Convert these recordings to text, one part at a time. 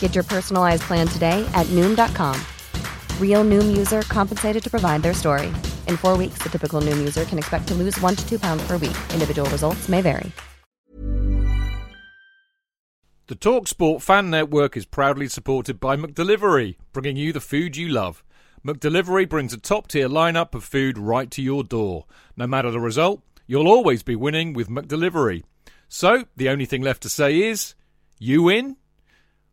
Get your personalized plan today at Noom.com. Real Noom user compensated to provide their story. In four weeks, the typical Noom user can expect to lose one to two pounds per week. Individual results may vary. The TalkSport fan network is proudly supported by McDelivery, bringing you the food you love. McDelivery brings a top tier lineup of food right to your door. No matter the result, you'll always be winning with McDelivery. So, the only thing left to say is, you win?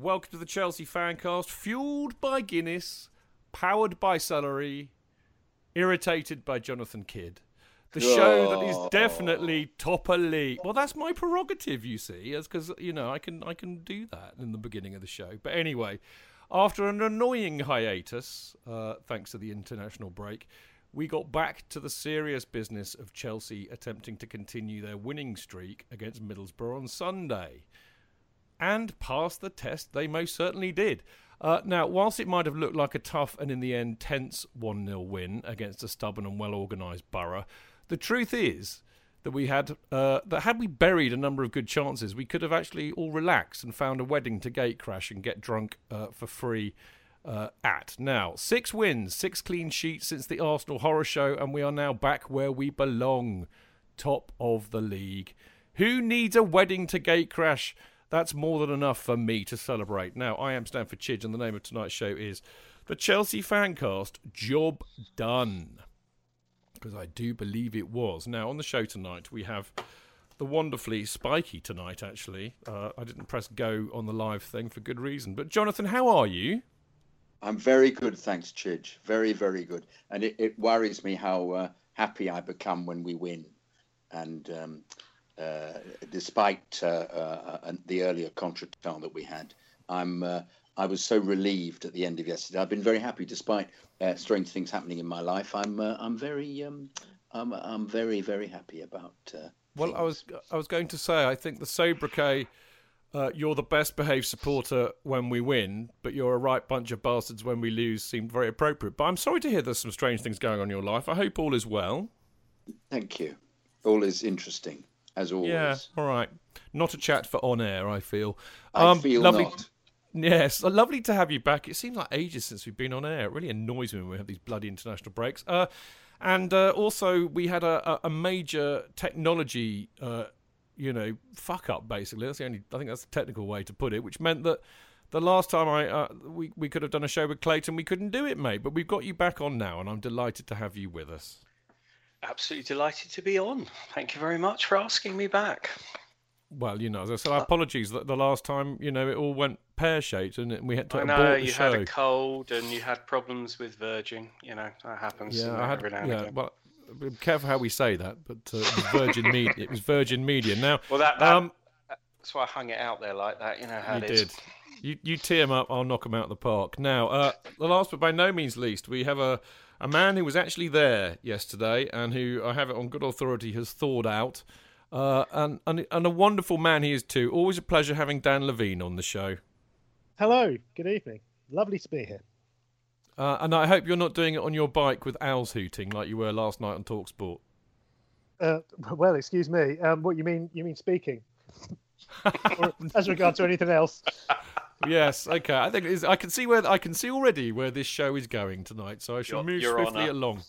Welcome to the Chelsea Fancast, fueled by Guinness, powered by celery, irritated by Jonathan Kidd. The show that is definitely top elite. Well, that's my prerogative, you see, as because you know I can I can do that in the beginning of the show. But anyway, after an annoying hiatus, uh, thanks to the international break, we got back to the serious business of Chelsea attempting to continue their winning streak against Middlesbrough on Sunday and passed the test they most certainly did. Uh, now, whilst it might have looked like a tough and in the end tense 1 0 win against a stubborn and well organised Borough, the truth is that we had uh, that had we buried a number of good chances, we could have actually all relaxed and found a wedding to gate crash and get drunk uh, for free. Uh, at now, six wins, six clean sheets since the Arsenal horror show, and we are now back where we belong, top of the league. Who needs a wedding to gate crash? That's more than enough for me to celebrate. Now, I am Stamford Chidge, and the name of tonight's show is the Chelsea Fancast Job Done. Because I do believe it was. Now, on the show tonight, we have the wonderfully spiky tonight, actually. Uh, I didn't press go on the live thing for good reason. But, Jonathan, how are you? I'm very good, thanks, Chidge. Very, very good. And it, it worries me how uh, happy I become when we win. And um, despite uh, uh, the earlier contretemps that we had. I'm I was so relieved at the end of yesterday. I've been very happy despite strange things happening in my life. I'm I'm very um, I'm I'm very very happy about. well, things. I was I was going to say I think the sobriquet. Uh, you're the best behaved supporter when we win, but you're a right bunch of bastards when we lose seemed very appropriate. But I'm sorry to hear there's some strange things going on in your life. I hope all is well. Thank you. All is interesting as always. Yeah, all right. Not a chat for on air, I feel. I um, feel lovely. not. Yes, lovely to have you back. It seems like ages since we've been on air. It really annoys me when we have these bloody international breaks. Uh, and uh, also, we had a, a major technology, uh, you know, fuck up. Basically, that's the only. I think that's the technical way to put it. Which meant that the last time I uh, we we could have done a show with Clayton, we couldn't do it, mate. But we've got you back on now, and I'm delighted to have you with us. Absolutely delighted to be on. Thank you very much for asking me back. Well, you know, as I said, apologies that the last time, you know, it all went pear shaped and we had to I know the you show. had a cold and you had problems with Virgin. You know that happens. yeah, I had, every now and yeah. again. Well, be careful how we say that, but uh, it was Virgin Media. It was Virgin Media. Now, well, that, that um, that's why I hung it out there like that. You know how you it is. did. You you tee him up, I'll knock him out of the park. Now, uh, the last but by no means least, we have a a man who was actually there yesterday and who I have it on good authority has thawed out. Uh, and, and and a wonderful man he is too. Always a pleasure having Dan Levine on the show. Hello, good evening. Lovely to be here. Uh, and I hope you're not doing it on your bike with owls hooting like you were last night on Talksport. Uh, well, excuse me. Um, what you mean? You mean speaking? Or as regard to anything else? yes, okay. I think it is, I can see where I can see already where this show is going tonight. So I shall Your- move Your swiftly Honour. along.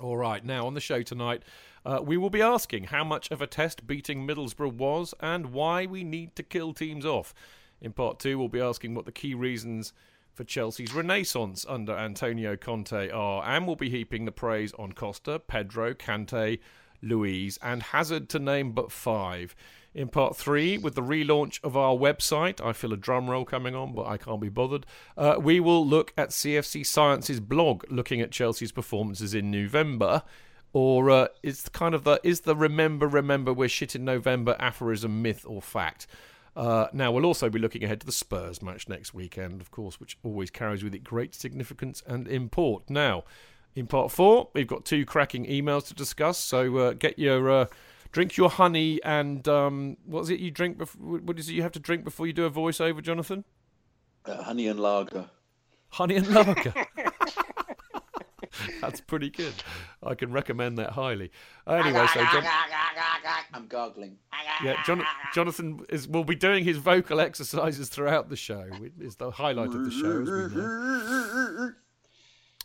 All right, now on the show tonight, uh, we will be asking how much of a test beating Middlesbrough was and why we need to kill teams off. In part two, we'll be asking what the key reasons for Chelsea's renaissance under Antonio Conte are, and we'll be heaping the praise on Costa, Pedro, Kante, Luiz, and Hazard to name but five. In part three, with the relaunch of our website, I feel a drum roll coming on, but I can't be bothered. Uh, we will look at CFC Science's blog, looking at Chelsea's performances in November, or uh, is kind of the is the remember remember we're shit in November aphorism myth or fact. Uh, now we'll also be looking ahead to the Spurs match next weekend, of course, which always carries with it great significance and import. Now, in part four, we've got two cracking emails to discuss, so uh, get your uh, drink your honey and um, what is it you drink? Bef- what is it you have to drink before you do a voiceover, Jonathan? Uh, honey and lager. Honey and lager. That's pretty good. I can recommend that highly. Anyway, so Jon- I'm gargling. yeah, Jon- Jonathan is will be doing his vocal exercises throughout the show. It is the highlight of the show, as we know.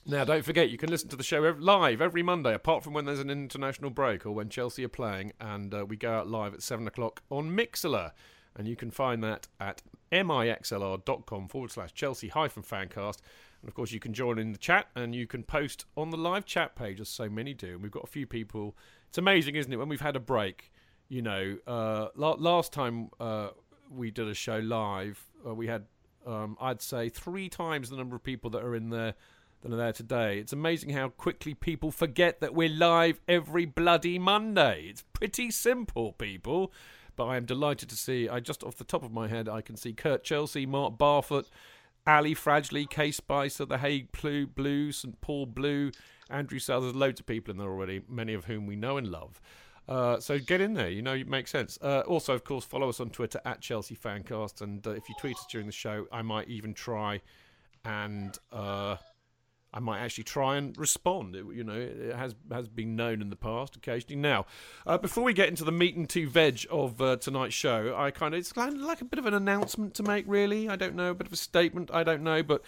Now, don't forget, you can listen to the show live every Monday, apart from when there's an international break or when Chelsea are playing, and uh, we go out live at 7 o'clock on Mixlr. And you can find that at mixlr.com forward slash Chelsea hyphen fancast. And of course, you can join in the chat and you can post on the live chat page, as so many do. And we've got a few people. It's amazing, isn't it, when we've had a break? You know, uh, la- last time uh, we did a show live, uh, we had, um, I'd say, three times the number of people that are in there than are there today. It's amazing how quickly people forget that we're live every bloody Monday. It's pretty simple, people. But I am delighted to see, I just off the top of my head, I can see Kurt Chelsea, Mark Barfoot, Ali Fradgley, Kay Spicer, the Hague Blue, Blue, St Paul Blue, Andrew South. There's loads of people in there already, many of whom we know and love. Uh, so get in there, you know, it makes sense. Uh, also, of course, follow us on Twitter at Chelsea Fancast, and uh, if you tweet us during the show, I might even try and uh, I might actually try and respond. It, you know, it has has been known in the past occasionally. Now, uh, before we get into the meat and two veg of uh, tonight's show, I kind of it's kind of like a bit of an announcement to make. Really, I don't know, a bit of a statement. I don't know, but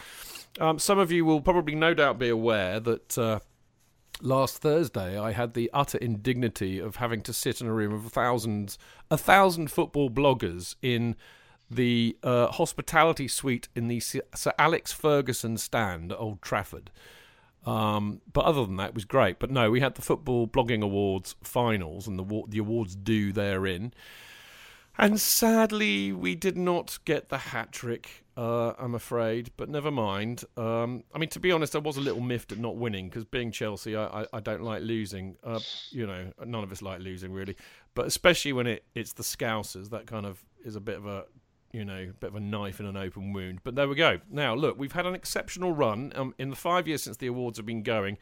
um, some of you will probably no doubt be aware that. Uh, Last Thursday, I had the utter indignity of having to sit in a room of thousands, a thousand football bloggers in the uh, hospitality suite in the Sir Alex Ferguson stand at Old Trafford. Um, but other than that, it was great. But no, we had the Football Blogging Awards finals and the the awards due therein. And sadly, we did not get the hat trick, uh, I'm afraid, but never mind. Um, I mean, to be honest, I was a little miffed at not winning because being Chelsea, I, I, I don't like losing. Uh, you know, none of us like losing really, but especially when it, it's the Scousers, that kind of is a bit of a, you know, a bit of a knife in an open wound. But there we go. Now, look, we've had an exceptional run um, in the five years since the awards have been going,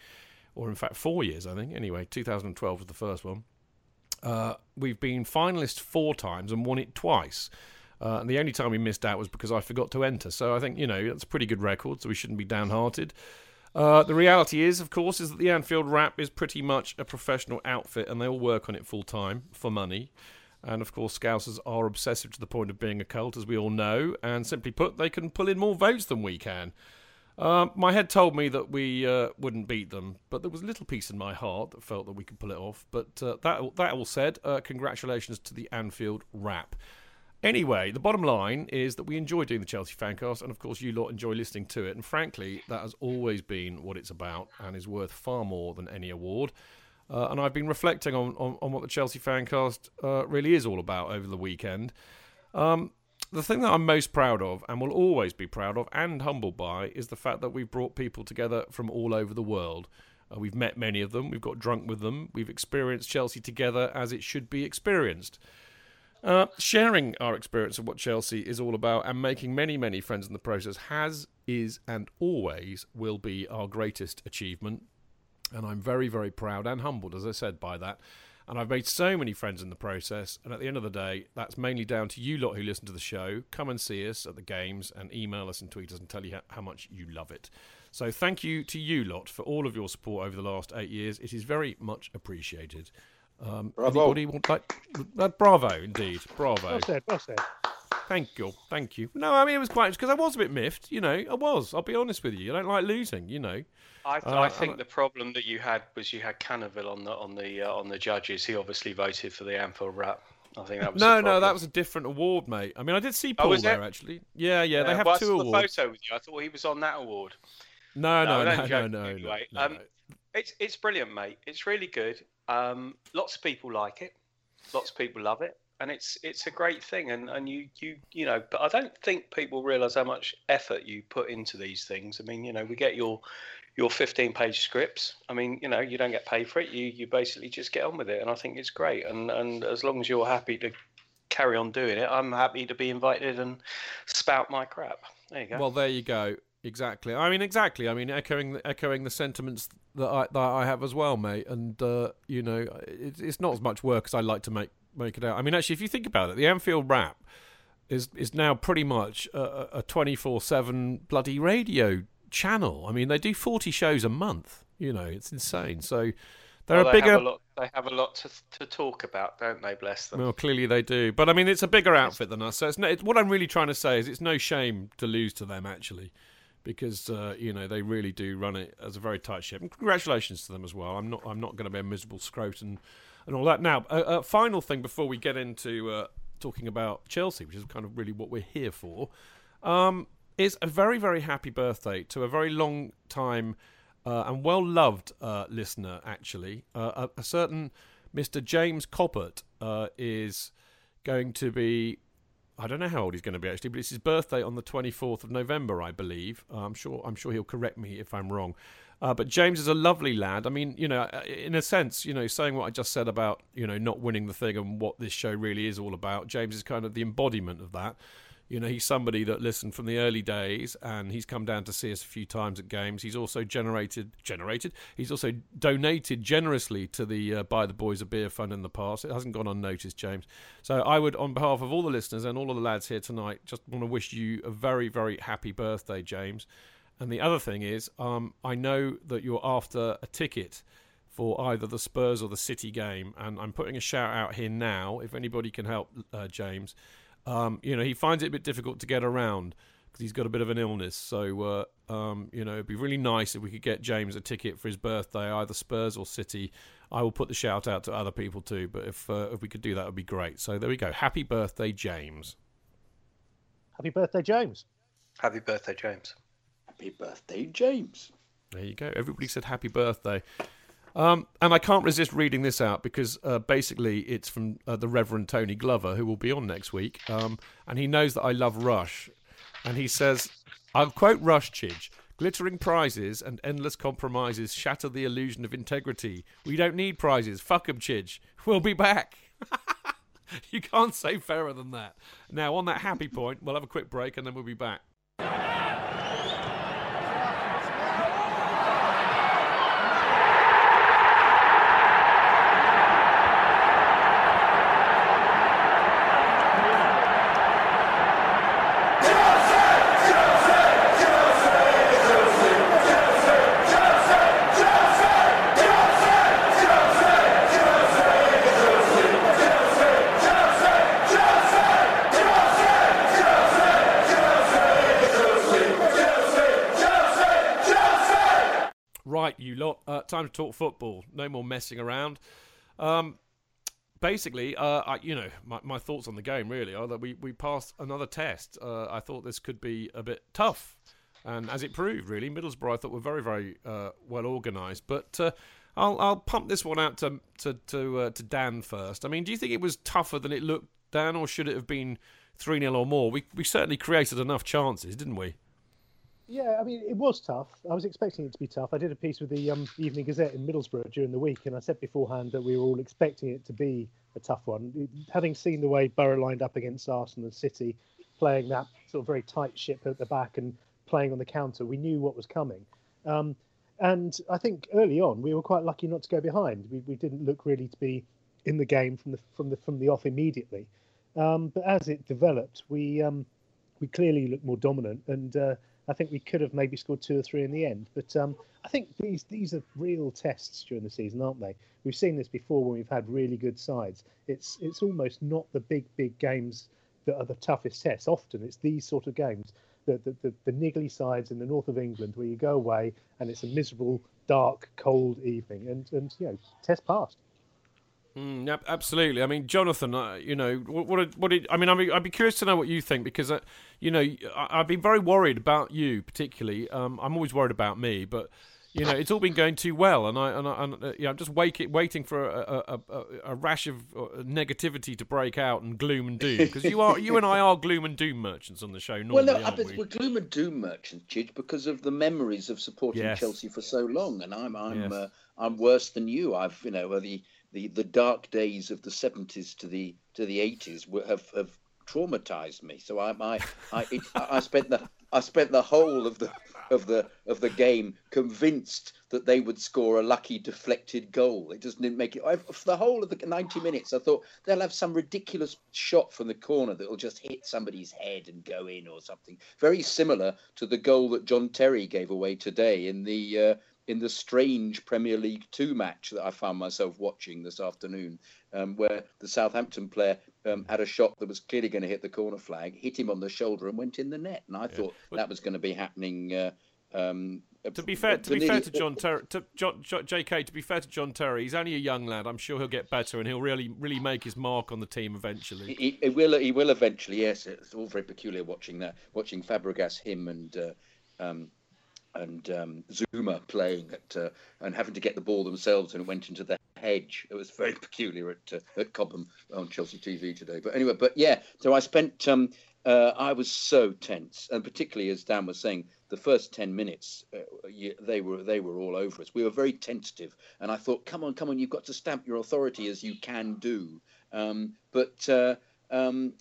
or in fact, four years, I think. Anyway, 2012 was the first one. Uh, we've been finalists four times and won it twice. Uh, and the only time we missed out was because I forgot to enter. So I think, you know, that's a pretty good record, so we shouldn't be downhearted. Uh, the reality is, of course, is that the Anfield Wrap is pretty much a professional outfit and they all work on it full time for money. And of course, Scousers are obsessive to the point of being a cult, as we all know. And simply put, they can pull in more votes than we can. Um, my head told me that we uh, wouldn't beat them, but there was a little piece in my heart that felt that we could pull it off. But uh, that that all said, uh, congratulations to the Anfield Wrap. Anyway, the bottom line is that we enjoy doing the Chelsea Fancast, and of course, you lot enjoy listening to it. And frankly, that has always been what it's about, and is worth far more than any award. Uh, and I've been reflecting on, on, on what the Chelsea Fancast uh, really is all about over the weekend. Um, the thing that I'm most proud of, and will always be proud of and humbled by, is the fact that we've brought people together from all over the world. Uh, we've met many of them, we've got drunk with them, we've experienced Chelsea together as it should be experienced. Uh, sharing our experience of what Chelsea is all about and making many, many friends in the process has, is, and always will be our greatest achievement. And I'm very, very proud and humbled, as I said, by that. And I've made so many friends in the process. And at the end of the day, that's mainly down to you lot who listen to the show. Come and see us at the games and email us and tweet us and tell you how, how much you love it. So thank you to you lot for all of your support over the last eight years. It is very much appreciated. Um, Bravo. Anybody want like uh, bravo indeed, bravo. Well said, well said. Thank you, thank you. No, I mean it was quite because I was a bit miffed. You know, I was. I'll be honest with you. I don't like losing. You know. I, th- uh, I think I'm... the problem that you had was you had Canaville on the on the uh, on the judges. He obviously voted for the Anfield Wrap. I think that was no, no, that was a different award, mate. I mean, I did see oh, Paul oh, there actually. Yeah, yeah, they have well, two awards. The photo with you. I thought he was on that award. No, no, no, no, no, no, anyway. no, um, no. It's it's brilliant, mate. It's really good. Um, lots of people like it. Lots of people love it, and it's it's a great thing. And, and you you you know, but I don't think people realise how much effort you put into these things. I mean, you know, we get your your 15 page scripts. I mean, you know, you don't get paid for it. You you basically just get on with it, and I think it's great. And and as long as you're happy to carry on doing it, I'm happy to be invited and spout my crap. There you go. Well, there you go. Exactly. I mean, exactly. I mean, echoing echoing the sentiments that I that I have as well, mate. And uh, you know, it, it's not as much work as I like to make make it out. I mean, actually, if you think about it, the Anfield Wrap is is now pretty much a twenty four seven bloody radio channel. I mean, they do 40 shows a month. You know, it's insane. So they're well, a bigger. Have a lot, they have a lot to, to talk about, don't they? Bless them. Well, clearly they do. But I mean, it's a bigger outfit than us. So it's, no, it's what I'm really trying to say is it's no shame to lose to them actually, because uh, you know they really do run it as a very tight ship. And congratulations to them as well. I'm not I'm not going to be a miserable scrote and, all that. Now, a, a final thing before we get into uh, talking about Chelsea, which is kind of really what we're here for. Um, is a very, very happy birthday to a very long time uh, and well loved uh, listener, actually. Uh, a, a, certain Mr. James Coppert uh, is going to be. I don't know how old he's going to be actually, but it's his birthday on the 24th of November, I believe. Uh, I'm sure. I'm sure he'll correct me if I'm wrong. Uh, but James is a lovely lad. I mean, you know, in a sense, you know, saying what I just said about, you know, not winning the thing and what this show really is all about, James is kind of the embodiment of that. You know, he's somebody that listened from the early days, and he's come down to see us a few times at games. He's also generated, generated. He's also donated generously to the uh, Buy the Boys a Beer Fund in the past. It hasn't gone unnoticed, James. So I would, on behalf of all the listeners and all of the lads here tonight, just want to wish you a very, very happy birthday, James. And the other thing is, um, I know that you're after a ticket for either the Spurs or the City game, and I'm putting a shout out here now. If anybody can help, uh, James. Um, you know, he finds it a bit difficult to get around because he's got a bit of an illness. So, uh, um, you know, it'd be really nice if we could get James a ticket for his birthday, either Spurs or City. I will put the shout out to other people too, but if uh, if we could do that, would be great. So there we go. Happy birthday, James. Happy birthday, James. Happy birthday, James. Happy birthday, James. There you go. Everybody said happy birthday. Um, and I can't resist reading this out because uh, basically it's from uh, the Reverend Tony Glover, who will be on next week. Um, and he knows that I love Rush. And he says, I'll quote Rush Chidge glittering prizes and endless compromises shatter the illusion of integrity. We don't need prizes. Fuck 'em, Chidge. We'll be back. you can't say fairer than that. Now, on that happy point, we'll have a quick break and then we'll be back. Time to talk football. No more messing around. Um, basically, uh, I, you know, my, my, thoughts on the game really are that we, we passed another test. Uh, I thought this could be a bit tough, and as it proved, really, Middlesbrough I thought were very very uh, well organised. But uh, I'll I'll pump this one out to to to, uh, to Dan first. I mean, do you think it was tougher than it looked, Dan, or should it have been three 0 or more? We we certainly created enough chances, didn't we? Yeah, I mean, it was tough. I was expecting it to be tough. I did a piece with the um, Evening Gazette in Middlesbrough during the week, and I said beforehand that we were all expecting it to be a tough one. Having seen the way Borough lined up against Arsenal and City, playing that sort of very tight ship at the back and playing on the counter, we knew what was coming. Um, and I think early on we were quite lucky not to go behind. We, we didn't look really to be in the game from the from the from the off immediately. Um, but as it developed, we um, we clearly looked more dominant and. Uh, I think we could have maybe scored two or three in the end. But um, I think these these are real tests during the season, aren't they? We've seen this before when we've had really good sides. It's it's almost not the big big games that are the toughest tests. Often it's these sort of games, the, the, the, the niggly sides in the north of England where you go away and it's a miserable, dark, cold evening, and and you know, test passed. Mm, absolutely. I mean, Jonathan, uh, you know, what, what, what did, I mean, I'd be, I'd be curious to know what you think because, uh, you know, I, have been very worried about you, particularly. Um, I'm always worried about me, but you know, it's all been going too well, and I and, I, and uh, yeah, I'm just waiting, waiting for a, a, a, a, rash of uh, negativity to break out and gloom and doom because you are, you and I are gloom and doom merchants on the show. Normally, well, no, aren't we? are gloom and doom merchants, Chidge, because of the memories of supporting yes. Chelsea for so long, and I'm I'm yes. uh, I'm worse than you. I've you know the the, the dark days of the 70s to the to the 80s have have traumatized me. So I I I, it, I spent the I spent the whole of the of the of the game convinced that they would score a lucky deflected goal. It didn't make it. I, for the whole of the 90 minutes, I thought they'll have some ridiculous shot from the corner that will just hit somebody's head and go in or something. Very similar to the goal that John Terry gave away today in the uh, in the strange Premier League Two match that I found myself watching this afternoon, um, where the Southampton player um, had a shot that was clearly going to hit the corner flag, hit him on the shoulder, and went in the net. And I yeah. thought that was going to be happening. Uh, um, to be fair, to be fair to John Terry, to John, J.K. To be fair to John Terry, he's only a young lad. I'm sure he'll get better, and he'll really, really make his mark on the team eventually. He, he will. He will eventually. Yes, it's all very peculiar watching that, watching Fabregas, him, and uh, um, and um, Zouma playing at uh, and having to get the ball themselves and it went into the hedge. It was very peculiar at uh, at Cobham on Chelsea TV today. But anyway, but yeah, so I spent. Um, uh, I was so tense, and particularly as Dan was saying, the first ten minutes, uh, they were they were all over us. We were very tentative, and I thought, come on, come on, you've got to stamp your authority as you can do. Um, but uh, um,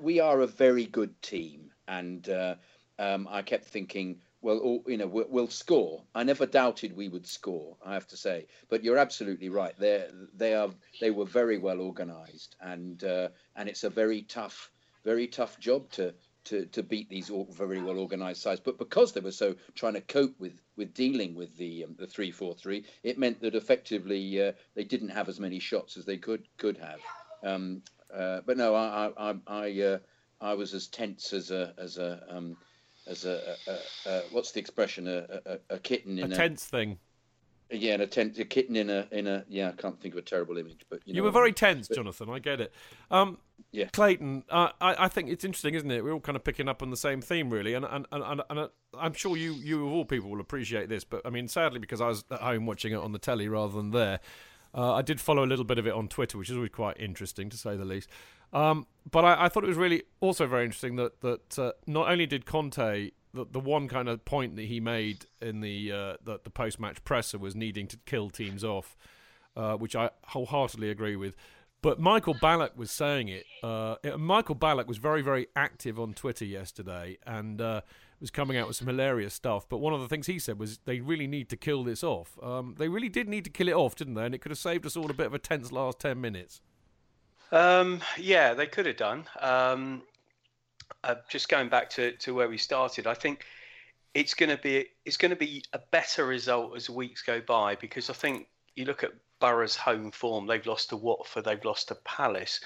we are a very good team, and uh, um, I kept thinking, well, you know, we'll score. I never doubted we would score. I have to say, but you're absolutely right. They they are they were very well organised, and uh, and it's a very tough, very tough job to to, to beat these very well organised sides. But because they were so trying to cope with with dealing with the um, the three four three, it meant that effectively uh, they didn't have as many shots as they could could have. Um, uh, but no, I I I, uh, I was as tense as a as a um, as a, a, a what's the expression? A, a, kitten in a tense thing. Yeah, a, tent, a kitten in a in a yeah. I can't think of a terrible image, but you, know you were very tense, but, Jonathan. I get it. Um, yeah, Clayton. Uh, I I think it's interesting, isn't it? We're all kind of picking up on the same theme, really, and and and, and, and uh, I'm sure you you of all people will appreciate this. But I mean, sadly, because I was at home watching it on the telly rather than there. Uh, I did follow a little bit of it on Twitter, which is always quite interesting to say the least. Um, but I, I, thought it was really also very interesting that that uh, not only did Conte the the one kind of point that he made in the uh, the, the post match presser was needing to kill teams off, uh, which I wholeheartedly agree with. But Michael Ballack was saying it. Uh, Michael Ballack was very very active on Twitter yesterday and uh, was coming out with some hilarious stuff. But one of the things he said was they really need to kill this off. Um, they really did need to kill it off, didn't they? And it could have saved us all a bit of a tense last ten minutes. Um, yeah, they could have done. Um, uh, just going back to, to where we started, I think it's going to be it's going to be a better result as weeks go by because I think you look at Borough's home form; they've lost to Watford, they've lost to Palace.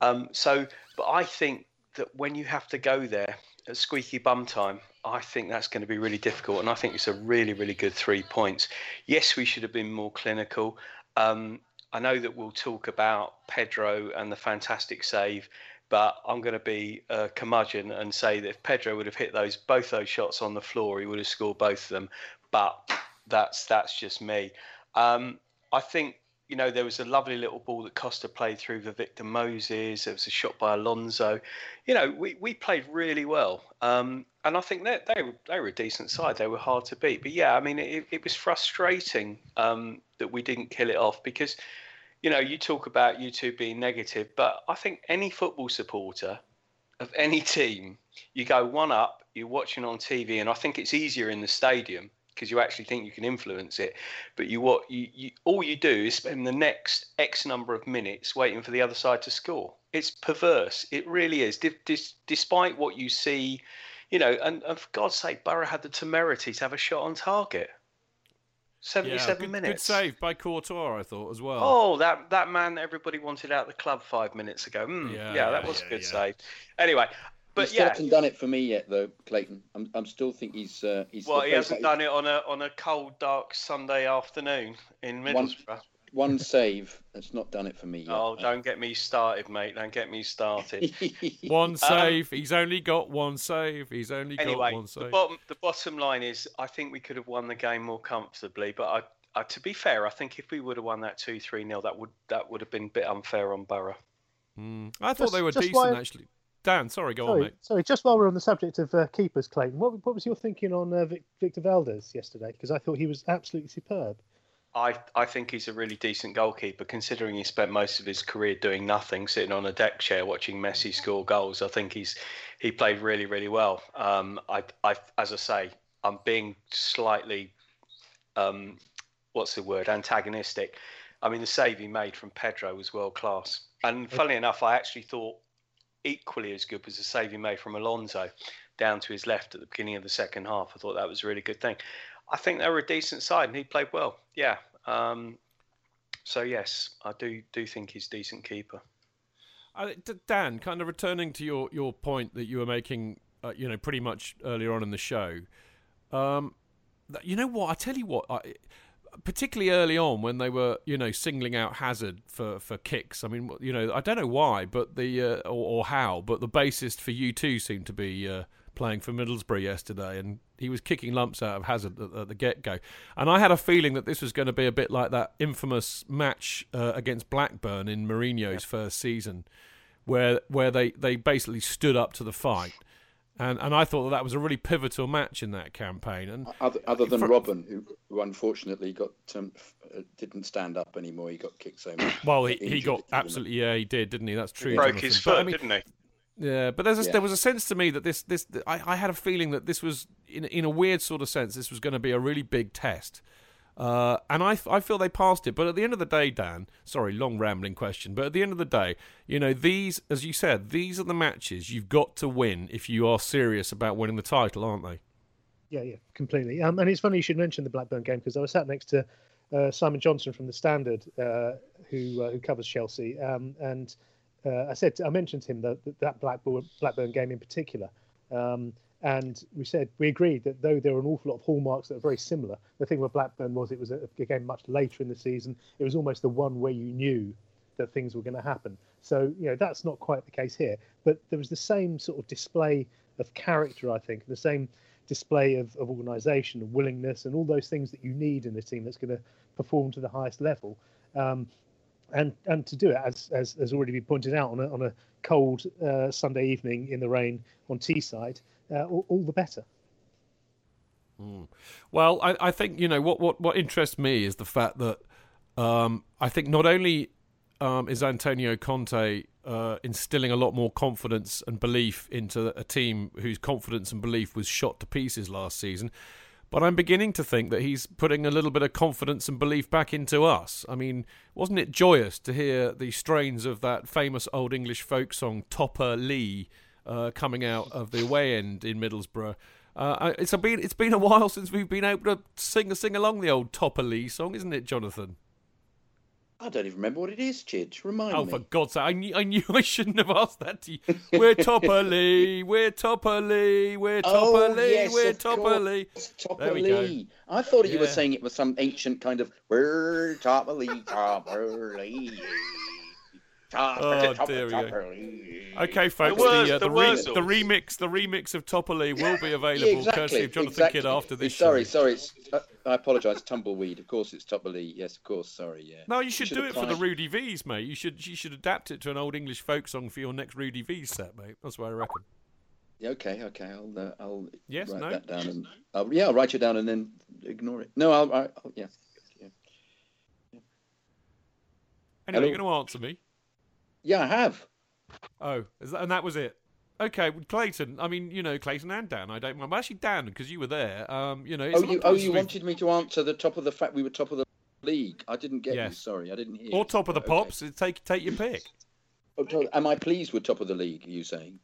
Um, so, but I think that when you have to go there at squeaky bum time, I think that's going to be really difficult, and I think it's a really really good three points. Yes, we should have been more clinical. Um, I know that we'll talk about Pedro and the fantastic save but I'm going to be a curmudgeon and say that if Pedro would have hit those both those shots on the floor, he would have scored both of them. But that's that's just me. Um, I think you know there was a lovely little ball that Costa played through for Victor Moses. There was a shot by Alonso. You know we, we played really well, um, and I think that they, they were they were a decent side. They were hard to beat. But yeah, I mean it, it was frustrating um, that we didn't kill it off because you know, you talk about you two being negative, but I think any football supporter of any team, you go one up, you're watching on TV, and I think it's easier in the stadium because you actually think you can influence it. But you what you, you all you do is spend the next X number of minutes waiting for the other side to score. It's perverse. It really is. despite what you see, you know, and, and for God's sake, Borough had the temerity to have a shot on target. 77 good, minutes. Good save by Courtois, I thought as well. Oh, that that man everybody wanted out the club five minutes ago. Mm, Yeah, yeah, that yeah, was a good yeah. save. Anyway, but yeah, he still yeah, hasn't done it for me yet, though, Clayton. I'm, I'm still think he's uh, he's. well, he hasn't done it on a on a cold, dark Sunday afternoon in Middlesbrough. one save. That's not done it for me yet. Oh, don't get me started, mate. Don't get me started. One save. He's only got one save. He's only got anyway, one the bottom the bottom line is, I think we could have won the game more comfortably. But I, I to be fair, I think if we would have won that two three 0 that would that would have been a bit unfair on Borough. Mm. I thought Just- they were decent, why- actually. Dan, sorry, go on, mate. sorry. Just while we're on the subject of uh, keepers, Clayton, what, what was your thinking on uh, Victor Valdes yesterday? Because I thought he was absolutely superb. I, I think he's a really decent goalkeeper, considering he spent most of his career doing nothing, sitting on a deck chair watching Messi score goals. I think he's he played really, really well. Um, I, I, as I say, I'm being slightly, um, what's the word, antagonistic. I mean, the save he made from Pedro was world class, and funnily enough, I actually thought equally as good was the save he made from Alonso down to his left at the beginning of the second half. I thought that was a really good thing. I think they were a decent side, and he played well. Yeah. Um, so yes, I do do think he's a decent keeper. D- Dan, kind of returning to your, your point that you were making, uh, you know, pretty much earlier on in the show. Um, you know what? I tell you what, I, particularly early on when they were, you know, singling out Hazard for, for kicks. I mean, you know, I don't know why, but the uh, or, or how, but the bassist for U two seemed to be uh, playing for Middlesbrough yesterday, and he was kicking lumps out of Hazard at, at the get go. And I had a feeling that this was going to be a bit like that infamous match uh, against Blackburn in Mourinho's first season, where where they, they basically stood up to the fight. And and I thought that that was a really pivotal match in that campaign. And Other, other than For- Robben, who, who unfortunately got um, uh, didn't stand up anymore. He got kicked so much. well, he, Got he got absolutely yeah, he did, didn't he? That's true. He Broke Jonathan. his But, foot, I mean, didn't he? Yeah, but there's a, Yeah. there was a sense to me that this this I, I had a feeling that this was in in a weird sort of sense this was going to be a really big test, uh, and I I feel they passed it. But at the end of the day, Dan, sorry, long rambling question, but at the end of the day, you know these, as you said, these are the matches you've got to win if you are serious about winning the title, aren't they? Yeah, yeah, completely. Um, and it's funny you should mention the Blackburn game because I was sat next to uh, Simon Johnson from the Standard, uh, who uh, who covers Chelsea, um, and uh, I said I mentioned to him that that Blackburn Blackburn game in particular, um, and we said we agreed that though there were an awful lot of hallmarks that are very similar, the thing with Blackburn was it was a, a game much later in the season. It was almost the one where you knew that things were going to happen. So you know that's not quite the case here, but there was the same sort of display of character, I think, the same display of, of organisation and willingness and all those things that you need in a team that's going to perform to the highest level. Um, and and to do it as as has already been pointed out on a on a cold uh, Sunday evening in the rain on Teesside, uh, all, all the better. Well, I, I think you know what, what what interests me is the fact that um, I think not only um, is Antonio Conte uh, instilling a lot more confidence and belief into a team whose confidence and belief was shot to pieces last season, but I'm beginning to think that he's putting a little bit of confidence and belief back into us. I mean, wasn't it joyous to hear the strains of that famous old English folk song "Topper Lee" uh, coming out of the away end in Middlesbrough? Uh, it's been it's been a while since we've been able to sing sing along the old Topper Lee song, isn't it, Jonathan? I don't even remember what it is, Chidge. Remind Oh, me. Oh, for God's sake! I knew I knew I shouldn't have asked that to you. We're Topper Lee, we're Topper Lee, we're Topper Oh, yes, we're of Topper course. Lee. Topper There we go. I thought you were saying it was some ancient kind of we're Topper Lee, Topper Oh, there we go. Okay, folks, Wurz- the, uh, the the, re- the remix the remix of Topper will be Yeah, available exactly. courtesy of Jonathan exactly. Kidd after this Sorry, show. sorry. It's, uh, I apologise. Tumbleweed. Of course, it's Topper Yes, of course. Sorry. Yeah. No, you should, should do it for the. Rudy V's, mate. You should you should adapt it to an old English folk song for your next Rudy V's set, mate. That's what I reckon. Yeah, okay, okay. I'll uh, I'll Yes, write no? that down and I'll, yeah, I'll write you down and then ignore it. No, I'll, I'll, I'll yeah. Anyway, Hello? you're going to answer me. Yeah, I have. Oh, is that, and that was it. Okay, well, Clayton. I mean, you know, Clayton and Dan. I don't mind. Well, actually, Dan, because you were there. Um, you know, it's Oh, you oh you we've- wanted me to answer the top of the fact we were top of the league. I didn't get you. Yes. Sorry, I didn't hear. or you. top of the Okay. pops. Take take your pick. Oh, Am I pleased with top of the league? Are you saying?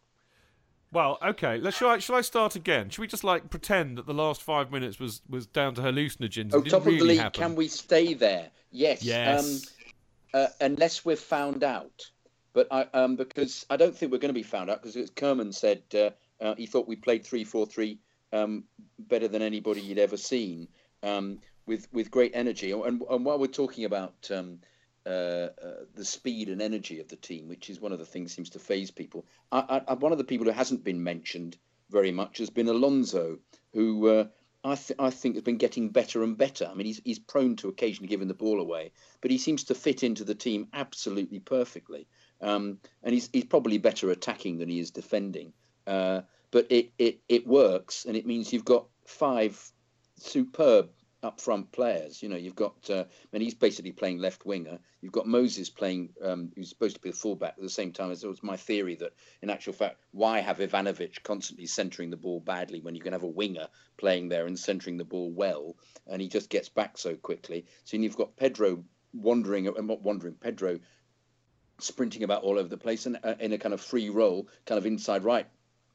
Well, okay. Let's shall I, shall I start again? Should we just like pretend that the last five minutes was was down to hallucinogens? Oh, top didn't of the league. happen? Can we stay there? Yes. Yes. Um, uh, unless we're found out. But I, um, because I don't think we're going to be found out because Kerman said uh, uh, he thought we played three four three um, better than anybody he'd ever seen um, with with great energy. And, and while we're talking about um, uh, uh, the speed and energy of the team, which is one of the things seems to phase people, I, I, one of the people who hasn't been mentioned very much has been Alonso, who. Uh, I, th- I think has been getting better and better. I mean, he's he's prone to occasionally giving the ball away, but he seems to fit into the team absolutely perfectly. Um, and he's he's probably better attacking than he is defending. Uh, but it, it it works, and it means you've got five superb up front players. You know, you've got, uh, and he's basically playing left winger. You've got Moses playing, um, who's supposed to be the fullback at the same time. As it was my theory that, in actual fact, why have Ivanovic constantly centering the ball badly when you can have a winger playing there and centering the ball well, and he just gets back so quickly. So you've got Pedro wandering, and not wandering, Pedro sprinting about all over the place and uh, in a kind of free roll, kind of inside right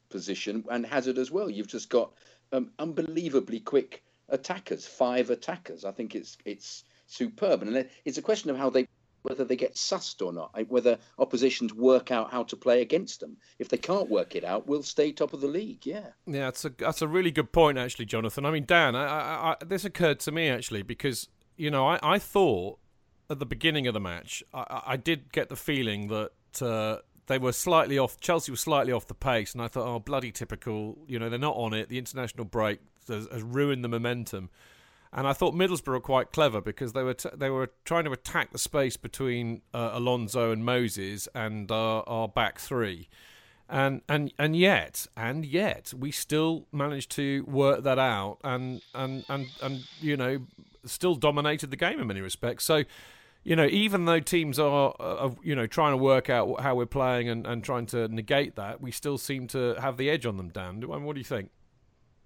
position, and Hazard as well. You've just got um, unbelievably quick attackers, five attackers. I think it's it's superb, and it's a question of how they whether they get sussed or not, whether oppositions work out how to play against them. If they can't work it out, we'll stay top of the league. Yeah, yeah, that's a that's a really good point, actually, Jonathan. I mean, Dan, I, I, I, this occurred to me actually because you know I, I thought at the beginning of the match I, I did get the feeling that. Uh, they were slightly off. Chelsea was slightly off the pace, and I thought, oh, bloody typical. You know, they're not on it. The international break has, has ruined the momentum. And I thought Middlesbrough were quite clever because they were t- they were trying to attack the space between uh, Alonso and Moses and our, our back three, and and and yet and yet we still managed to work that out and and and and you know still dominated the game in many respects. So you know, even though teams are, uh, you know, trying to work out how we're playing and, and trying to negate that, we still seem to have the edge on them, Dan. What do you think?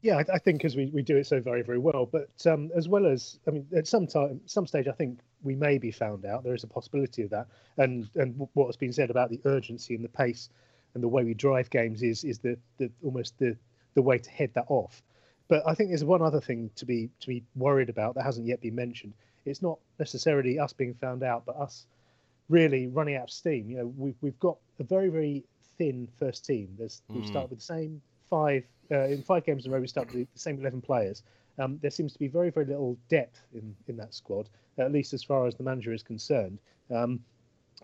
Yeah, I, I think because we, we do it so very, very well. But um, as well as, I mean, at some time, some stage, I think we may be found out. There is a possibility of that. And and what has been said about the urgency and the pace and the way we drive games is is the, the almost the, the way to head that off. But I think there's one other thing to be to be worried about that hasn't yet been mentioned it's not necessarily us being found out, but us really running out of steam. You know, we've we've got a very very thin first team. There's mm. we start with the same five uh, in five games in a row. We start with the same eleven players. Um, there seems to be very very little depth in in that squad, at least as far as the manager is concerned. Um,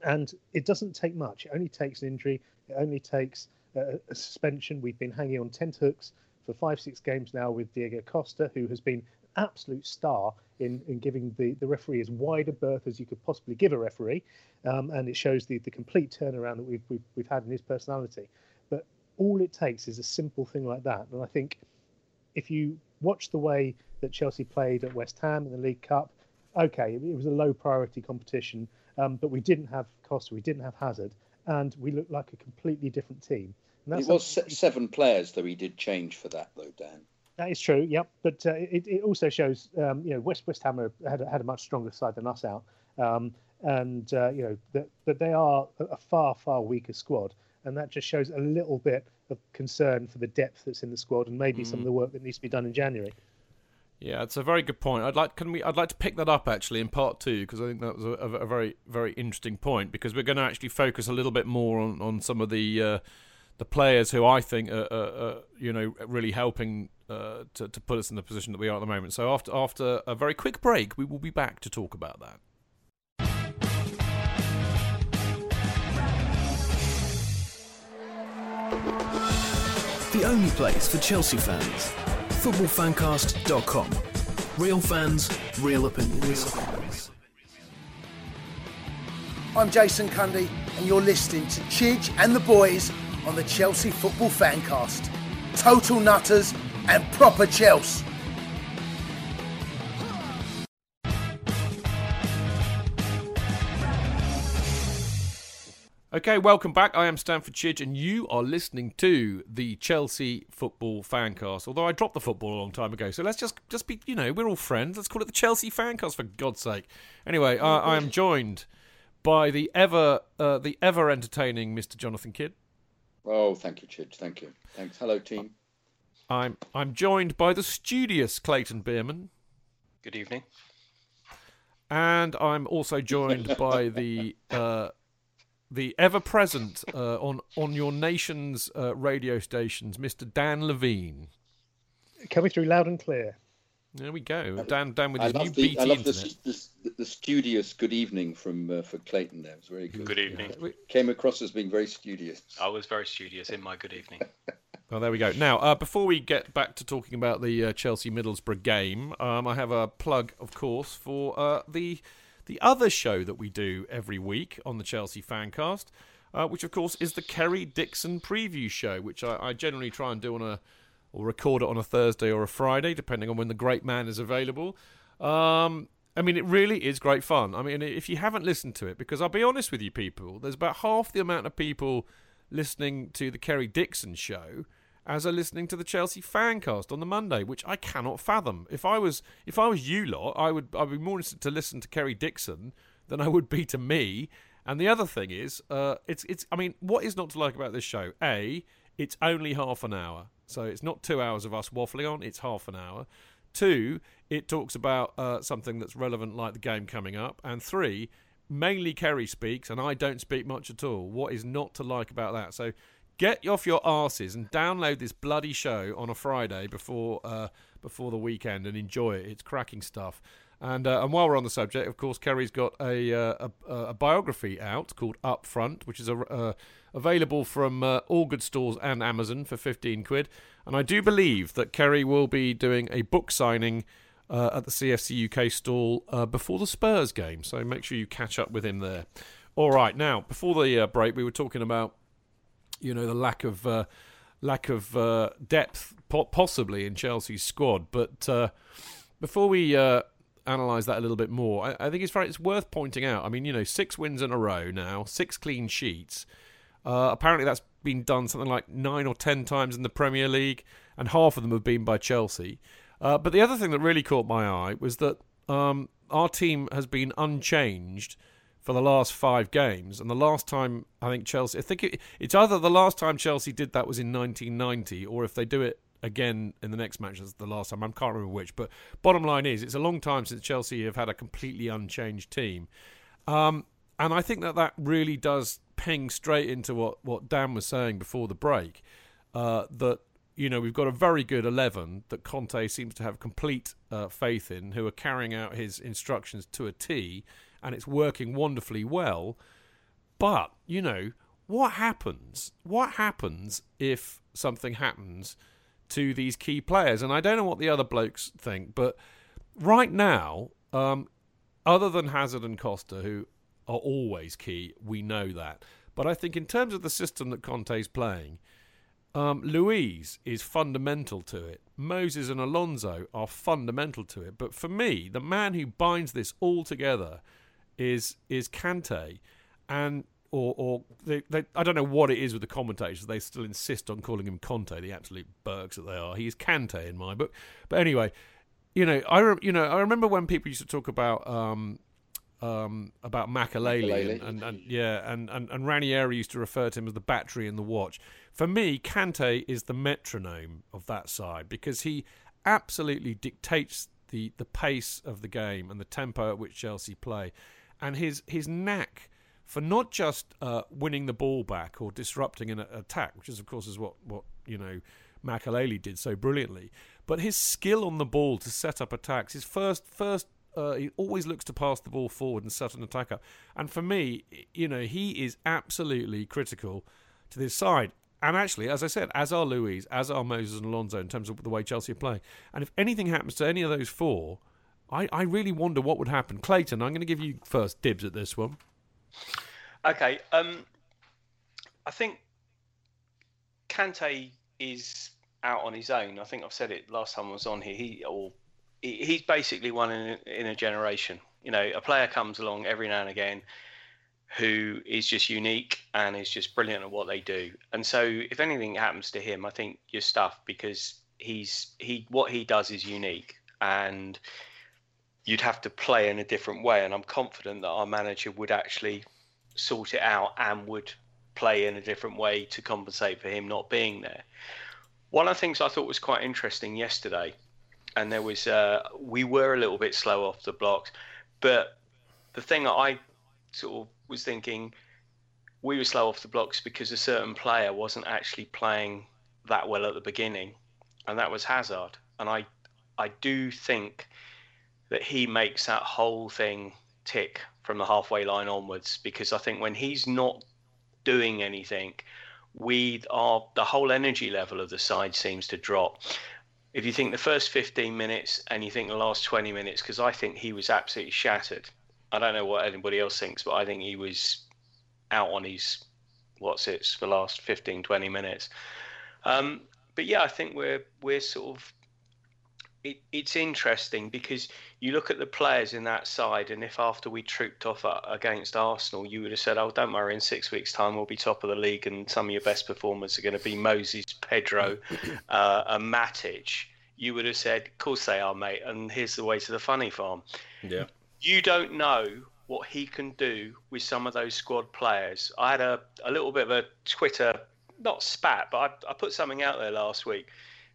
and it doesn't take much. It only takes an injury. It only takes a, a suspension. We've been hanging on tent hooks for five six games now with Diego Costa, who has been absolute star in, in giving the, the referee as wide a berth as you could possibly give a referee. Um, and it shows the, the complete turnaround that we've, we've, we've had in his personality. But all it takes is a simple thing like that. And I think if you watch the way that Chelsea played at West Ham in the League Cup, okay, it, was a low priority competition, um, but we didn't have Costa, we didn't have Hazard, and we looked like a completely different team. it was seven players, though he did change for that, though, Dan. That is true. Yep, but uh, it, it also shows um, you know West West Ham had had a much stronger side than us out, um, and uh, you know that that they are a far far weaker squad, and that just shows a little bit of concern for the depth that's in the squad and maybe mm. some of the work that needs to be done in January. Yeah, it's a very good point. I'd like can we I'd like to pick that up actually in part two because I think that was a, a, very very interesting point because we're going to actually focus a little bit more on on some of the. Uh, the players who I think are, are, are you know really helping uh, to, to put us in the position that we are at the moment. So after after a very quick break, we will be back to talk about that. The only place for Chelsea fans. Footballfancast.com. Real fans, real opinions. I'm Jason Cundy, and you're listening to Chidge and the boys on the Chelsea Football Fancast. Total nutters and proper Chelsea. Okay, welcome back. I am Stamford Chidge, and you are listening to the Chelsea Football Fancast. Although I dropped the football a long time ago, so let's just just be, you know, we're all friends. Let's call it the Chelsea Fancast for God's sake. Anyway, I, I am joined by the ever uh, the ever entertaining Mr. Jonathan Kidd. Oh, thank you, Chidge. Thank you. Thanks. Hello, team. I'm I'm joined by the studious Clayton Bierman. Good evening. And I'm also joined by the uh, the ever present uh, on on your nation's uh, radio stations, Mr. Dan Levine. Coming through loud and clear. There we go. Dan, Dan with I his new the, BT I love the, the, the studious good evening from uh, for Clayton. There it was very good. Good evening. Came across as being very studious. I was very studious in my good evening. Oh, there we go. Now, uh, before we get back to talking about the uh, Chelsea Middlesbrough game, um, I have a plug, of course, for uh, the the other show that we do every week on the Chelsea Fancast, uh, which, of course, is the Kerry Dixon preview show, which I, I generally try and do on a or record it on a Thursday or a Friday, depending on when the great man is available. Um, I mean, it really is great fun. I mean, if you haven't listened to it, because I'll be honest with you, people, there's about half the amount of people listening to the Kerry Dixon show as are listening to the Chelsea Fancast on the Monday, which I cannot fathom. If I was if I was you lot, I would I'd be more interested to listen to Kerry Dixon than I would be to me. And the other thing is, uh, it's it's. I mean, what is not to like about this show? A, it's only half an hour, so it's not two hours of us waffling on. It's half an hour. Two, it talks about uh, something that's relevant, like the game coming up. And three, mainly Kerry speaks, and I don't speak much at all. What is not to like about that? So get off your arses and download this bloody show on a Friday before uh, before the weekend and enjoy it. It's cracking stuff. And uh, and while we're on the subject, of course, Kerry's got a uh, a, a biography out called Up Front, which is a, uh, available from uh, all good stores and Amazon for fifteen quid. And I do believe that Kerry will be doing a book signing uh, at the CFC UK stall before the Spurs game. So make sure you catch up with him there. All right, now before the break, we were talking about you know the lack of uh, lack of uh, depth po- possibly in Chelsea's squad. But uh, before we uh, analyse that a little bit more, I, I think it's very, it's worth pointing out. I mean, you know, six wins in a row now, six clean sheets. Uh, apparently, that's been done something like nine or ten times in the Premier League, and half of them have been by Chelsea. Uh, but the other thing that really caught my eye was that um, our team has been unchanged for the last five games. And the last time I think Chelsea, I think it, it's either the last time Chelsea did that was in 1990, or if they do it again in the next match, that's the last time. I can't remember which. But bottom line is, it's a long time since Chelsea have had a completely unchanged team. Um, and I think that that really does ping straight into what, what Dan was saying before the break. Uh, that you know we've got a very good eleven that Conte seems to have complete uh, faith in, who are carrying out his instructions to a T, and it's working wonderfully well. But you know what happens? What happens if something happens to these key players? And I don't know what the other blokes think, but right now, um, other than Hazard and Costa, who are always key, we know that. But I think in terms of the system that Conte's playing, um, Luiz is fundamental to it. Moses and Alonso are fundamental to it. But for me, the man who binds this all together is is Kante, and or or they, they, I don't know what it is with the commentators. They still insist on calling him Conte, the absolute bergs that they are. He's Kante in my book. But anyway, you know, I re- you know I remember when people used to talk about. Um, um, about Makelele, and, and, and yeah, and, and, and Ranieri used to refer to him as the battery in the watch. For me, Kante is the metronome of that side because he absolutely dictates the, the pace of the game and the tempo at which Chelsea play, and his his knack for not just uh, winning the ball back or disrupting an attack, which is of course is what what you know Makelele did so brilliantly, but his skill on the ball to set up attacks. His first first uh, he always looks to pass the ball forward and set an attack up. And for me, you know, he is absolutely critical to this side. And actually, as I said, as are Luiz, as are Moses and Alonso in terms of the way Chelsea are playing. And if anything happens to any of those four, I, I really wonder what would happen. Clayton, I'm going to give you first dibs at this one. Okay. Um, I think Kante is out on his own. I think I've said it last time I was on here. He or he- he's basically one in in a generation. You know, a player comes along every now and again who is just unique and is just brilliant at what they do. And so, if anything happens to him, I think you're stuffed because he's he what he does is unique, and you'd have to play in a different way. And I'm confident that our manager would actually sort it out and would play in a different way to compensate for him not being there. One of the things I thought was quite interesting yesterday, and there was uh, we were a little bit slow off the blocks, but the thing that I sort of was thinking we were slow off the blocks because a certain player wasn't actually playing that well at the beginning, and that was Hazard. And I, I do think that he makes that whole thing tick from the halfway line onwards because I think when he's not doing anything, we are the whole energy level of the side seems to drop. If you think the first 15 minutes and you think the last 20 minutes, because I think he was absolutely shattered. I don't know what anybody else thinks, but I think he was out on his what's it for the last 15, 20 minutes. Um, but yeah, I think we're we're sort of it, it's interesting because you look at the players in that side, and if after we trooped off against Arsenal, you would have said, "Oh, don't worry, in six weeks' time we'll be top of the league, and some of your best performers are going to be Moses, Pedro, uh, and Matic." You would have said, "Of course they are, mate," and here's the way to the funny farm. Yeah. You don't know what he can do with some of those squad players. I had a, a little bit of a Twitter, not spat, but I, I put something out there last week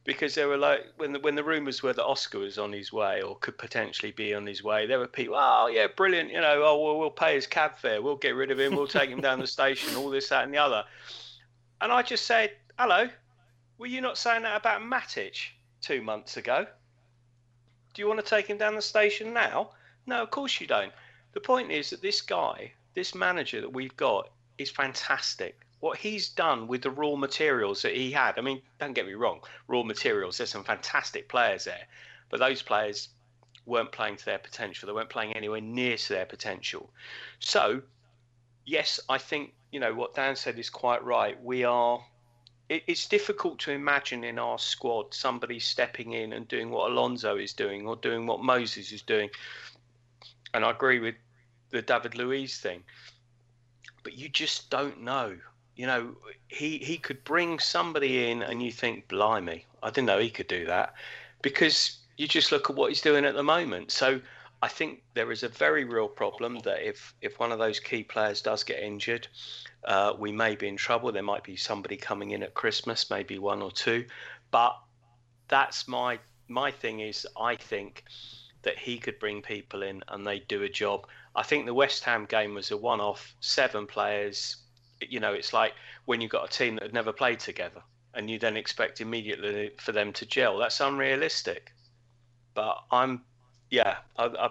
because there were like when the when the rumours were that Oscar was on his way or could potentially be on his way, there were people, oh yeah, brilliant, you know, oh well, we'll pay his cab fare, we'll get rid of him, we'll take him down the station, all this, that, and the other. And I just said, hello, were you not saying that about Matic two months ago? Do you want to take him down the station now? No, of course you don't. The point is that this guy, this manager that we've got, is fantastic. What he's done with the raw materials that he had, I mean, don't get me wrong, raw materials, there's some fantastic players there, but those players weren't playing to their potential. They weren't playing anywhere near to their potential. So, yes, I think, you know, what Dan said is quite right. We are it's difficult to imagine in our squad somebody stepping in and doing what Alonso is doing or doing what Moses is doing and I agree with the David Luiz thing. But you just don't know. You know, he he could bring somebody in, and you think, blimey, I didn't know he could do that, because you just look at what he's doing at the moment. So I think there is a very real problem that if if one of those key players does get injured, uh, we may be in trouble. There might be somebody coming in at Christmas, maybe one or two, but that's my my thing is I think that he could bring people in and they do a job. I think the West Ham game was a one off, seven players. You know, it's like when you've got a team that had never played together and you then expect immediately for them to gel. That's unrealistic. But I'm, yeah, I, I,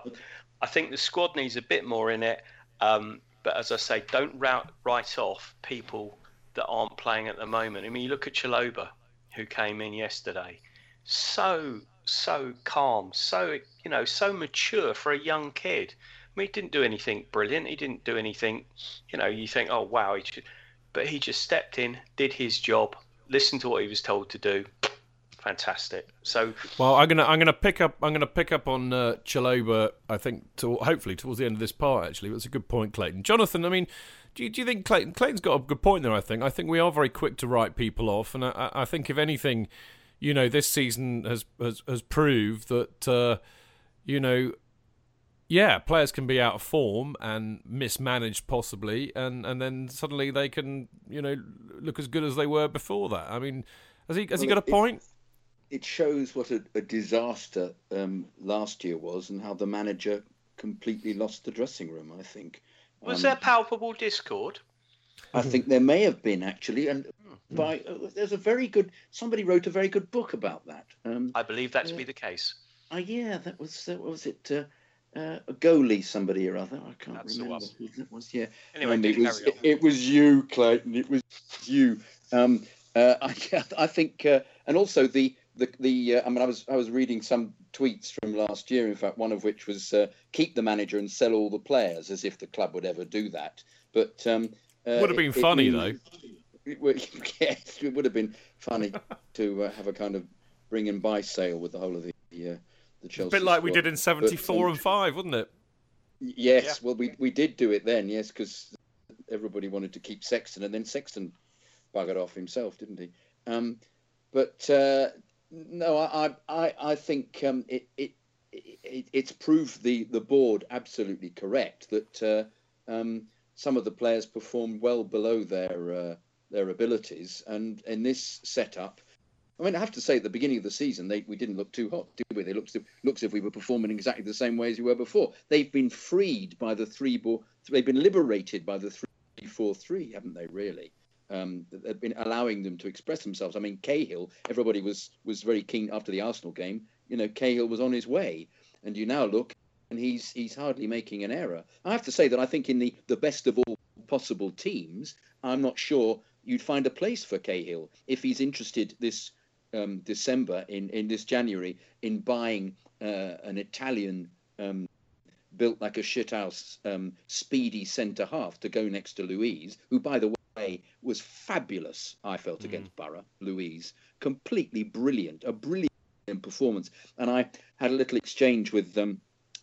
I think the squad needs a bit more in it. Um, but as I say, don't route, write off people that aren't playing at the moment. I mean, you look at Chalobah, who came in yesterday. So so calm, so you know, so mature for a young kid. I mean, he didn't do anything brilliant. He didn't do anything, you know, you think, oh wow, he should, but he just stepped in, did his job, listened to what he was told to do. Fantastic. So well, I'm gonna I'm gonna pick up I'm gonna pick up on uh, Chalobah. I think to, hopefully towards the end of this part. Actually, that's a good point, Clayton. Jonathan, I mean, do you, do you think Clayton Clayton's got a good point there? I think I think we are very quick to write people off, and I, I think if anything you know, this season has has, has proved that uh, you know, yeah, players can be out of form and mismanaged possibly, and and then suddenly they can you know look as good as they were before that. I mean, has he has well, he got a point? It, it shows what a, a disaster um, last year was, and how the manager completely lost the dressing room. I think. Was um, there palpable discord? I think there may have been actually, and hmm. by uh, there's a very good somebody wrote a very good book about that. Um, I believe that to uh, be the case. Uh, yeah, that was uh, was it uh, uh, a goalie somebody or other? I can't That's remember who that was. Yeah, anyway, it was it, it, was you, Clayton. It was you. Um, I I think, and also the the the I mean I was I was reading some tweets from last year. In fact, one of which was keep the manager and sell all the players, as if the club would ever do that. But um, uh, would have been it, funny it, though. It, yes, it would have been funny to uh, have a kind of bring and buy sale with the whole of the uh, the Chelsea. A bit like squad. we did in '74 um, and five, wouldn't it? Yes, yeah. well, we we did do it then, yes, because everybody wanted to keep Sexton, and then Sexton buggered off himself, didn't he? Um, but uh, no, I I I think um, it, it it it's proved the the board absolutely correct that uh, um, some of the players performed well below their uh, their abilities, and in this setup, I mean, I have to say, at the beginning of the season, they, we didn't look too hot, did we? They looked looks as if we were performing exactly the same way as we were before. They've been freed by the three ball. They've been liberated by the three four three, haven't they? Really, um, they've been allowing them to express themselves. I mean, Cahill. Everybody was was very keen after the Arsenal game. You know, Cahill was on his way, and you now look, and he's he's hardly making an error. I have to say that I think in the the best of all possible teams, I'm not sure you'd find a place for Cahill if he's interested this um, December in in this January in buying uh, an Italian um, built like a shithouse um, speedy centre half to go next to Luiz, who by the way was fabulous. I felt mm. against Borough. Luiz, completely brilliant, a brilliant performance. And I had a little exchange with um,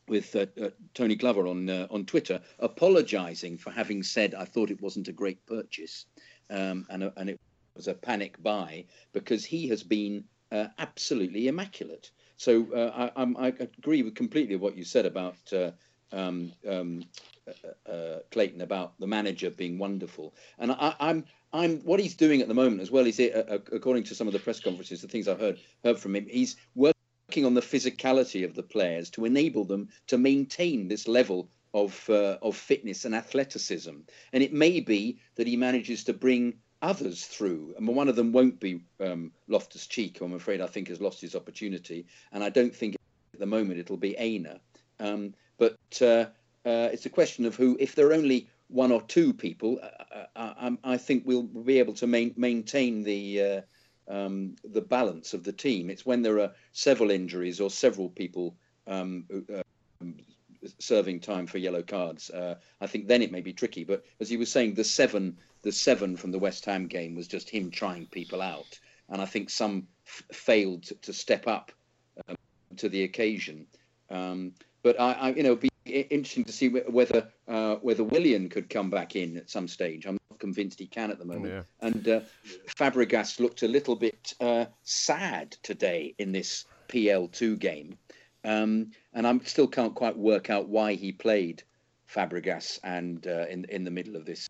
with uh, uh, Tony Glover on uh, on Twitter, apologising for having said I thought it wasn't a great purchase, um, and uh, and it was a panic buy because he has been uh, absolutely immaculate. So uh, I, I, agree with completely what you said about uh, um, um, uh, uh, Clayton about the manager being wonderful, and I, I'm, I'm what he's doing at the moment as well. Is it according to some of the press conferences, the things I've heard heard from him, he's working on the physicality of the players to enable them to maintain this level of uh, of fitness and athleticism. And it may be that he manages to bring others through. And one of them won't be um, Loftus Cheek, I'm afraid I think has lost his opportunity. And I don't think at the moment it'll be Aina. Um, but uh, uh, it's a question of who, if there are only one or two people, uh, uh, uh um, I think we'll be able to main, maintain the. Uh, um, the balance of the team. It's when there are several injuries or several people um, serving time for yellow cards. I think then it may be tricky. But as he was saying, the seven the seven from the West Ham game was just him trying people out, and I think some f- failed to step up um, to the occasion. Um, but I, I, you know, be interesting to see whether uh, whether Willian could come back in at some stage. I'm not convinced he can at the moment. Yeah. And uh, Fabregas looked a little bit uh, sad today in this PL2 game, um, and I still can't quite work out why he played Fabregas and uh, in in the middle of this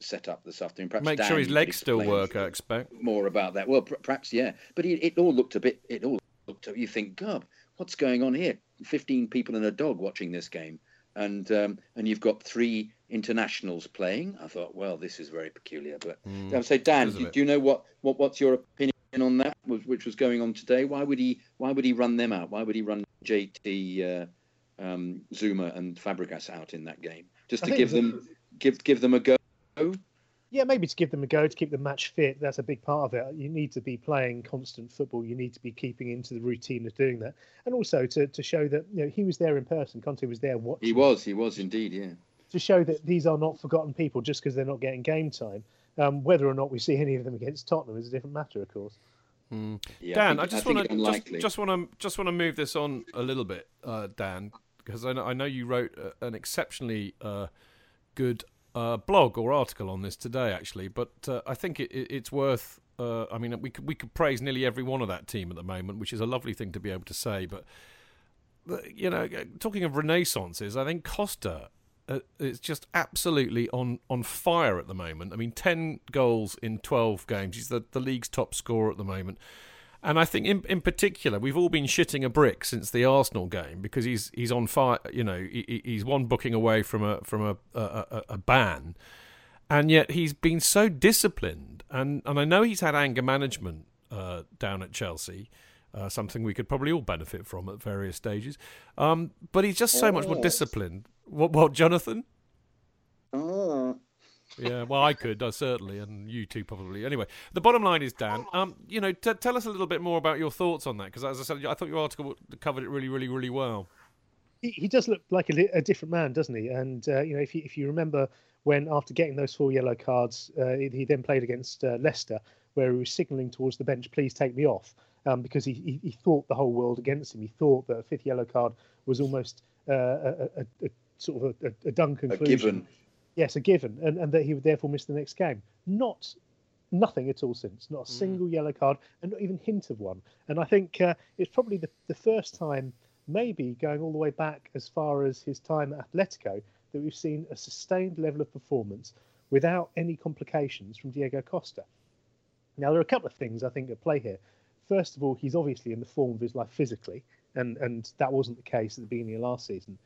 setup this afternoon. Perhaps make Dan, sure his legs still work. I expect more about that. Well, perhaps yeah, but it, it, all looked a bit. It all looked. You think, God, what's going on here? Fifteen people and a dog watching this game, and um, and you've got three internationals playing. I thought, well, this is very peculiar. But mm, I would say, Dan, do, do, you know what, what what's your opinion on that? Which was going on today? Why would he Why would he run them out? Why would he run JT? Uh, um, Zouma and Fabregas out in that game just to give them give give them a go yeah, maybe to give them a go to keep the match fit. That's a big part of it. You need to be playing constant football. You need to be keeping into the routine of doing that, and also to, to show that you know he was there in person. Conte was there watching. He was. He was indeed. Yeah. To show that these are not forgotten people just because they're not getting game time. Um, whether or not we see any of them against Tottenham is a different matter, of course. Mm. Yeah, Dan, I, think, I just want to just, just want to just want to move this on a little bit, uh, Dan, because I know, I know you wrote uh, an exceptionally uh, good uh, blog or article on this today, actually. But uh, I think it, it, it's worth. Uh, I mean, we could we could praise nearly every one of that team at the moment, which is a lovely thing to be able to say. But you know, talking of renaissances, I think Costa uh, is just absolutely on on fire at the moment. I mean, ten goals in twelve games. He's the the league's top scorer at the moment. And I think, in in particular, we've all been shitting a brick since the Arsenal game because he's he's on fire. You know, he, he's one booking away from a from a, a, a ban, and yet he's been so disciplined. And and I know he's had anger management uh, down at Chelsea. Uh, something we could probably all benefit from at various stages. Um, but he's just so much more disciplined. What, what Jonathan? Oh, yeah, well, I could uh, certainly, and you too probably. Anyway, the bottom line is, Dan. Um, you know, t- tell us a little bit more about your thoughts on that, because as I said, I thought your article covered it really, really, really well. He, he does look like a, a, different man, doesn't he? And uh, you know, if you if you remember when after getting those four yellow cards, uh, he, he, then played against uh, Leicester, where he was signalling towards the bench, "Please take me off," um, because he, he, he thought the whole world against him. He thought that a fifth yellow card was almost uh, a, a, a, sort of a, a, done conclusion. A given yes, a given, and, and that he would therefore miss the next game. Not nothing at all since, not a mm. single yellow card, and not even hint of one. And I think uh, it's probably the, the first time, maybe going all the way back as far as his time at Atletico, that we've seen a sustained level of performance without any complications from Diego Costa. Now, there are a couple of things I think at play here. First of all, he's obviously in the form of his life physically, and, and that wasn't the case at the beginning of last season.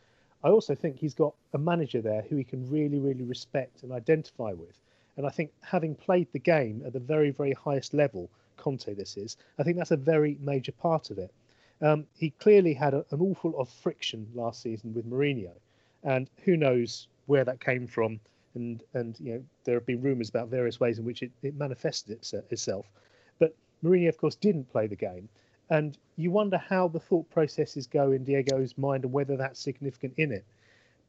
I also think he's got a manager there who he can really, really respect and identify with. And I think having played the game at the very, very highest level, Conte this is, I think that's a very major part of it. Um, he clearly had a, an awful lot of friction last season with Mourinho, and who knows where that came from. And and you know there have been rumours about various ways in which it, it manifested itself. But Mourinho, of course, didn't play the game, and you wonder how the thought processes go in Diego's mind and whether that's significant in it.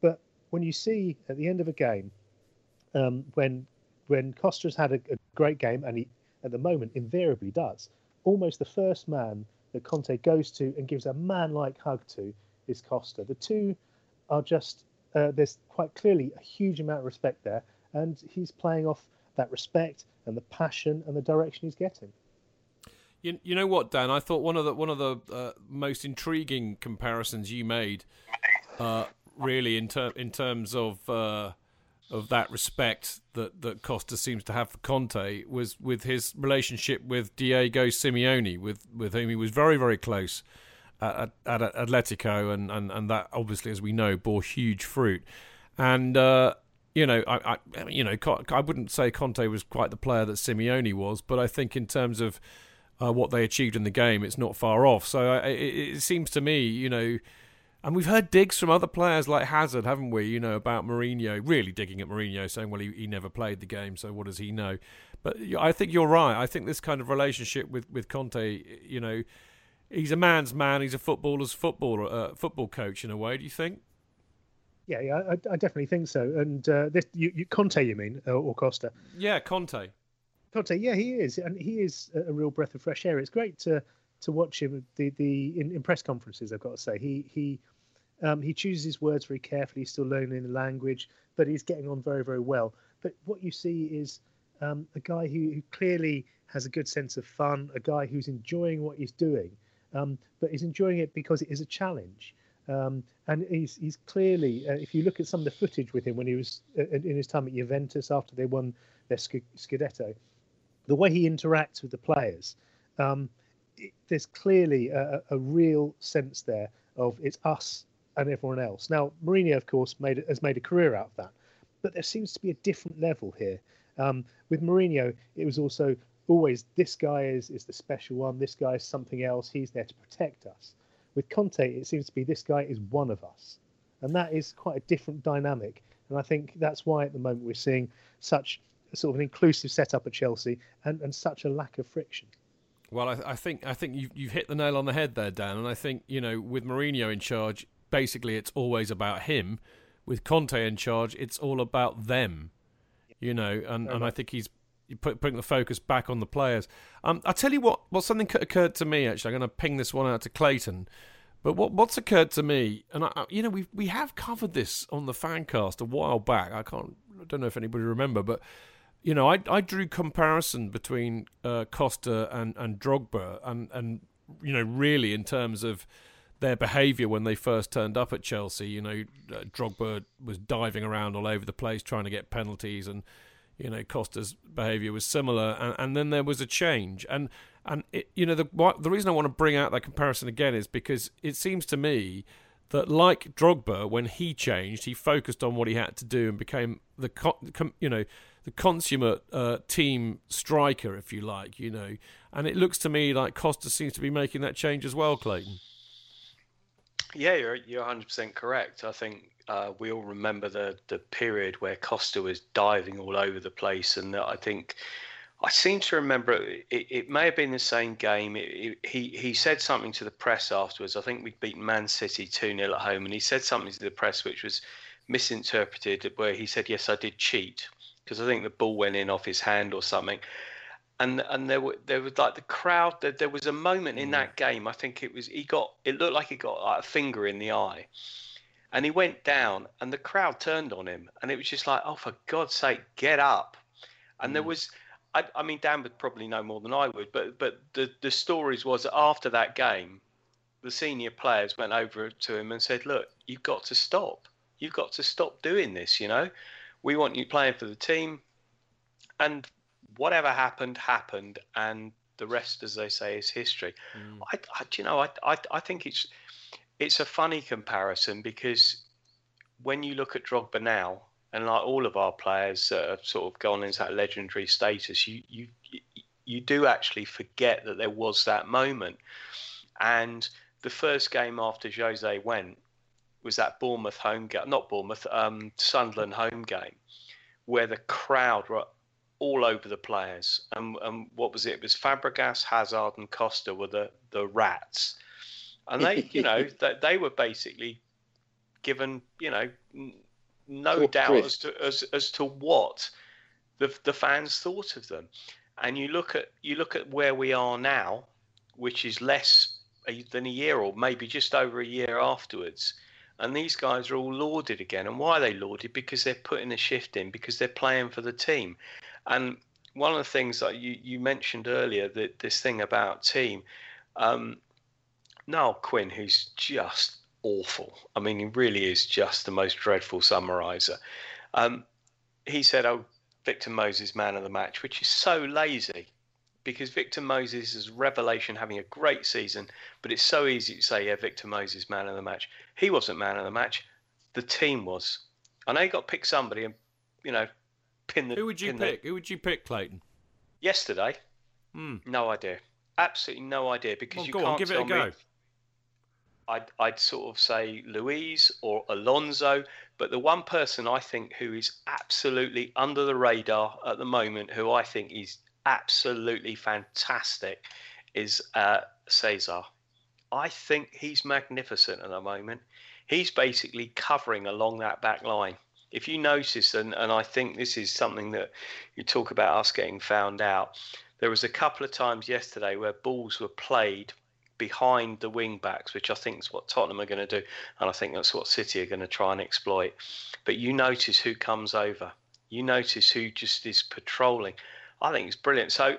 But when you see at the end of a game, um, when when Costa's had a, a great game, and he at the moment invariably does, almost the first man that Conte goes to and gives a man-like hug to is Costa. The two are just uh, there's quite clearly a huge amount of respect there, and he's playing off that respect and the passion and the direction he's getting. You, you know what, Dan? I thought one of the one of the uh, most intriguing comparisons you made, uh, really in ter- in terms of uh, of that respect that, that Costa seems to have for Conte was with his relationship with Diego Simeone, with with whom he was very very close at, at, at Atletico, and, and and that obviously, as we know, bore huge fruit. And uh, you know, I, I you know, I wouldn't say Conte was quite the player that Simeone was, but I think in terms of uh, what they achieved in the game, it's not far off. So uh, it, it, seems to me, you know, and we've heard digs from other players like Hazard, haven't we? You know about Mourinho, really digging at Mourinho, saying, "Well, he, he never played the game, so what does he know?" But I think you're right. I think this kind of relationship with with Conte, you know, he's a man's man. He's a footballer's footballer, uh, football coach in a way. Do you think? Yeah, yeah, I, I definitely think so. And uh, this, you, you, Conte, you mean, or Costa? Yeah, Conte. Conte, yeah, he is, and he is a real breath of fresh air. It's great to to watch him the the in, in press conferences. I've got to say, he he um, he chooses his words very carefully. He's still learning the language, but he's getting on very very well. But what you see is um, a guy who, who, clearly has a good sense of fun, a guy who's enjoying what he's doing, um, but he's enjoying it because it is a challenge. Um, and he's he's clearly, uh, if you look at some of the footage with him when he was uh, in his time at Juventus after they won their Scudetto, the way he interacts with the players, um, it, there's clearly a, a, real sense there of it's us and everyone else. Now, Mourinho, of course, made has made a career out of that, but there seems to be a different level here. Um, with Mourinho, it was also always this guy is is the special one. This guy is something else. He's there to protect us. With Conte, it seems to be this guy is one of us, and that is quite a different dynamic. And I think that's why at the moment we're seeing such sort of an inclusive setup at Chelsea and, and such a lack of friction. Well, I, I think I think you've, you've hit the nail on the head there, Dan. And I think you know with Mourinho in charge, basically it's always about him. With Conte in charge, it's all about them. You know, and, and I think he's put, putting the focus back on the players. Um, I tell you what, what something occurred to me. Actually, I'm going to ping this one out to Clayton. But what what's occurred to me, and I, you know, we we have covered this on the fancast a while back. I can't, I don't know if anybody remember, but you know, I I drew comparison between uh, Costa and and Drogba, and and you know, really in terms of their behaviour when they first turned up at Chelsea. You know, uh, Drogba was diving around all over the place trying to get penalties, and you know Costa's behaviour was similar, and, and then there was a change, and and it, you know the the reason I want to bring out that comparison again is because it seems to me that like Drogba, when he changed, he focused on what he had to do and became the you know the consummate uh, team striker, if you like, you know. And it looks to me like Costa seems to be making that change as well, Clayton. Yeah, you're you're 100% correct. I think uh, we all remember the the period where Costa was diving all over the place, and I think I seem to remember it, it may have been the same game. It, it, he he said something to the press afterwards. I think we'd beaten Man City 2 0 at home, and he said something to the press which was misinterpreted, where he said, Yes, I did cheat because I think the ball went in off his hand or something. And and there were there was like the crowd. There, there was a moment in mm. that game. I think it was he got it looked like he got like a finger in the eye, and he went down, and the crowd turned on him, and it was just like, oh for God's sake, get up! And mm. there was. I, I mean, Dan would probably know more than I would, but but the the stories was after that game, the senior players went over to him and said, "Look, you've got to stop You've got to stop doing this. You know, we want you playing for the team, and whatever happened happened, and the rest, as they say, is history. Mm. I, I, you know, I, I, I think it's it's a funny comparison because when you look at Drogba now, and like all of our players that have sort of gone into that legendary status, you you you do actually forget that there was that moment. And the first game after Jose went was that Bournemouth home game, not Bournemouth, um, Sunderland home game, where the crowd were all over the players. And, and what was it? It was Fabregas, Hazard, and Costa were the, the rats. And they, you know, they, they were basically given, you know, no doubt as to as, as to what the the fans thought of them. And you look at you look at where we are now, which is less than a year or maybe just over a year afterwards. And these guys are all lauded again. And why are they lauded? Because they're putting a shift in, because they're playing for the team. And one of the things that you, you mentioned earlier, that this thing about team, um, Niall Quinn, who's just awful. I mean, he really is just the most dreadful summariser. Um, he said, "Oh, Victor Moses man of the match," which is so lazy because Victor Moses is revelation having a great season, but it's so easy to say, yeah, Victor Moses man of the match. He wasn't man of the match. The team was. I know you got to pick somebody and, you know, pin the. Who would you pick? The... Who would you pick, Clayton? Yesterday? Hmm. No idea. Absolutely no idea because well, you can't on, give it a go. Me... I'd, I'd sort of say Luiz or Alonso, but the one person I think who is absolutely under the radar at the moment, who I think is absolutely fantastic, is uh, Cesar. I think he's magnificent at the moment. He's basically covering along that back line. If you notice, and, and I think this is something that you talk about us getting found out, there was a couple of times yesterday where balls were played behind the wing backs, which I think is what Tottenham are going to do, and I think that's what City are going to try and exploit. But you notice who comes over. You notice who just is patrolling. I think it's brilliant. So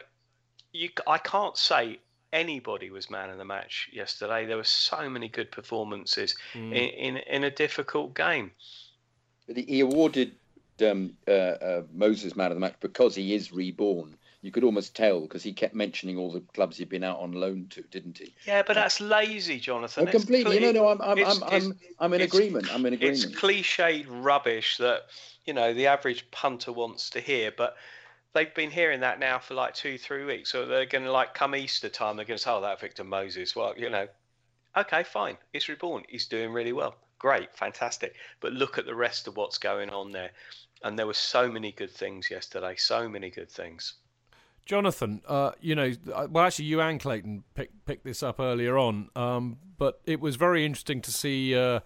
you, I can't say anybody was man of the match yesterday. There were so many good performances mm. in, in, in a difficult game. He awarded um, uh, uh, Moses man of the match because he is reborn you could almost tell because he kept mentioning all the clubs he'd been out on loan to, didn't he? Yeah, but that's lazy, Jonathan. Oh, completely. no, no, I'm, I'm, I'm, I'm, I'm in agreement. I'm in agreement. It's cliched rubbish that you know the average punter wants to hear, but they've been hearing that now for like two, three weeks. So they're going to like come Easter time, they're going to say, "Oh, that Victor Moses." Well, you know, okay, fine. He's reborn. He's doing really well. Great, fantastic. But look at the rest of what's going on there. And there were so many good things yesterday. So many good things. Jonathan, uh, you know, well, actually, you and Clayton picked picked this up earlier on, um, but it was very interesting to see uh,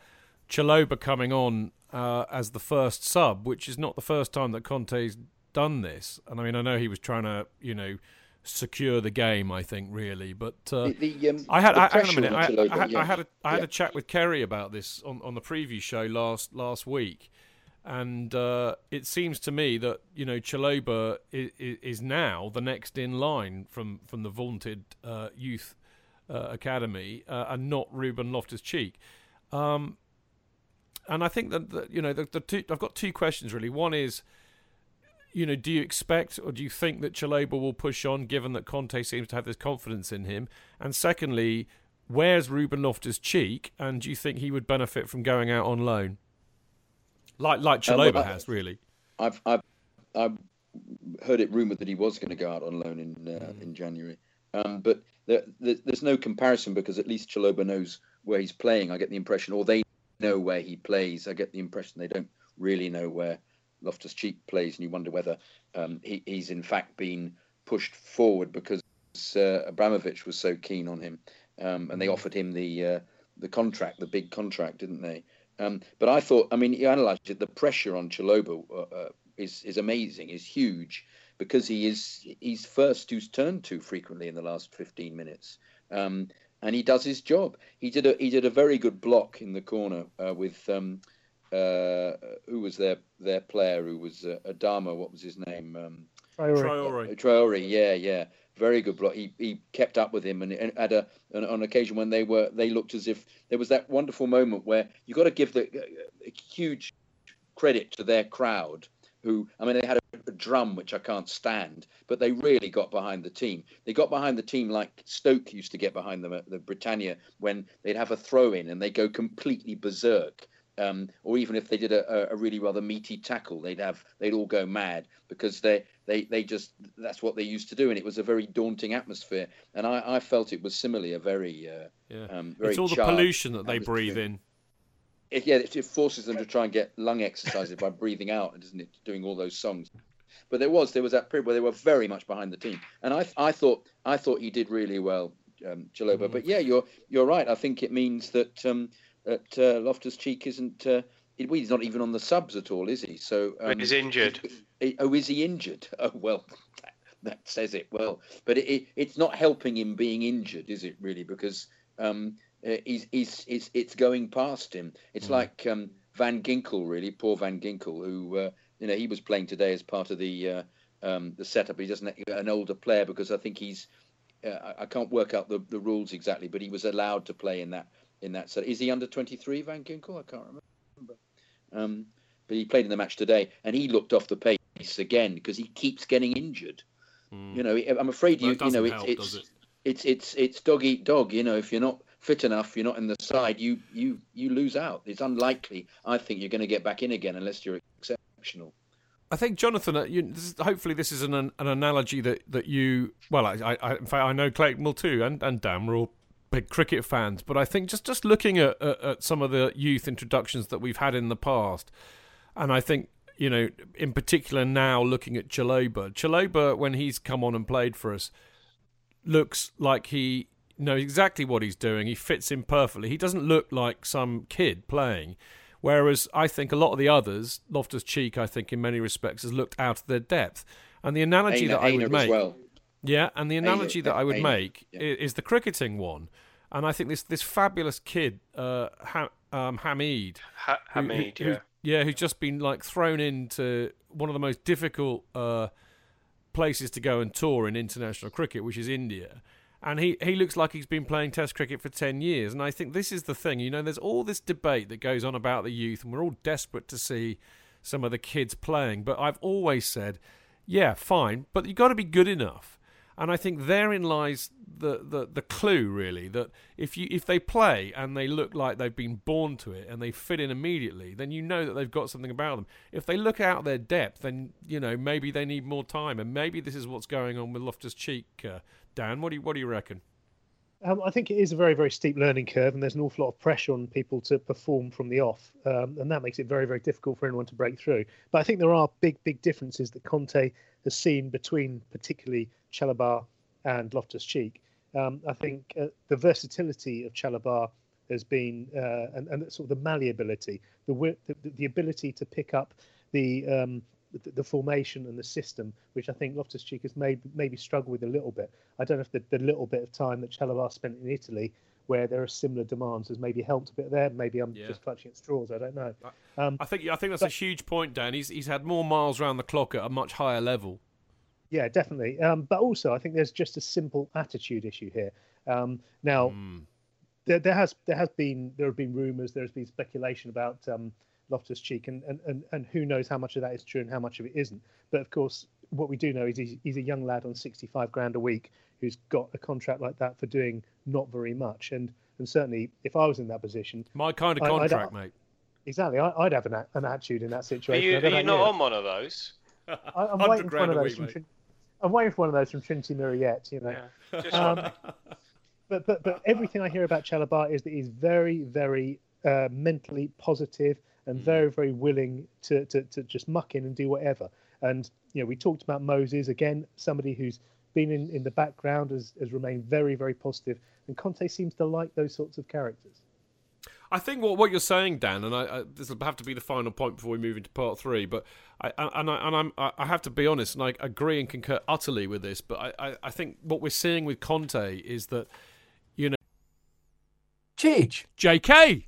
Chalobah coming on uh, as the first sub, which is not the first time that Conte's done this. And I mean, I know he was trying to, you know, secure the game. I think really, but uh, the, the, um, I had I, hang on a minute. I, I, I, had a I had yeah. a chat with Kerry about this on on the preview show last last week and uh, it seems to me that you know Chalobah is, is, now the next in line from from the vaunted uh, youth uh, academy, uh, and not Ruben Loftus Cheek. Um, and I think that, that you know the, the two, I've got two questions really. One is, you know, do you expect or do you think that Chalobah will push on, given that Conte seems to have this confidence in him? And secondly, where's Ruben Loftus Cheek, and do you think he would benefit from going out on loan? like like Chalobah um, well, has really. I've I've I've heard it rumored that he was going to go out on loan in uh, mm. in January, um, but there, there's no comparison because at least Chalobah knows where he's playing. I get the impression, or they know where he plays. I get the impression they don't really know where Loftus Cheek plays, and you wonder whether um, he, he's in fact been pushed forward because uh, Abramovich was so keen on him, um, and they mm. offered him the uh, the contract, the big contract, didn't they? Um, but I thought, I mean, you analysed it, the pressure on Chalobah uh, uh, is is amazing, is huge because he is he's first who's turned to frequently in the last 15 minutes. Um, and he does his job. He did a he did a very good block in the corner uh, with um, who was their their player who was uh, Adama. What was his name? Um, Traore. Traore. Yeah, yeah very good block. He, he kept up with him, and, and at a on occasion when they were they looked as if there was that wonderful moment where you got to give the huge credit to their crowd. Who I mean, they had a, a, drum which I can't stand, but they really got behind the team. They got behind the team like Stoke used to get behind them at the Britannia when they'd have a throw in and they go completely berserk. Um, or even if they did a, a, really rather meaty tackle, they'd have they'd all go mad because they they they just that's what they used to do, and it was a very daunting atmosphere. And I, I felt it was similarly a very uh, yeah. Um, very it's all the pollution that they breathe in. It, yeah, it, it, forces them to try and get lung exercises by breathing out, doesn't it? Doing all those songs. But there was there was that period where they were very much behind the team, and I I thought I thought he did really well, um. Mm. But yeah, you're you're right. I think it means that. Um, at uh, Loftus Cheek isn't. Uh, he's not even on the subs at all, is he? So um, he's injured. He, oh, is he injured? Oh well, that, that says it well. But it, it, it's not helping him being injured, is it really? Because um, uh, he's, he's, he's, it's going past him. It's mm. like um, Van Ginkel, really, poor Van Ginkel, who uh, you know he was playing today as part of the uh, um, the setup. He doesn't an older player because I think he's. Uh, I can't work out the, the rules exactly, but he was allowed to play in that in that set. Is he under 23, Van Ginkel? I can't remember. Um, but he played in the match today, and he looked off the pace again because he keeps getting injured. Mm. You know, I'm afraid you, you know, it, help, it's, it? it's it's it's dog eat dog. You know, if you're not fit enough, you're not in the side, you you you lose out. It's unlikely. I think you're going to get back in again unless you're exceptional. I think Jonathan, uh, you, this is, hopefully this is an an analogy that, that you well, I, I in fact I know Clayton will too, and and Dan we're all big cricket fans, but I think just just looking at, at, at some of the youth introductions that we've had in the past, and I think you know in particular now looking at Chalobah, Chalobah when he's come on and played for us looks like he knows exactly what he's doing. He fits in perfectly. He doesn't look like some kid playing. Whereas I think a lot of the others, Loftus Cheek, I think in many respects has looked out of their depth. And the analogy that I would make, well. Yeah, and the analogy that I would make yeah. is the cricketing one, and I think this this fabulous kid, uh, ha- um, Hameed, ha- Hameed, who, yeah, yeah, who's just been like thrown into one of the most difficult uh, places to go and tour in international cricket, which is India. And he, he looks like he's been playing Test cricket for 10 years. And I think this is the thing. You know, there's all this debate that goes on about the youth, and we're all desperate to see some of the kids playing. But I've always said, yeah, fine, but you've got to be good enough. And I think therein lies the, the, the clue, really, that if you if they play and they look like they've been born to it and they fit in immediately, then you know that they've got something about them. If they look out their depth, then you know maybe they need more time, and maybe this is what's going on with Loftus Cheek. Uh, Dan, what do you what do you reckon? Um, I think it is a very, very steep learning curve, and there's an awful lot of pressure on people to perform from the off, um, and that makes it very, very difficult for anyone to break through. But I think there are big, big differences that Conte has seen between, particularly Chalobah and Loftus Cheek. Um, I think uh, the versatility of Chalobah has been, uh, and, and sort of the malleability, the, the, the ability to pick up the, um, the, the formation and the system, which I think Loftus Cheek has maybe maybe struggled with a little bit. I don't know if the, the little bit of time that Chalobah spent in Italy, where there are similar demands, has maybe helped a bit there. Maybe I'm yeah. just clutching at straws. I don't know. Um, I think I think that's but, a huge point, Dan. He's he's had more miles around the clock at a much higher level. Yeah, definitely. Um, but also, I think there's just a simple attitude issue here. Um, now, mm. there, there, has there has been there have been rumours, there has been speculation about um, Loftus Cheek, and, and, and, and who knows how much of that is true and how much of it isn't. But of course, what we do know is he's, he's a young lad on 65 grand a week who's got a contract like that for doing not very much. And and certainly, if I was in that position, my kind of contract, I, mate. Exactly, I, would have an, an attitude in that situation. Are you, are you not on one of those? I, am waiting for one of those week, from. I'm waiting for one of those from Trinity Mirriette, you know. Yeah, um, but but but everything I hear about Chalobah is that he's very very uh, mentally positive and mm. very very willing to, to to just muck in and do whatever. And you know, we talked about Moses again, somebody who's been in, in the background has, has remained very very positive, and Conte seems to like those sorts of characters. I think what what you're saying, Dan, and I, I, this will have to be the final point before we move into part three. But I and I and I'm I have to be honest, and I agree and concur utterly with this. But I, I, I think what we're seeing with Conte is that you know, Chidge, J.K.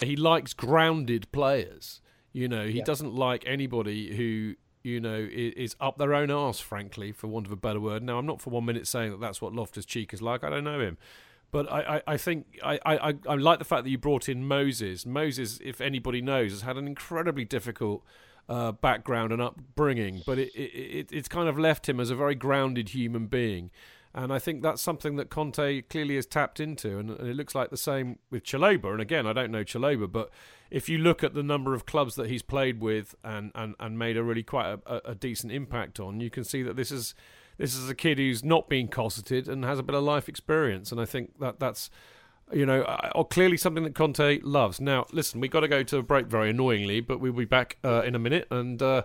He likes grounded players. You know, he Yeah. doesn't like anybody who, you know, is up their own arse, frankly, for want of a better word. Now, I'm not for one minute saying that that's what Loftus Cheek is like. I don't know him. But I, I, I think I, I, I like the fact that you brought in Moses. Moses, if anybody knows, has had an incredibly difficult uh, background and upbringing, but it, it, it it's kind of left him as a very grounded human being. And I think that's something that Conte clearly has tapped into, and, and it looks like the same with Chalobah. And again, I don't know Chalobah, but if you look at the number of clubs that he's played with and, and, and made a really quite a, a, decent impact on, you can see that this is this is a kid who's not been cosseted and has a bit of life experience. And I think that that's you know, or clearly something that Conte loves. Now, listen, we've got to go to a break very annoyingly, but we'll be back uh, in a minute. And, uh,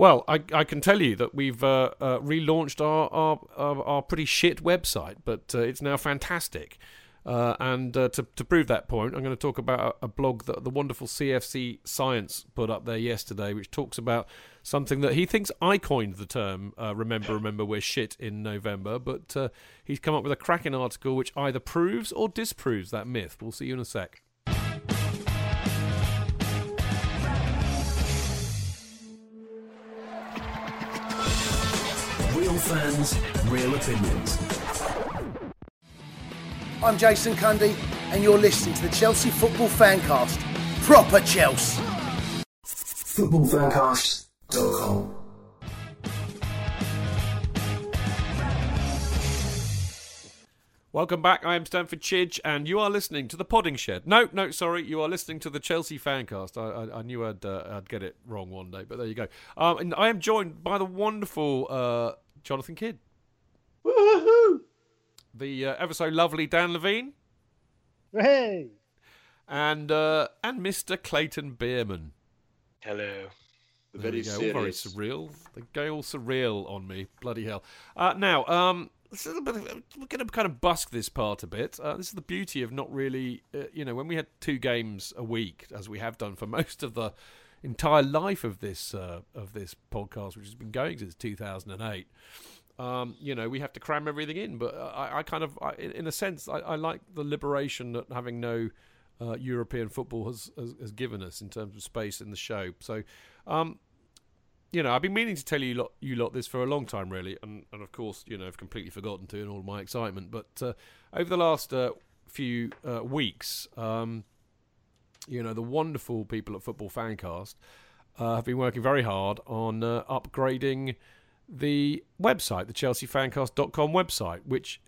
well, I, I can tell you that we've uh, uh, relaunched our, our, our, our pretty shit website, but uh, it's now fantastic. Uh, and uh, to, to prove that point, I'm going to talk about a, a blog that the wonderful CFC Science put up there yesterday, which talks about something that he thinks I coined the term uh, remember, remember, we're shit in November. But he's come up with a cracking article which either proves or disproves that myth. We'll see you in a sec. Fans, real opinions. I'm Jason Cundy, and you're listening to the Chelsea Football Fancast. Proper Chelsea. Footballfancast.com. Welcome back. I am Stamford Chidge, and you are listening to the Podding Shed. No, no, sorry, you are listening to the Chelsea Fancast. I, I, I knew I'd, uh, I'd get it wrong one day, but there you go. Um, and I am joined by the wonderful uh, Jonathan Kidd, Woohoo! the uh, ever so lovely Dan Levene, Hey! and uh, and Mr. Clayton Beerman. Hello. There Very go. All very surreal. They go all surreal on me. Bloody hell. Uh, now, um, this is a bit of- we're going to kind of busk this part a bit. Uh, this is the beauty of not really, uh, you know, when we had two games a week, as we have done for most of the entire life of this uh, of this podcast, which has been going since 2008. Um, you know, we have to cram everything in, but I, I kind of, I, in a sense, I, I like the liberation that having no uh, European football has, has has given us in terms of space in the show. So, um, you know, I've been meaning to tell you lot, you lot this for a long time, really, and, and of course, you know, I've completely forgotten to in all my excitement. But uh, over the last uh, few uh, weeks, um, you know, the wonderful people at Football Fancast uh, have been working very hard on uh, upgrading the website, the ChelseaFancast.com website, which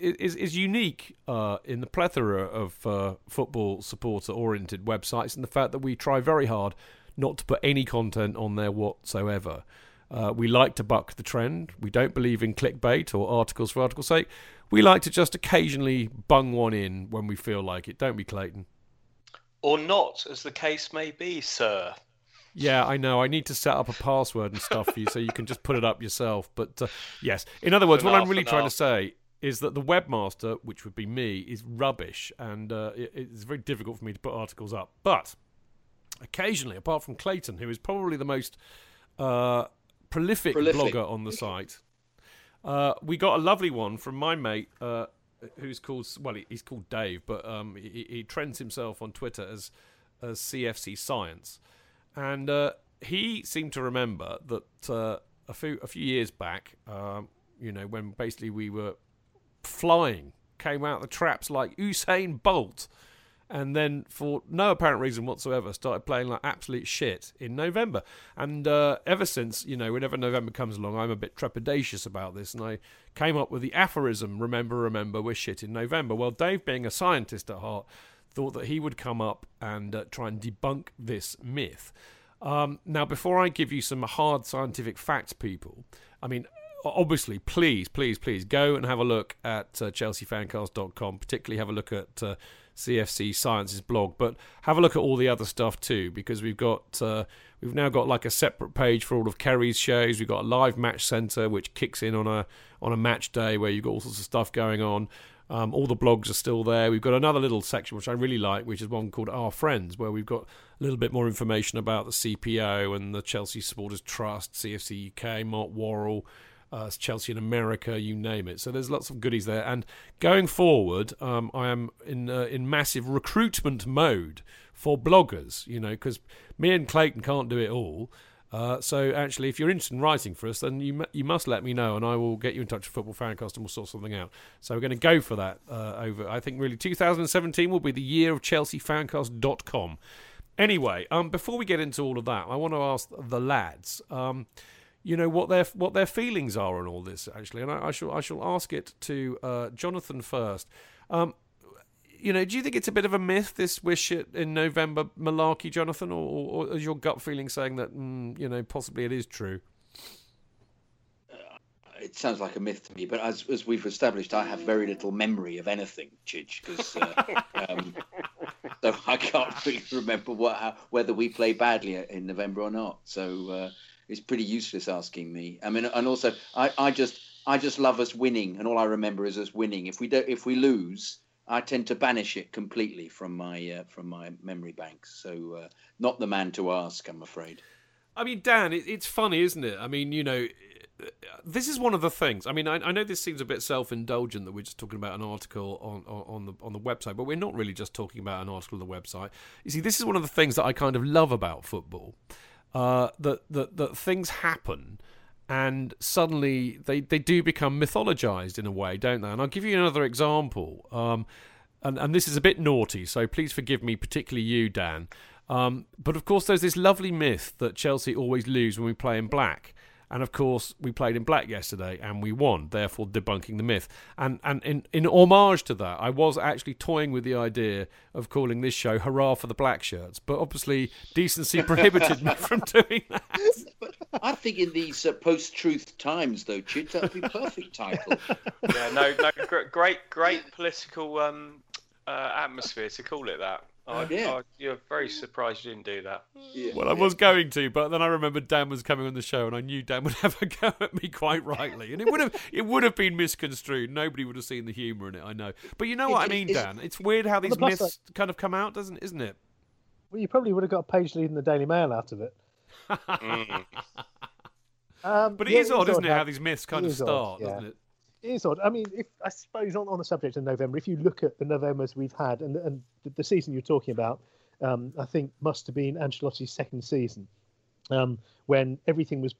is is unique uh, in the plethora of uh, football supporter-oriented websites, and the fact that we try very hard not to put any content on there whatsoever. Uh, we like to buck the trend. We don't believe in clickbait or articles for article's sake. We like to just occasionally bung one in when we feel like it, don't we, Clayton? Or not, as the case may be, sir. Yeah, I know. I need to set up a password and stuff for you so you can just put it up yourself. But uh, yes, in other words, what I'm really trying to say is that the webmaster, which would be me, is rubbish, and uh, it, it's very difficult for me to put articles up. But occasionally, apart from Clayton, who is probably the most uh, prolific, Prolific. blogger on the site, uh, we got a lovely one from my mate, uh, who's called well, he's called Dave, but um, he, he trends himself on Twitter as as CFC Science, and uh, he seemed to remember that uh, a few a few years back, um, you know, when basically we were flying, came out the traps like Usain Bolt, and then for no apparent reason whatsoever started playing like absolute shit in November. And uh, ever since, you know, whenever November comes along, I'm a bit trepidatious about this, and I came up with the aphorism: "Remember, remember, we're shit in November." Well, Dave, being a scientist at heart, thought that he would come up and uh, try and debunk this myth. Um, now, before I give you some hard scientific facts, people, I mean, obviously, please, please, please go and have a look at uh, chelseafancast.com, particularly have a look at uh, CFC Science's blog, but have a look at all the other stuff too, because we've got uh, we've now got like a separate page for all of Kerry's shows. We've got a live match centre which kicks in on a on a match day where you've got all sorts of stuff going on. Um, all the blogs are still there. We've got another little section which I really like, which is one called Our Friends, where we've got a little bit more information about the CPO and the Chelsea Supporters Trust, CFC UK, Mark Worrall, uh, Chelsea in America, you name it. So there's lots of goodies there. And going forward, um, I am in uh, in massive recruitment mode for bloggers. You know, because me and Clayton can't do it all. Uh, so actually, if you're interested in writing for us, then you you must let me know, and I will get you in touch with Football Fancast, and we'll sort something out. So we're going to go for that uh, over. I think really 2017 will be the year of ChelseaFancast.com. Anyway, um, before we get into all of that, I want to ask the lads, um, you know, what their what their feelings are on all this actually, and I, I shall I shall ask it to uh, Jonathan first. Um, you know, do you think it's a bit of a myth this wish it in November malarkey, Jonathan, or, or is your gut feeling saying that mm, you know possibly it is true? It sounds like a myth to me, but as as we've established, I have very little memory of anything, Chidge, because uh, um, so I can't really remember what how, whether we play badly in November or not. So uh, it's pretty useless asking me. I mean, and also I, I just I just love us winning, and all I remember is us winning. If we don't, if we lose, I tend to banish it completely from my uh, from my memory banks. So uh, not the man to ask, I'm afraid. I mean, Dan, it, it's funny, isn't it? I mean, you know, this is one of the things. I mean, I, I know this seems a bit self-indulgent that we're just talking about an article on, on, on the on the website, but we're not really just talking about an article on the website. You see, this is one of the things that I kind of love about football. Uh, that that that things happen, and suddenly they they do become mythologized in a way, don't they? And I'll give you another example. Um, and and this is a bit naughty, so please forgive me, particularly you, Dan. Um, but of course, there's this lovely myth that Chelsea always lose when we play in black. And of course, we played in black yesterday and we won, therefore debunking the myth. And and in, in homage to that, I was actually toying with the idea of calling this show "Hurrah for the Black Shirts," but obviously decency prohibited me from doing that. I think in these uh, post-truth times, though, Chid, that would be perfect title. Yeah, no, no, great, great political um, uh, atmosphere to call it that. I, Yeah. I, you're very surprised you didn't do that. Yeah. Well, I was going to, but then I remembered Dan was coming on the show, and I knew Dan would have a go at me quite rightly, and it would have it would have been misconstrued. Nobody would have seen the humour in it. I know, but you know what I It- it- mean, it's- Dan. It's weird how these the plus myths kind of come out, doesn't isn't it? Well, you probably would have got a page lead in the Daily Mail out of it. Mm. Um, But it yeah, is odd, isn't it, how- how these myths kind of is odd, start, yeah. doesn't it? Is odd. I mean, if I suppose on, on the subject of November, if you look at the Novembers we've had and, and the, the season you're talking about, um, I think must have been Ancelotti's second season, um, when everything was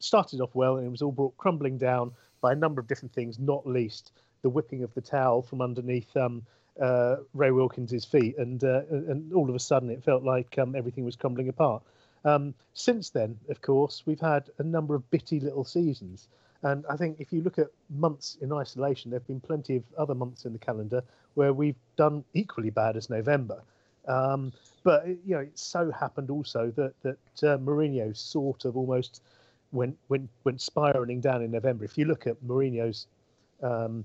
started off well and it was all brought crumbling down by a number of different things, not least the whipping of the towel from underneath um, uh, Ray Wilkins's feet, and uh, and all of a sudden it felt like um, everything was crumbling apart. Um, since then, of course, we've had a number of bitty little seasons. And I think if you look at months in isolation, there have been plenty of other months in the calendar where we've done equally bad as November. Um, but you know, it so happened also that that uh, Mourinho sort of almost went went went spiraling down in November. If you look at Mourinho's um,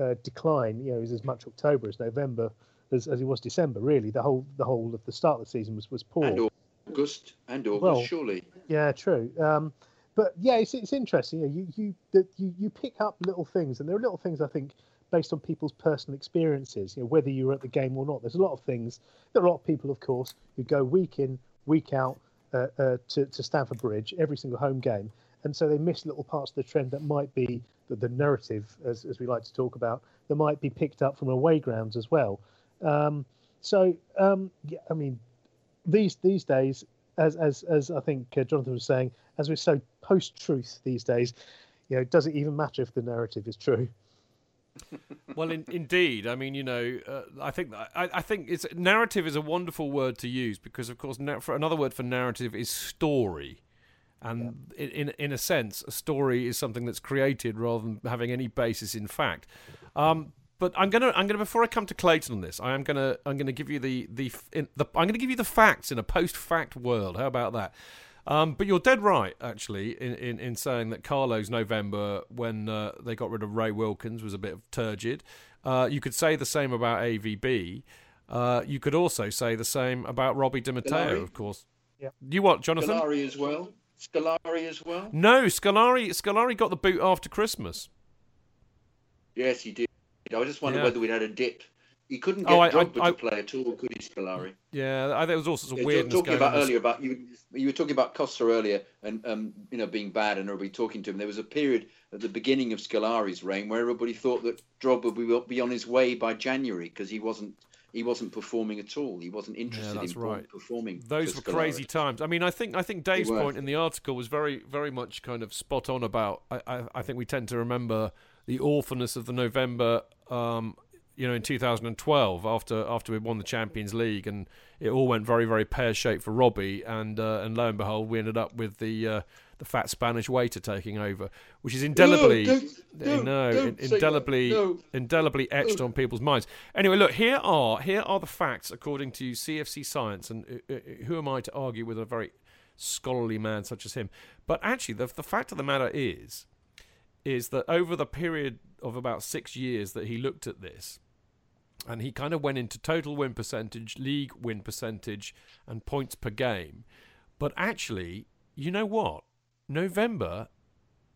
uh, decline, you know, it was as much October as November as, as it was December. Really, the whole the whole of the start of the season was was poor. And August and August, Well, surely. Yeah, true. Um, but yeah, it's, it's interesting. You, you that you you pick up little things, and there are little things I think based on people's personal experiences. You know, whether you were at the game or not. There's a lot of things. There are a lot of people, of course, who go week in, week out uh, uh, to to Stamford Bridge every single home game, and so they miss little parts of the trend that might be the, the narrative, as as we like to talk about, that might be picked up from away grounds as well. Um, so um, yeah, I mean, these these days, as as as I think uh, Jonathan was saying, as we're so post-truth these days, you know, does it even matter if the narrative is true? well, in, indeed. I mean, you know, uh, I think I, I think it's narrative is a wonderful word to use because, of course, na- for another word for narrative is story, and in, in in a sense, a story is something that's created rather than having any basis in fact. Um, but I'm gonna I'm gonna before I come to Clayton on this, I am gonna I'm gonna give you the the, in, the I'm gonna give you the facts in a post-fact world. How about that? Um, but you're dead right, actually, in, in, in saying that Carlo's November, when uh, they got rid of Ray Wilkins, was a bit of turgid. Uh, you could say the same about AVB. Uh, you could also say the same about Robbie Di Matteo, of course. Yeah. You what, Jonathan? Scolari as well. Scolari as well. No, Scolari. Scolari got the boot after Christmas. Yes, he did. I was just wondered Yeah. whether we'd had a dip. He couldn't Oh, get I- I- Drogba I- to play at all, could he, Scolari? Yeah, I, think there was all sorts of Yeah, weirdness talking going about on. earlier about you. You were talking about Costa earlier, and um, you know being bad, and everybody talking to him. There was a period at the beginning of Scolari's reign where everybody thought that Drogba would be on his way by January because he wasn't he wasn't performing at all. He wasn't interested that's in right. performing. Those were Scolari. crazy times. I mean, I think I think Dave's point in the article was very very much kind of spot on about. I, I, I think we tend to remember the awfulness of the November. Um, you know, in 2012, after after we won the Champions League, and it all went very very pear shaped for Robbie, and uh, and lo and behold, we ended up with the uh, the fat Spanish waiter taking over, which is indelibly uh, don't- no, don't in- say that. indelibly No. indelibly etched on people's minds. Anyway, look here are here are the facts according to CFC Science, and uh, uh, who am I to argue with a very scholarly man such as him? But actually, the the fact of the matter is, is that over the period of about six years that he looked at this, and he kind of went into total win percentage, league win percentage, and points per game. But actually, you know what? November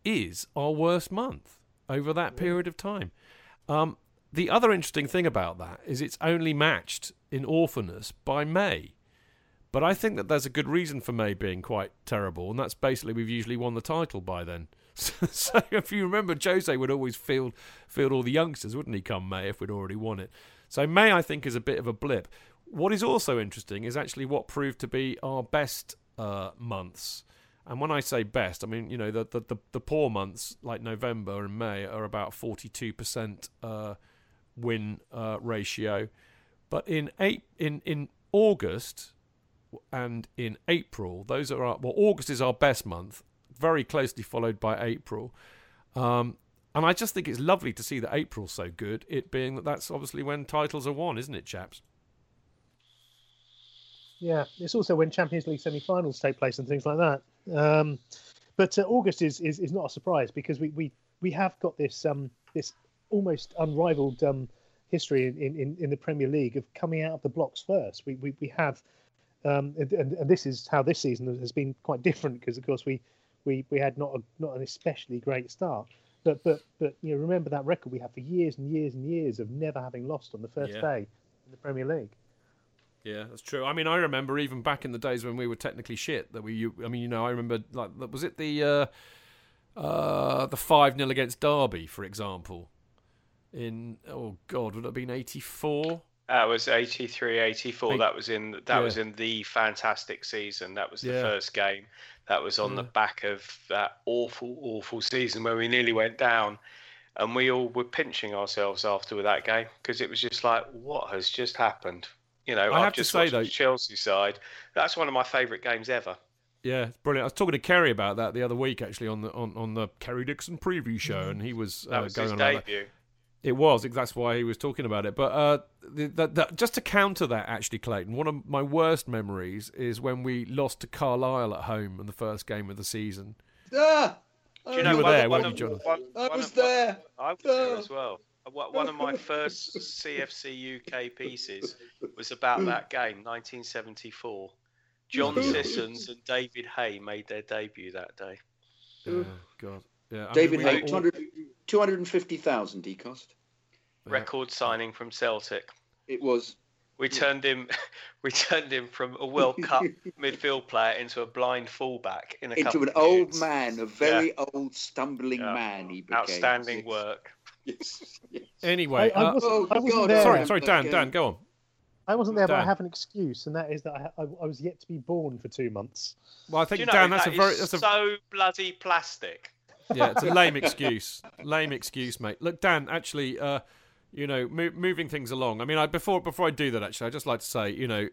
is our worst month over that period of time. Um, the other interesting thing about that is it's only matched in awfulness by May. But I think that there's a good reason for May being quite terrible, and that's basically we've usually won the title by then. so if you remember, Jose would always field field all the youngsters, wouldn't he? Come May, if we'd already won it. So May, I think, is a bit of a blip. What is also interesting is actually what proved to be our best uh, months. And when I say best, I mean you know the the, the, the poor months like November and May are about forty two percent uh, win uh, ratio, but in eight in in August and in April, those are our, well August is our best month, very closely followed by April. Um, and I just think it's lovely to see that April's so good. It being that that's obviously when titles are won, isn't it, chaps? Yeah, it's also when Champions League semi-finals take place and things like that. Um, but uh, August is, is is not a surprise because we we, we have got this um this almost unrivaled um history in, in, in the Premier League of coming out of the blocks first. We we, we have um and, and and this is how this season has been quite different because of course we we we had not a, not an especially great start. But but but you know remember that record we had for years and years and years of never having lost on the first Yeah. day in the Premier League. Yeah, that's true. I mean, I remember even back in the days when we were technically shit that we. I mean, you know, I remember like was it the uh, uh, the five 0 against Derby, for example, in oh god, would it have been eighty four? Uh, that was 83, 84. Eight- That was in that Yeah. was in the fantastic season. That was the Yeah. first game. That was on the mm. back of that awful, awful season where we nearly went down, and we all were pinching ourselves after that game because it was just like, what has just happened? You know, I have to say, though- the Chelsea side. That's one of my favourite games ever. Yeah, brilliant. I was talking to Kerry about that the other week, actually, on the on, on the Kerry Dixon preview show, mm. and he was, That uh, was going his on about that. Debut. It was. That's why he was talking about it. But uh, the, the, the, just to counter that, actually, Clayton, one of my worst memories is when we lost to Carlisle at home in the first game of the season. Ah, Do you You know were one there, of- weren't you, of- Jonathan? one- I was of- there. I was there Oh. as well. One one of my first CFC UK pieces was about that game, 1974, John Sissons and David Hay made their debut that day. Oh, God. Yeah, I David mean, we Hay, all- 200 250,000 he cost. Record signing from Celtic. It was. We turned him, we turned him from a World Cup midfield player into a blind fullback in a Into couple an of old years. man, a very old, stumbling Yeah. man he became. Outstanding Yes. work. Yes, yes. Anyway, I, I uh, wasn't, Oh, I wasn't God, there. sorry, sorry, Dan, Dan, go on. I wasn't there, but I have an excuse, and that is that I, I, I was yet to be born for two months. Well, I think you know, Dan, that's that a very, is that's a so bloody plastic. Yeah, it's a lame excuse. Lame excuse, mate. Look, Dan, actually, uh, you know, mo- moving things along. I mean, I, before before I do that, actually, I'd just like to say, you know,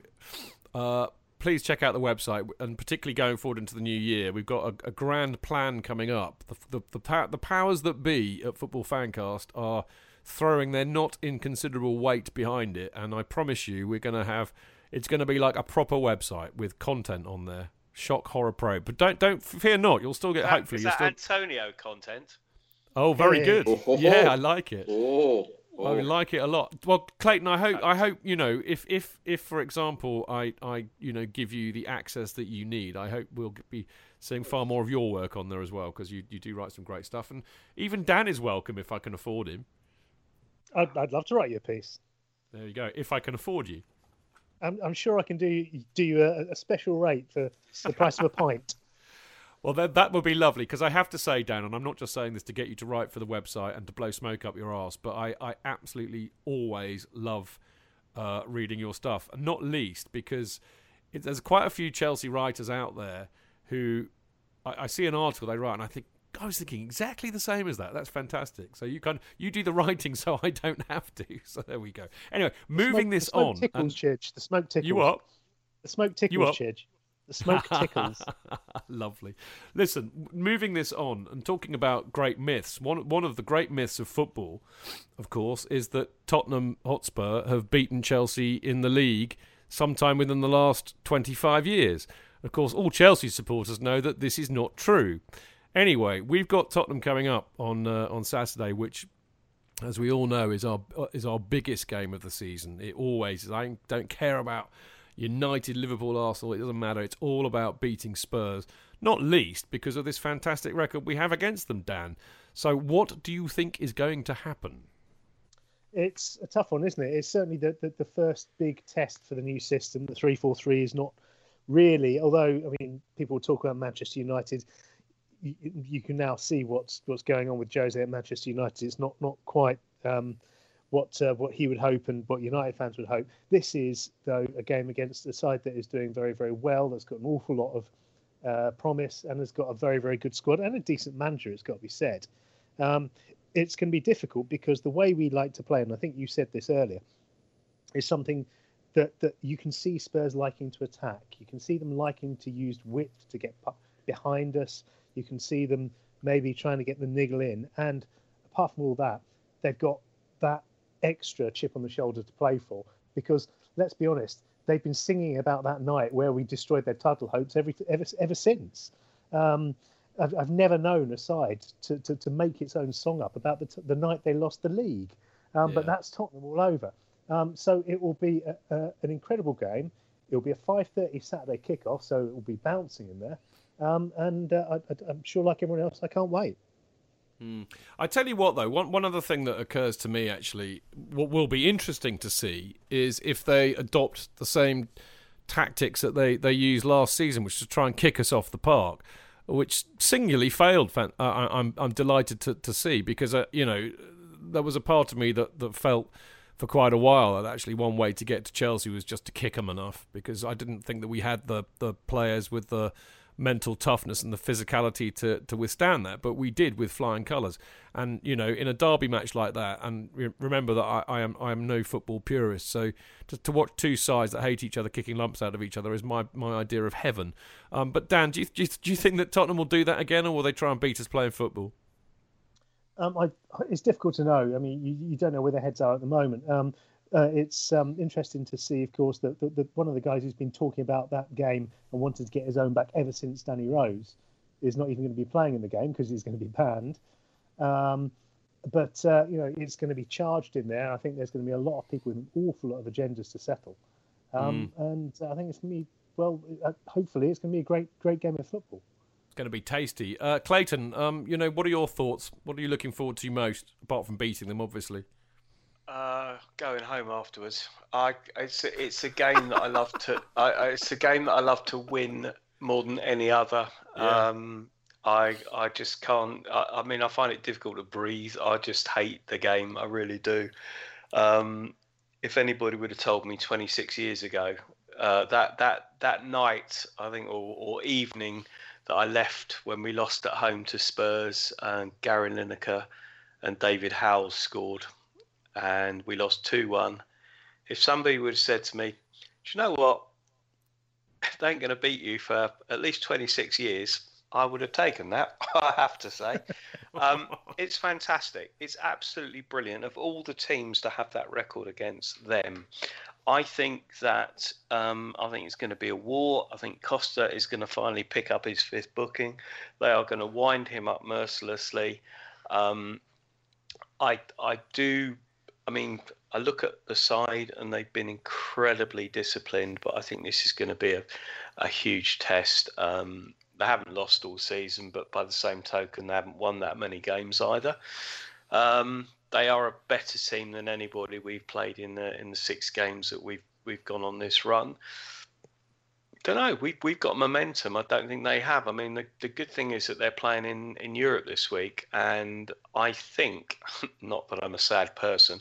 uh, please check out the website, and particularly going forward into the new year, we've got a, a grand plan coming up. The the the, pow- the powers that be at Football Fancast are throwing their not inconsiderable weight behind it, and I promise you, we're going to have. It's going to be like a proper website with content on there. Shock horror pro, but don't don't fear not. You'll still get That- hopefully is you'll that still Antonio content? Oh, very Yeah. good. Oh, ho, ho. Yeah, I like it. Oh, I oh. like it a lot. Well, Clayton, I hope I hope you know if if if for example I I you know give you the access that you need, I hope we'll be seeing far more of your work on there as well because you you do write some great stuff and even Dan is welcome if I can afford him. I'd, I'd love to write you a piece. There you go. If I can afford you. I'm, I'm sure I can do do you a, a special rate for the price of a pint. Well, then that would be lovely because I have to say, Dan, and I'm not just saying this to get you to write for the website and to blow smoke up your arse, but I, I absolutely always love uh, reading your stuff, and not least because it, there's quite a few Chelsea writers out there who I, I see an article they write and I think. I was thinking exactly the same as that. That's fantastic. So you can you do the writing, so I don't have to. So there we go. Anyway, moving Smoke- this the smoke on. Tickles, and- Chidge. The smoke tickles. you what? The smoke tickles? Chidge. The smoke tickles. Lovely. Listen, moving this on and talking about great myths. One one of the great myths of football, of course, is that Tottenham Hotspur have beaten Chelsea in the league sometime within the last 25 years. Of course, all Chelsea supporters know that this is not true. Anyway, we've got Tottenham coming up on uh, on Saturday, which as we all know, is our is our biggest game of the season. It always is. I don't care about United, Liverpool, Arsenal. It doesn't matter. It's all about beating Spurs, not least because of this fantastic record we have against them, Dan. So, what do you think is going to happen? it's a tough one, isn't it? It's certainly the, the, the first big test for the new system. The three four three is not really, although I mean, people talk about Manchester United. You, you can now see what's what's going on with Jose at Manchester United. It's not not quite um, what uh, what he would hope and what United fans would hope. This is though a game against a side that is doing very very well. That's got an awful lot of uh, promise and has got a very very good squad and a decent manager. It's got to be said. Um, it's going to be difficult because the way we like to play, and I think you said this earlier, is something that that you can see Spurs liking to attack. You can see them liking to use width to get behind us. You can see them maybe trying to get the niggle in. And apart from all that, they've got that extra chip on the shoulder to play for. Because let's be honest, they've been singing about that night where we destroyed their title hopes every ever ever since. Um, I've, I've never known a side to, to, to make its own song up about the, t- the night they lost the league. Um, But Yeah. that's Tottenham all over. Um, so it will be a, a, an incredible game. It will be a 5.30 Saturday kickoff, so it will be bouncing in there. Um, and uh, I, I'm sure, like everyone else, I can't wait. I tell you what, though, one one other thing that occurs to me actually, what will be interesting to see is if they adopt the same tactics that they, they used last season, which is to try and kick us off the park, which singularly failed. I, I'm I'm delighted to, to see because uh, you know there was a part of me that, that felt for quite a while that actually one way to get to Chelsea was just to kick them enough because I didn't think that we had the the players with the mental toughness and the physicality to, to withstand that, but we did with flying colours. And you know, in a derby match like that, and remember that I, I am I am no football purist, so to, to watch two sides that hate each other kicking lumps out of each other is my, my idea of heaven. Um, but Dan, do you, do you do you think that Tottenham will do that again, or will they try and beat us playing football? Um, I, it's difficult to know. I mean, you, you don't know where their heads are at the moment. Um, uh, it's um, interesting to see, of course, that, that, that one of the guys who's been talking about that game and wanted to get his own back ever since Danny Rose is not even going to be playing in the game because he's going to be banned. Um, but uh, you know, it's going to be charged in there. I think there's going to be a lot of people with an awful lot of agendas to settle, um, and I think it's going to be well, uh, hopefully it's going to be a great, great game of football. It's going to be tasty. Uh, Clayton, um, you know, what are your thoughts? What are you looking forward to most, apart from beating them, obviously? Uh, going home afterwards. I it's a, it's a game that I love to. I, it's a game that I love to win more than any other. Yeah. Um, I I just can't. I, I, mean, I find it difficult to breathe. I just hate the game. I really do. Um, if anybody would have told me 26 years ago uh, that that that night, I think, or, or, evening that I left when we lost at home to Spurs, and Gary Lineker and David Howells scored, and we lost two one. If somebody would have said to me, "Do you know what? They ain't going to beat you for at least 26 years," I would have taken that. I have to say, um, it's fantastic. It's absolutely brilliant. Of all the teams to have that record against them, I think that um, I think it's going to be a war. I think Costa is going to finally pick up his fifth booking. They are going to wind him up mercilessly. Um, I I do. I mean, I look at the side and they've been incredibly disciplined, but I think this is going to be a, a huge test. Um, they haven't lost all season, but by the same token, they haven't won that many games either. Um, they are a better team than anybody we've played in the in the six games that we've we've gone on this run. Don't know. We've we've got momentum. I don't think they have. I mean, the, the good thing is that they're playing in, in Europe this week, and I think, not that I'm a sad person,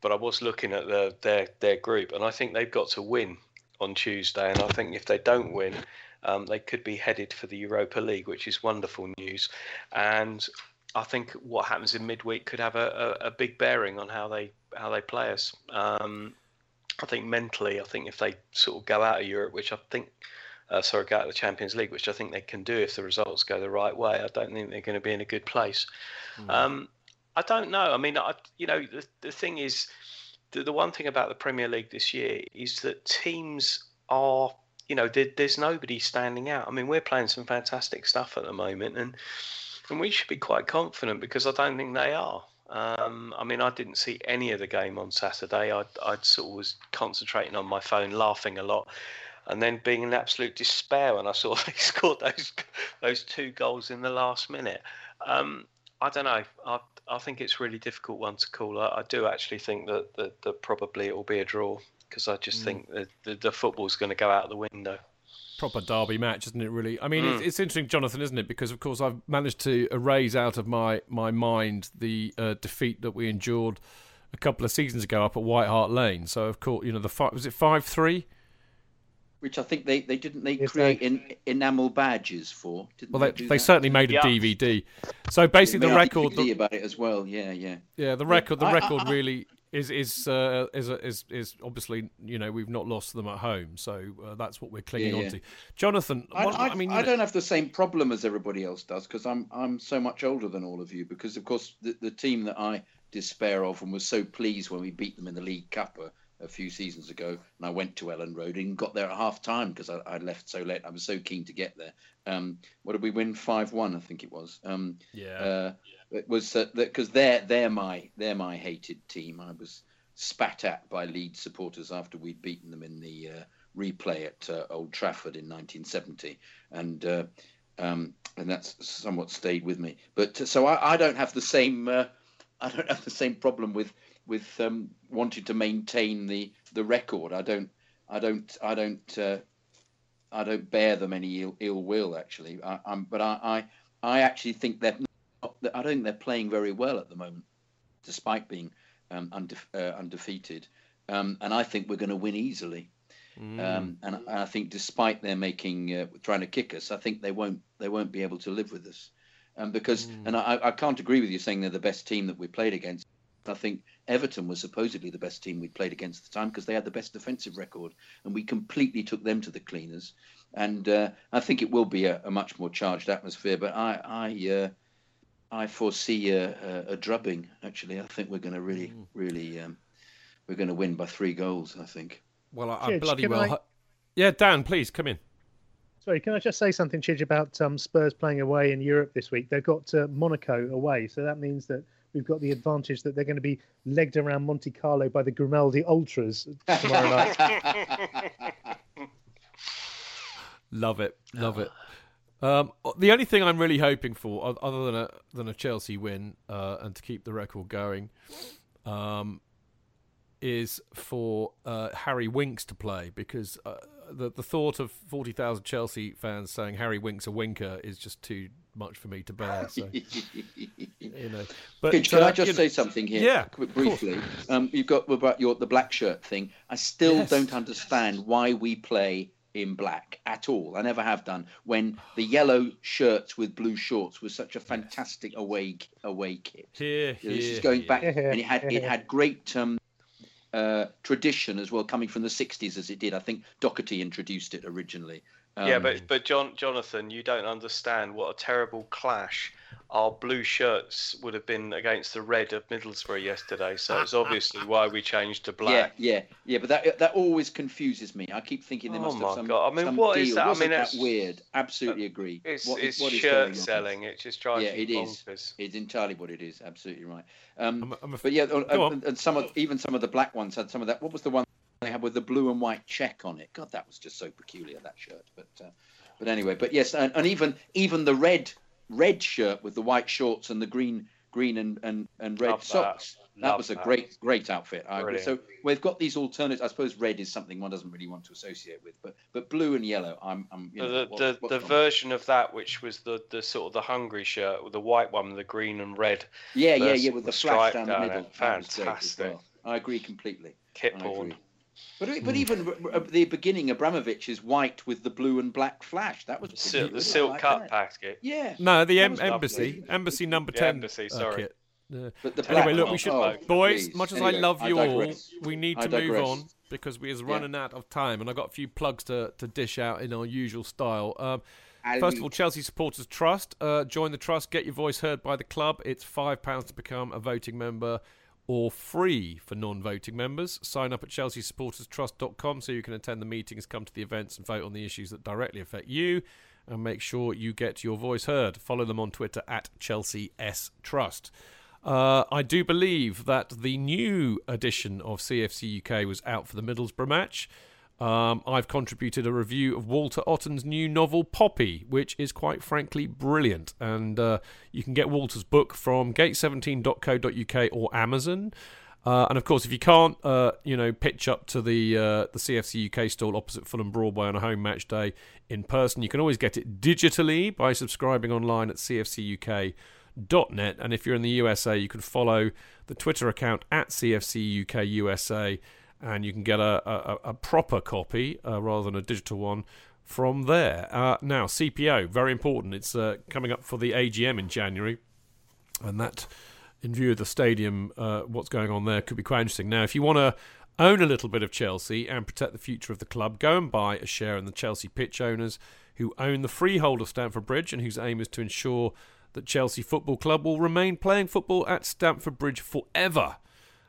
but I was looking at the, their their group, and I think they've got to win on Tuesday. And I think if they don't win, um, they could be headed for the Europa League, which is wonderful news. And I think what happens in midweek could have a, a, a big bearing on how they how they play us. Um, I think mentally, I think if they sort of go out of Europe, which I think, uh, sorry, go out of the Champions League, which I think they can do if the results go the right way, I don't think they're going to be in a good place. Mm. Um, I don't know. I mean, I, you know, the, the thing is, the, the one thing about the Premier League this year is that teams are you know, there, there's nobody standing out. I mean, we're playing some fantastic stuff at the moment, and and we should be quite confident because I don't think they are. Um, I mean, I didn't see any of the game on Saturday. I I sort of was concentrating on my phone, laughing a lot, and then being in absolute despair when I saw they scored those those two goals in the last minute. Um, I don't know. I I think it's really difficult one to call. I, I do actually think that, that, that probably it will be a draw because I just mm. think the, the, the football's going to go out the window. Proper derby match, isn't it? Really, I mean, mm. it's, it's, interesting, Jonathan, isn't it? Because of course I've managed to erase out of my my mind the uh, defeat that we endured a couple of seasons ago up at White Hart Lane. So of course, you know, the five, was it five three? Which I think they, they didn't they create in, enamel badges for. well, they, they, they certainly made a yeah. DVD. So basically, the record the, about it as well. Yeah, yeah. Yeah, the record the record I, I, really is is uh, is is is obviously you know we've not lost them at home, so uh, that's what we're clinging yeah, yeah. on to. Jonathan, I, what, I, I mean, I don't have the same problem as everybody else does because I'm I'm so much older than all of you. Because of course the, the team that I despair of and was so pleased when we beat them in the League Cup a, a few seasons ago, and I went to Elland Road and got there at half time because I, I, left so late. I was so keen to get there. Um, what did we win? Five one, I think it was. Um, yeah. Uh, it was because uh, they're they're my they're my hated team. I was spat at by Leeds supporters after we'd beaten them in the uh, replay at uh, Old Trafford in 1970, and uh, um, and that's somewhat stayed with me. But uh, so I, I don't have the same uh, I don't have the same problem with with um, wanting to maintain the the record. I don't I don't I don't I don't bear them any ill, ill will actually. I, but I, I I actually think they're I don't think they're playing very well at the moment, despite being um, uh, undefeated. Um, and I think we're going to win easily. Mm. Um, and, and, I think, despite their making uh, trying to kick us, I think they won't they won't be able to live with us. Um, because, mm. and I, I can't agree with you saying they're the best team that we played against. I think Everton was supposedly the best team we played against at the time because they had the best defensive record, and we completely took them to the cleaners. And uh, I think it will be a, a, much more charged atmosphere. But I, I, uh, I foresee a, a, a, drubbing. Actually, I think we're going to really, mm. really, um, we're going to win by three goals. I think. Well, I, I bloody well. I... Yeah, Dan, please come in. Sorry, can I just say something, Chidge, about um, Spurs playing away in Europe this week? They've got uh, Monaco away, so that means that we've got the advantage that they're going to be legged around Monte Carlo by the Grimaldi Ultras tomorrow night. Love it, love it. Um, the only thing I'm really hoping for, other than a than a Chelsea win uh, and to keep the record going, um, is for uh, Harry Winks to play because uh, the the thought of forty thousand Chelsea fans saying Harry Winks a winker is just too much for me to bear. So you know, but can uh, I just say know- something here? Yeah, briefly. Um, you've got about your the black shirt thing. I still Yes. don't understand why we play in black at all. I never have done. When the yellow shirts with blue shorts was such a fantastic away away kit. Yeah, You know, this is going here. back, and it had it had great um, uh, tradition as well, coming from the '60s as it did. I think Docherty introduced it originally. yeah, Um, but but John Jonathan, you don't understand what a terrible clash our blue shirts would have been against the red of Middlesbrough yesterday. So it's obviously why we changed to black. Yeah, yeah, yeah, but that that always confuses me. I keep thinking they Oh must my have some. God, I mean, some what is deal. that? I Wasn't mean, that weird. Absolutely agree. It's What is- it's what is shirt going selling. It just drives Yeah, you it is. bonkers. It's entirely what it is. Absolutely right. Um, I'm a- I'm a- but yeah, uh, Go on. and, and some of even some of the black ones had some of that. What was the one they had with the blue and white check on it? God, that was just so peculiar that shirt. But uh, but anyway, but yes, and, and even even the red red shirt with the white shorts and the green green and and, and red Love socks. That Love was a that. great great outfit. I agree. So we've got these alternatives. I suppose red is something one doesn't really want to associate with, but but blue and yellow. I'm I'm you know, the what- the, the version of that which was the, the sort of the hungry shirt with the white one with the green and red Yeah, yeah, yeah, with the, stripe flash down the middle. it. That was great as Fantastic. well. I agree completely. kit I porn. agree. But but even r- r- the beginning, Abramovich is white with the blue and black flash. That was The, pretty sil- the silk like cut that. packet. Yeah. No, the em- embassy, lovely. embassy number The ten. embassy, uh, sorry. kit. Yeah. But the Anyway, look, we should, oh, boys. please. Much as Anyway, I love I you all, we need to move on because we is running out of time, and I've got a few plugs to, to dish out in our usual style. Um, first of all, Chelsea Supporters Trust. Uh, join the trust, get your voice heard by the club. It's five pounds to become a voting member, or free for non-voting members. Sign up at chelseasupporterstrust.com so you can attend the meetings, come to the events, and vote on the issues that directly affect you. And make sure you get your voice heard. Follow them on Twitter at Chelsea S Trust. Uh, I do believe that the new edition of CFC UK was out for the Middlesbrough match. Um, I've contributed a review of Walter Otton's new novel Poppy, which is quite frankly brilliant. And uh, you can get Walter's book from gate17.co.uk or Amazon. Uh, and of course, if you can't, uh, you know, pitch up to the uh, the CFC UK stall opposite Fulham Broadway on a home match day in person, you can always get it digitally by subscribing online at cfcuk.net. And if you're in the USA, you can follow the Twitter account at CFC UK USA, and you can get a, a, a proper copy uh, rather than a digital one from there. Uh, now, CPO, very important. It's uh, coming up for the AGM in January, and that in view of the stadium, uh, what's going on there could be quite interesting. Now, if you want to own a little bit of Chelsea and protect the future of the club, go and buy a share in the Chelsea pitch owners who own the freehold of Stamford Bridge and whose aim is to ensure that Chelsea Football Club will remain playing football at Stamford Bridge forever.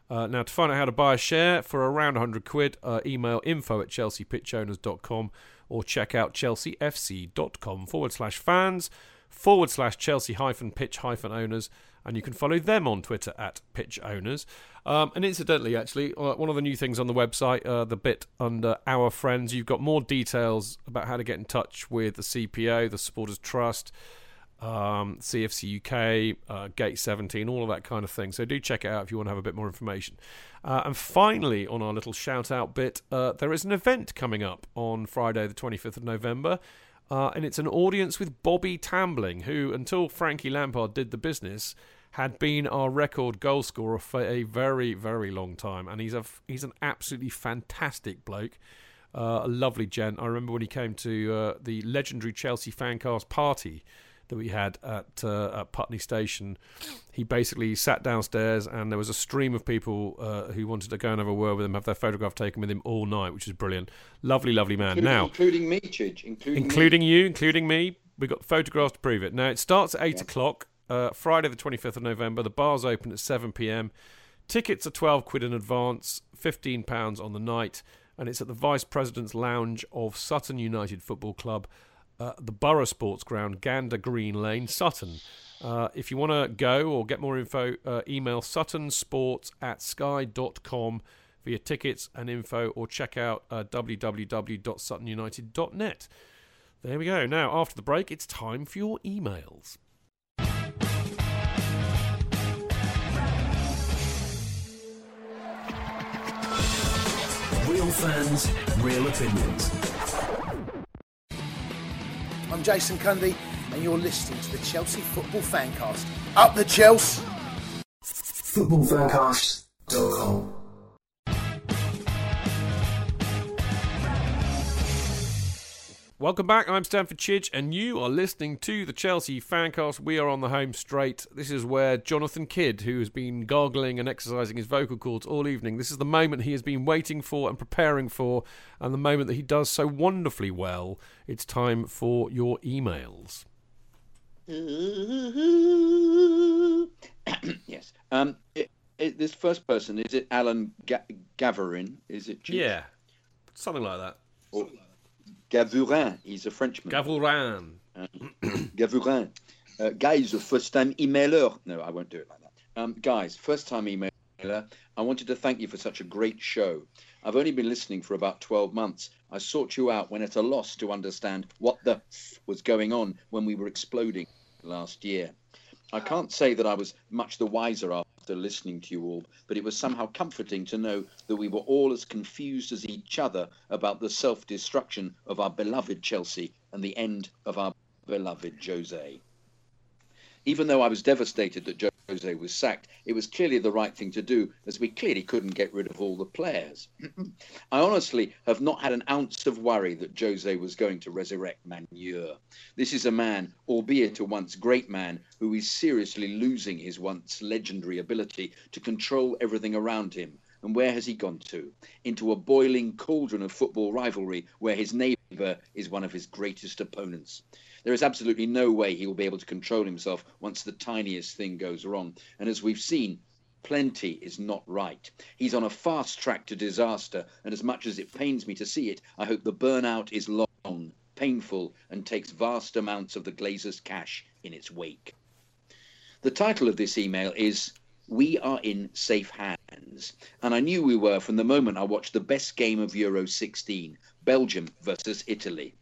Uh, now, to find out how to buy a share for around 100 quid, uh, email info at chelseapitchowners.com or check out chelseafc.com forward slash fans forward slash Chelsea hyphen pitch hyphen owners, and you can follow them on Twitter at pitch owners. Um, and incidentally, actually, uh, one of the new things on the website, uh, the bit under our friends, you've got more details about how to get in touch with the CPO, the Supporters Trust, um, CFC UK, uh, Gate 17, all of that kind of thing. So do check it out if you want to have a bit more information. Uh, and finally, on our little shout out bit, uh, there is an event coming up on Friday, the 25th of November. Uh, and it's an audience with Bobby Tambling, who, until Frankie Lampard did the business, had been our record goal scorer for a very, very long time. And he's a he's an absolutely fantastic bloke, uh, a lovely gent. I remember when he came to uh, the legendary Chelsea Fancast party that we had at, uh, at Putney Station. He basically sat downstairs, and there was a stream of people uh, who wanted to go and have a word with him, have their photograph taken with him all night, which is brilliant. Lovely, lovely man. Including, now, including me, Chidge, including, including me. you, including me. We've got photographs to prove it. Now, it starts at 8 o'clock, uh, Friday, the 25th of November. The bar's open at 7 pm. Tickets are 12 quid in advance, £15 on the night, and it's at the Vice President's Lounge of Sutton United Football Club, uh, the Borough Sports Ground, Gander Green Lane, Sutton. Uh, if you want to go or get more info, uh, email suttonsports at sky.com for your tickets and info, or check out uh, www.suttonunited.net. There we go. Now, after the break, it's time for your emails. Real fans, real opinions. I'm Jason Cundy, and you're listening to the Chelsea Football Fancast. Up the Chelsea! Football Footballfancast.com. Welcome back. I'm Stamford Chidge, and you are listening to the Chelsea Fancast. We are on the home straight. This is where Jonathan Kidd, who has been gargling and exercising his vocal cords all evening, this is the moment he has been waiting for and preparing for, and the moment that he does so wonderfully well. It's time for your emails. yes. Um, it, it, this first person is it Alan Ga- Gaverin? Is it? Chief? Yeah, something like that. Or Gavurin. He's a Frenchman. Gavurin. Uh, Gavurin. Uh, guys, first time emailer. No, I won't do it like that. Um, guys, first time emailer. I wanted to thank you for such a great show. I've only been listening for about 12 months. I sought you out when at a loss to understand what the f- was going on when we were exploding last year. I can't say that I was much the wiser after listening to you all, but it was somehow comforting to know that we were all as confused as each other about the self destruction of our beloved Chelsea and the end of our beloved Jose. Even though I was devastated that Jose was sacked, it was clearly the right thing to do, as we clearly couldn't get rid of all the players. I honestly have not had an ounce of worry that Jose was going to resurrect Manure. This is a man, albeit a once great man, who is seriously losing his once legendary ability to control everything around him. And where has he gone to? Into a boiling cauldron of football rivalry where his neighbour is one of his greatest opponents. There is absolutely no way he will be able to control himself once the tiniest thing goes wrong. And as we've seen, plenty is not right. He's on a fast track to disaster, and as much as it pains me to see it, I hope the burnout is long, painful, and takes vast amounts of the Glazers' cash in its wake. The title of this email is We Are in Safe Hands, and I knew we were from the moment I watched the best game of Euro 16, Belgium versus Italy.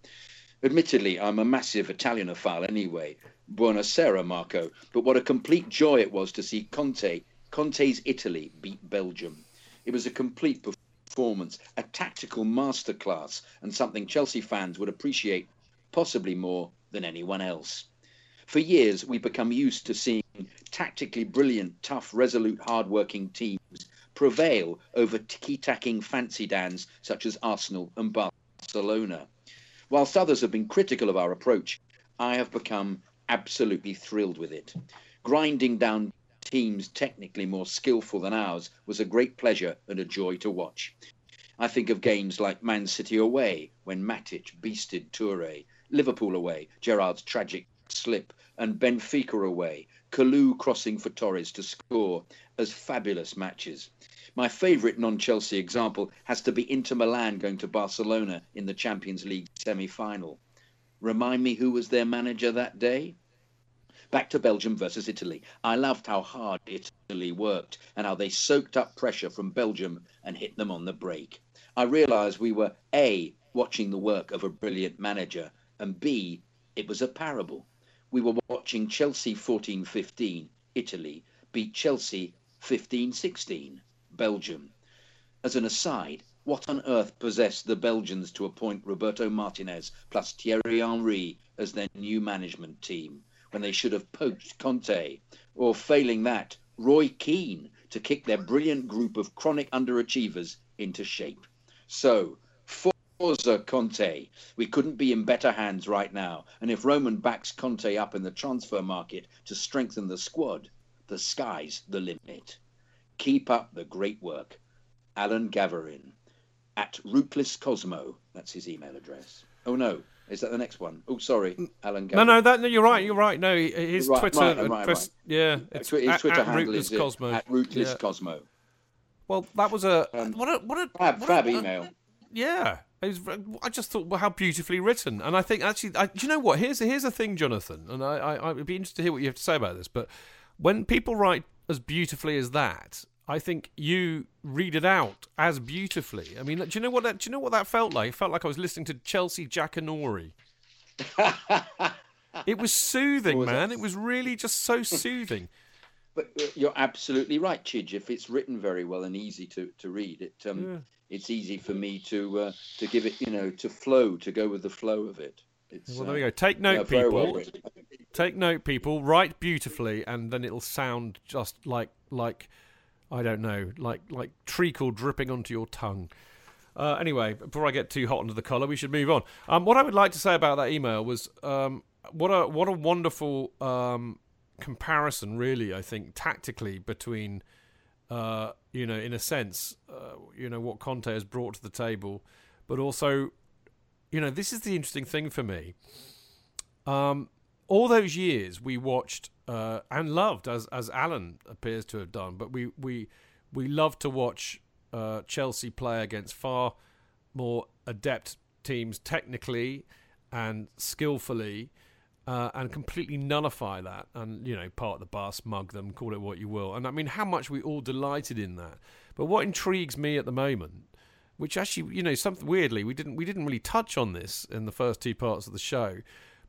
Admittedly, I'm a massive Italianophile anyway. Buonasera, Marco. But what a complete joy it was to see Conte, Conte's Italy, beat Belgium. It was a complete performance, a tactical masterclass, and something Chelsea fans would appreciate possibly more than anyone else. For years, we've become used to seeing tactically brilliant, tough, resolute, hard-working teams prevail over tiki-tacking fancy dans such as Arsenal and Barcelona. Whilst others have been critical of our approach, I have become absolutely thrilled with it. Grinding down teams technically more skillful than ours was a great pleasure and a joy to watch. I think of games like Man City away, when Matic beasted Toure, Liverpool away, Gerrard's tragic slip, and Benfica away, Kalou crossing for Torres to score, as fabulous matches. My favourite non Chelsea example has to be Inter Milan going to Barcelona in the Champions League semi final. Remind me who was their manager that day? Back to Belgium versus Italy. I loved how hard Italy worked and how they soaked up pressure from Belgium and hit them on the break. I realised we were A, watching the work of a brilliant manager, and B, it was a parable. We were watching Chelsea 14 15, Italy, beat Chelsea 15 16. Belgium. As an aside, what on earth possessed the Belgians to appoint Roberto Martinez plus Thierry Henry as their new management team when they should have poached Conte, or failing that, Roy Keane to kick their brilliant group of chronic underachievers into shape? So, Forza Conte. We couldn't be in better hands right now, and if Roman backs Conte up in the transfer market to strengthen the squad, the sky's the limit. Keep up the great work. Alan Gaverin at Rootless Cosmo. That's his email address. Oh no, is that the next one? Oh, sorry, Alan. No, no, that no, you're right. You're right. No, his Right, Twitter, right, uh, right, yeah, Uh, it's his Twitter at handle Rootless is uh, Cosmo. at Rootless Yeah. Cosmo. Well, that was a Um, what a what a Fab, what fab a- email. Yeah, it was, I just thought, well, how beautifully written, and I think actually, I, do you know what? Here's here's the thing, Jonathan, and I, I I'd be interested to hear what you have to say about this. But when people write as beautifully as that, I think you read it out as beautifully. I mean, do you know what that? Do you know what that felt like? It felt like I was listening to Chelsea Jackanory. it was soothing, Was man. It was really just so soothing. But uh, you're absolutely right, Chidge. If it's written very well and easy to, to read, it um, Yeah. it's easy for me to uh, to give it, you know, to flow, to go with the flow of it. It's, Well, there we uh, go. Take note, yeah, very well people. Take note, people. Write beautifully, and then it'll sound just like like I don't know, like like treacle dripping onto your tongue. Uh, anyway, before I get too hot under the collar, we should move on. Um, what I would like to say about that email was um, what a what a wonderful um, comparison, really. I think tactically between, uh, you know, in a sense, uh, you know what Conte has brought to the table, but also, you know, this is the interesting thing for me. All those years we watched uh, and loved, as as Alan appears to have done, but we we we loved to watch uh, Chelsea play against far more adept teams technically and skillfully, uh, and completely nullify that, and you know, part the bus, mug them, call it what you will, and I mean how much we all delighted in that. But what intrigues me at the moment, which actually, you know, something weirdly we didn't we didn't really touch on this in the first two parts of the show,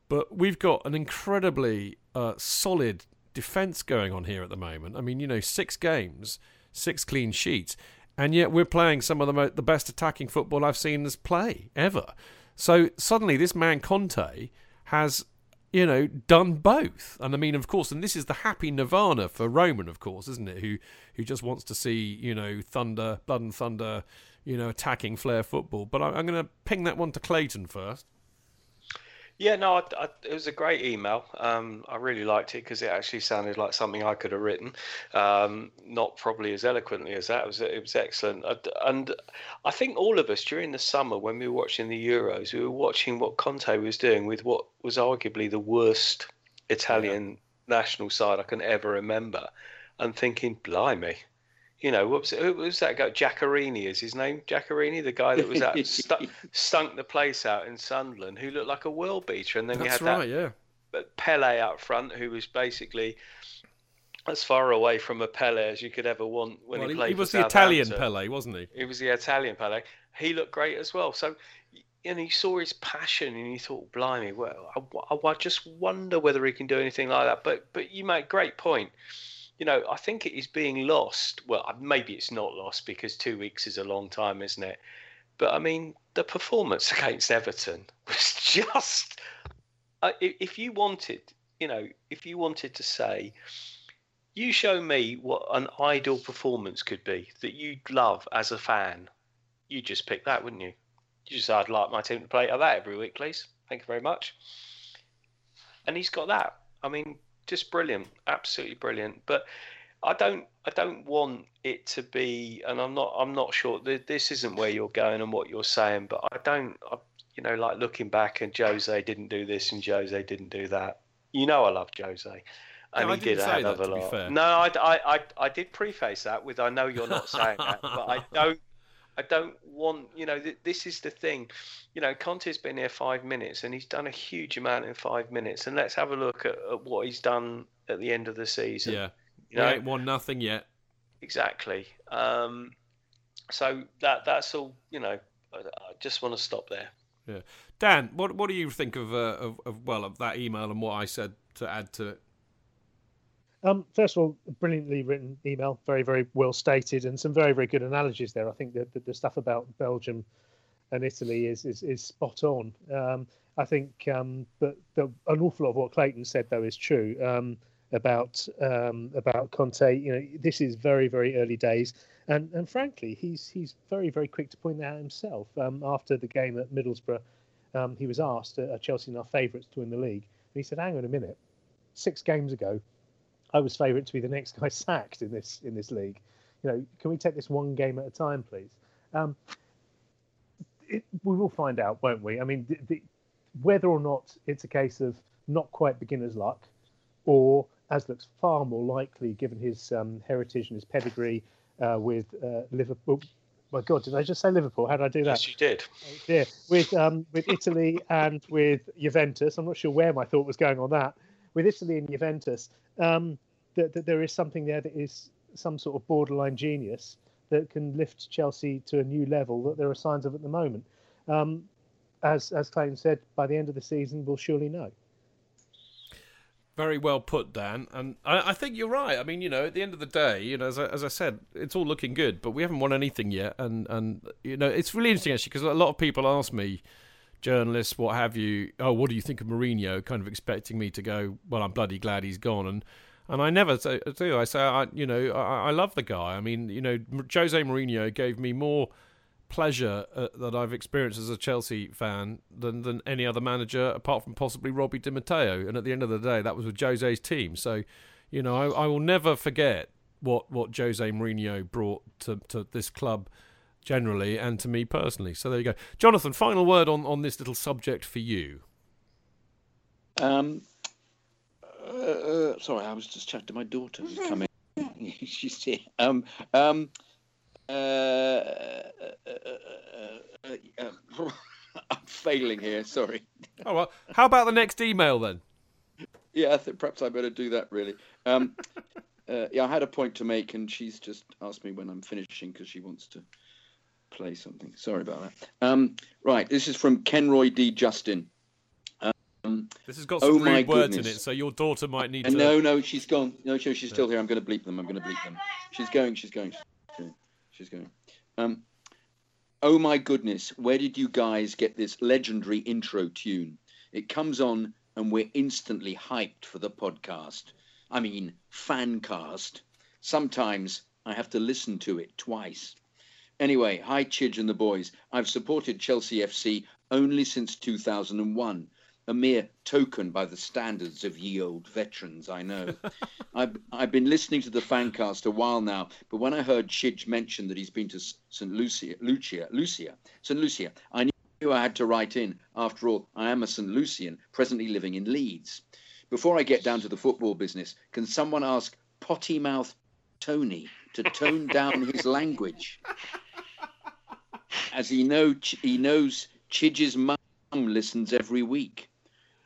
but we've got an incredibly uh, solid defence going on here at the moment. I mean, you know, six games, six clean sheets, and yet we're playing some of the mo- the best attacking football I've seen us play ever. So suddenly, this man Conte has, you know, done both. And I mean, of course, and this is the happy nirvana for Roman, of course, isn't it? Who who just wants to see, you know, thunder, blood and thunder, you know, attacking flair football. But I, I'm going to ping that one to Clayton first. Yeah, no, I, I, it was a great email. Um, I really liked it because it actually sounded like something I could have written. Um, not probably as eloquently as that. It was, it was excellent. And- And I think all of us during the summer when we were watching the Euros, we were watching what Conte was doing with what was arguably the worst Italian national side I can ever remember, and thinking, blimey. You know, what was, it, who was that guy? Giaccherini is his name? Giaccherini, the guy that was out stu- stunk the place out in Sunderland, who looked like a world beater, and then That's you had right, that yeah. but Pellè up front, who was basically as far away from a Pele as you could ever want when Well, he he, played he was the Italian Pele, wasn't he? He was the Italian Pele. He looked great as well. So, and he saw his passion, and he thought, "Blimey, well, I, I- I just wonder whether he can do anything like that." But, but you make great point. You know, I think it is being lost. Well, maybe it's not lost because two weeks is a long time, isn't it? But I mean, the performance against Everton was just. Uh, if you wanted, you know, if you wanted to say, you show me what an ideal performance could be that you'd love as a fan, you just pick that, wouldn't you? You just say, I'd like my team to play like that every week, please. Thank you very much. And he's got that. I mean, just brilliant, absolutely brilliant. But I don't, I don't want it to be, and I'm not, I'm not sure. th- This isn't where you're going and what you're saying, but I don't, I, you know, like looking back and Jose didn't do this and Jose didn't do that. You know, I love Jose. And No, he did a say that, a lot. No, I, I, I, I did preface that with I know you're not saying that, but I don't I don't want, you know, th- this is the thing. You know, Conte's been here five minutes and he's done a huge amount in five minutes. And let's have a look at, at what he's done at the end of the season. Yeah. You know, we ain't won nothing yet. exactly. Um, so that that's all, you know, I, I just want to stop there. Yeah. Dan, what what do you think of, uh, of of well of that email and what I said to add to it? Um, first of all, brilliantly written email, very, very well stated, and some very, very good analogies there. I think that the, the stuff about Belgium and Italy is is, is spot on. Um, I think um, that, that an awful lot of what Clayton said though is true um, about um, about Conte. You know, this is very, very early days, and and frankly, he's he's very, very quick to point that out himself. Um, after the game at Middlesbrough, um, he was asked, "Are Chelsea now favourites to win the league?" And he said, "Hang on a minute, six games ago." I was favourite to be the next guy sacked in this in this league. You know, can we take this one game at a time, please? Um, it, we will find out, won't we? I mean, the, the, whether or not it's a case of not quite beginner's luck, or as looks far more likely given his um, heritage and his pedigree uh, with uh, Liverpool. My God, did I just say Liverpool? How did I do that? Yes, you did. Yeah, with um, with Italy and with Juventus. I'm not sure where my thought was going on that. With Italy and Juventus, um, that, that there is something there that is some sort of borderline genius that can lift Chelsea to a new level that there are signs of at the moment. Um, as as Clayton said, by the end of the season, we'll surely know. Very well put, Dan. And I, I, think you're right. I mean, you know, at the end of the day, you know, as I, as I said, it's all looking good, but we haven't won anything yet. And, and you know, it's really interesting, actually, because a lot of people ask me, journalists, what have you, oh, what do you think of Mourinho? Kind of expecting me to go, well, I'm bloody glad he's gone. And and I never say, do. I say, I, you know, I, I love the guy. I mean, you know, Jose Mourinho gave me more pleasure uh, that I've experienced as a Chelsea fan than than any other manager, apart from possibly Robbie Di Matteo. And at the end of the day, that was with Jose's team. So, you know, I, I will never forget what what Jose Mourinho brought to to this club generally and to me personally. So there you go, Jonathan. Final word on on this little subject for you. Um. Uh, uh sorry, I was just chatting to my daughter who's coming. She's here. Um. Um. Uh, uh, uh, I'm failing here. Sorry. Oh well. How about the next email then? Yeah, I think perhaps I better do that. Really. Um, yeah, I had a point to make, and she's just asked me when I'm finishing because she wants to play something. Sorry about that. Um, right, this is from Kenroy D. Justin. Um, this has got some oh rude words in it, so your daughter might need to. No, no, she's gone. No, she's still here. I'm going to bleep them. I'm going to bleep them. She's going. She's going. She's going. Um, oh my goodness, where did you guys get this legendary intro tune? It comes on and we're instantly hyped for the podcast. I mean, fancast. Sometimes I have to listen to it twice. Anyway, hi Chidge and the boys. I've supported Chelsea FC only since 2001 a mere token by the standards of ye old veterans, I know. I've, I've been listening to the fancast a while now, but when I heard Chidge mention that he's been to St. Lucia, Lucia, Lucia, St. Lucia, I knew I had to write in. After all, I am a St. Lucian, presently living in Leeds. Before I get down to the football business, can someone ask potty mouth Tony to tone down his language? As he, know, he knows Chidge's mum listens every week.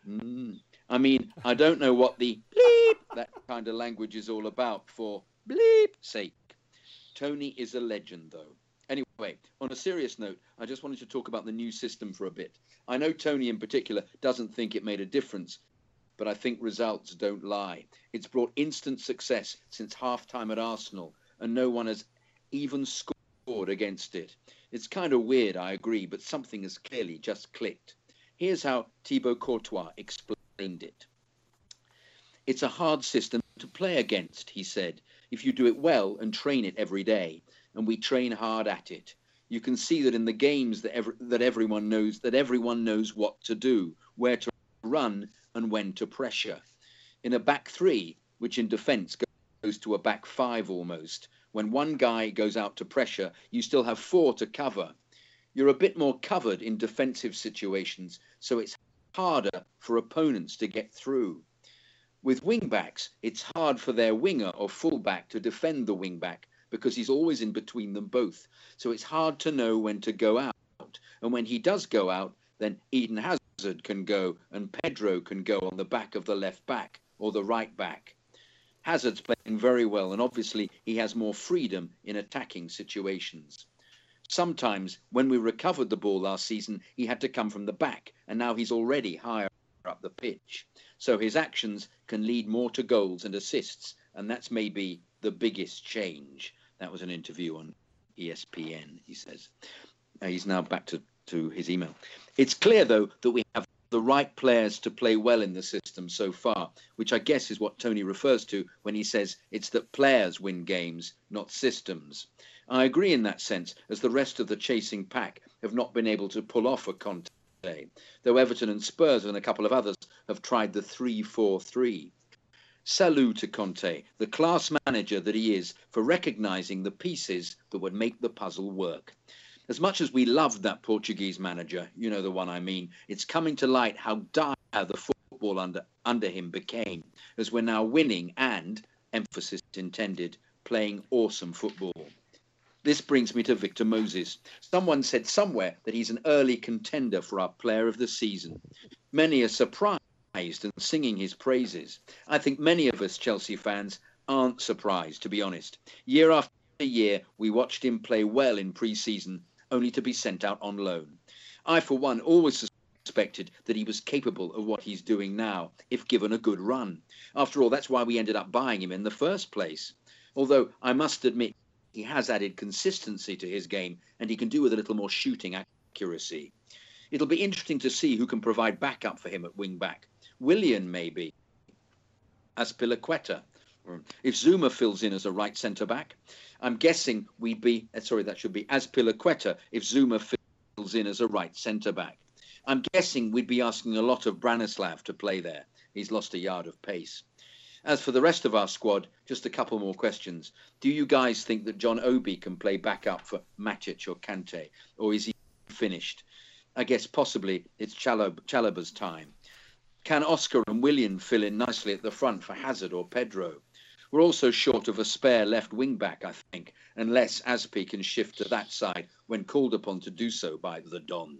Mm. I mean, I don't know what the bleep, that kind of language is all about for bleep sake. Tony is a legend, though. Anyway, on a serious note, I just wanted to talk about the new system for a bit. I know Tony in particular doesn't think it made a difference, but I think results don't lie. It's brought instant success since halftime at Arsenal, and no one has even scored against it. It's kind of weird, I agree, but something has clearly just clicked. Here's how Thibaut Courtois explained it. It's a hard system to play against, he said, if you do it well and train it every day. And we train hard at it. You can see that in the games that, every, that everyone knows that everyone knows what to do, where to run, and when to pressure. In a back three, which in defence goes to a back five almost, when one guy goes out to pressure, you still have four to cover you're a bit more covered in defensive situations, so it's harder for opponents to get through. With wingbacks, it's hard for their winger or fullback to defend the wingback because he's always in between them both. So it's hard to know when to go out. And when he does go out, then Eden Hazard can go and Pedro can go on the back of the left back or the right back. Hazard's playing very well, and obviously he has more freedom in attacking situations. Sometimes, when we recovered the ball last season, he had to come from the back, and now he's already higher up the pitch. So his actions can lead more to goals and assists, and that's maybe the biggest change. That was an interview on ESPN, he says. Uh, he's now back to, to his email. It's clear, though, that we have the right players to play well in the system so far, which I guess is what Tony refers to when he says it's that players win games, not systems. I agree in that sense, as the rest of the chasing pack have not been able to pull off a Conte, though Everton and Spurs and a couple of others have tried the 3 4 3. Salut to Conte, the class manager that he is, for recognising the pieces that would make the puzzle work. As much as we loved that Portuguese manager, you know the one I mean, it's coming to light how dire the football under, under him became, as we're now winning and, emphasis intended, playing awesome football. This brings me to Victor Moses. Someone said somewhere that he's an early contender for our player of the season. Many are surprised and singing his praises. I think many of us Chelsea fans aren't surprised, to be honest. Year after year, we watched him play well in pre season, only to be sent out on loan. I, for one, always suspected that he was capable of what he's doing now if given a good run. After all, that's why we ended up buying him in the first place. Although I must admit, he has added consistency to his game and he can do with a little more shooting accuracy. It'll be interesting to see who can provide backup for him at wing back. Willian, maybe. Azpilicueta. If Zouma fills in as a right centre back, I'm guessing we'd be, uh, sorry, that should be Azpilicueta if Zouma fills in as a right centre back. I'm guessing we'd be asking a lot of Branislav to play there. He's lost a yard of pace. As for the rest of our squad, just a couple more questions. Do you guys think that John Obi can play back up for Matic or Kante, or is he finished? I guess possibly it's Chalab- Chalobah's time. Can Oscar and Willian fill in nicely at the front for Hazard or Pedro? We're also short of a spare left wing back, I think, unless Azpi can shift to that side when called upon to do so by the Don.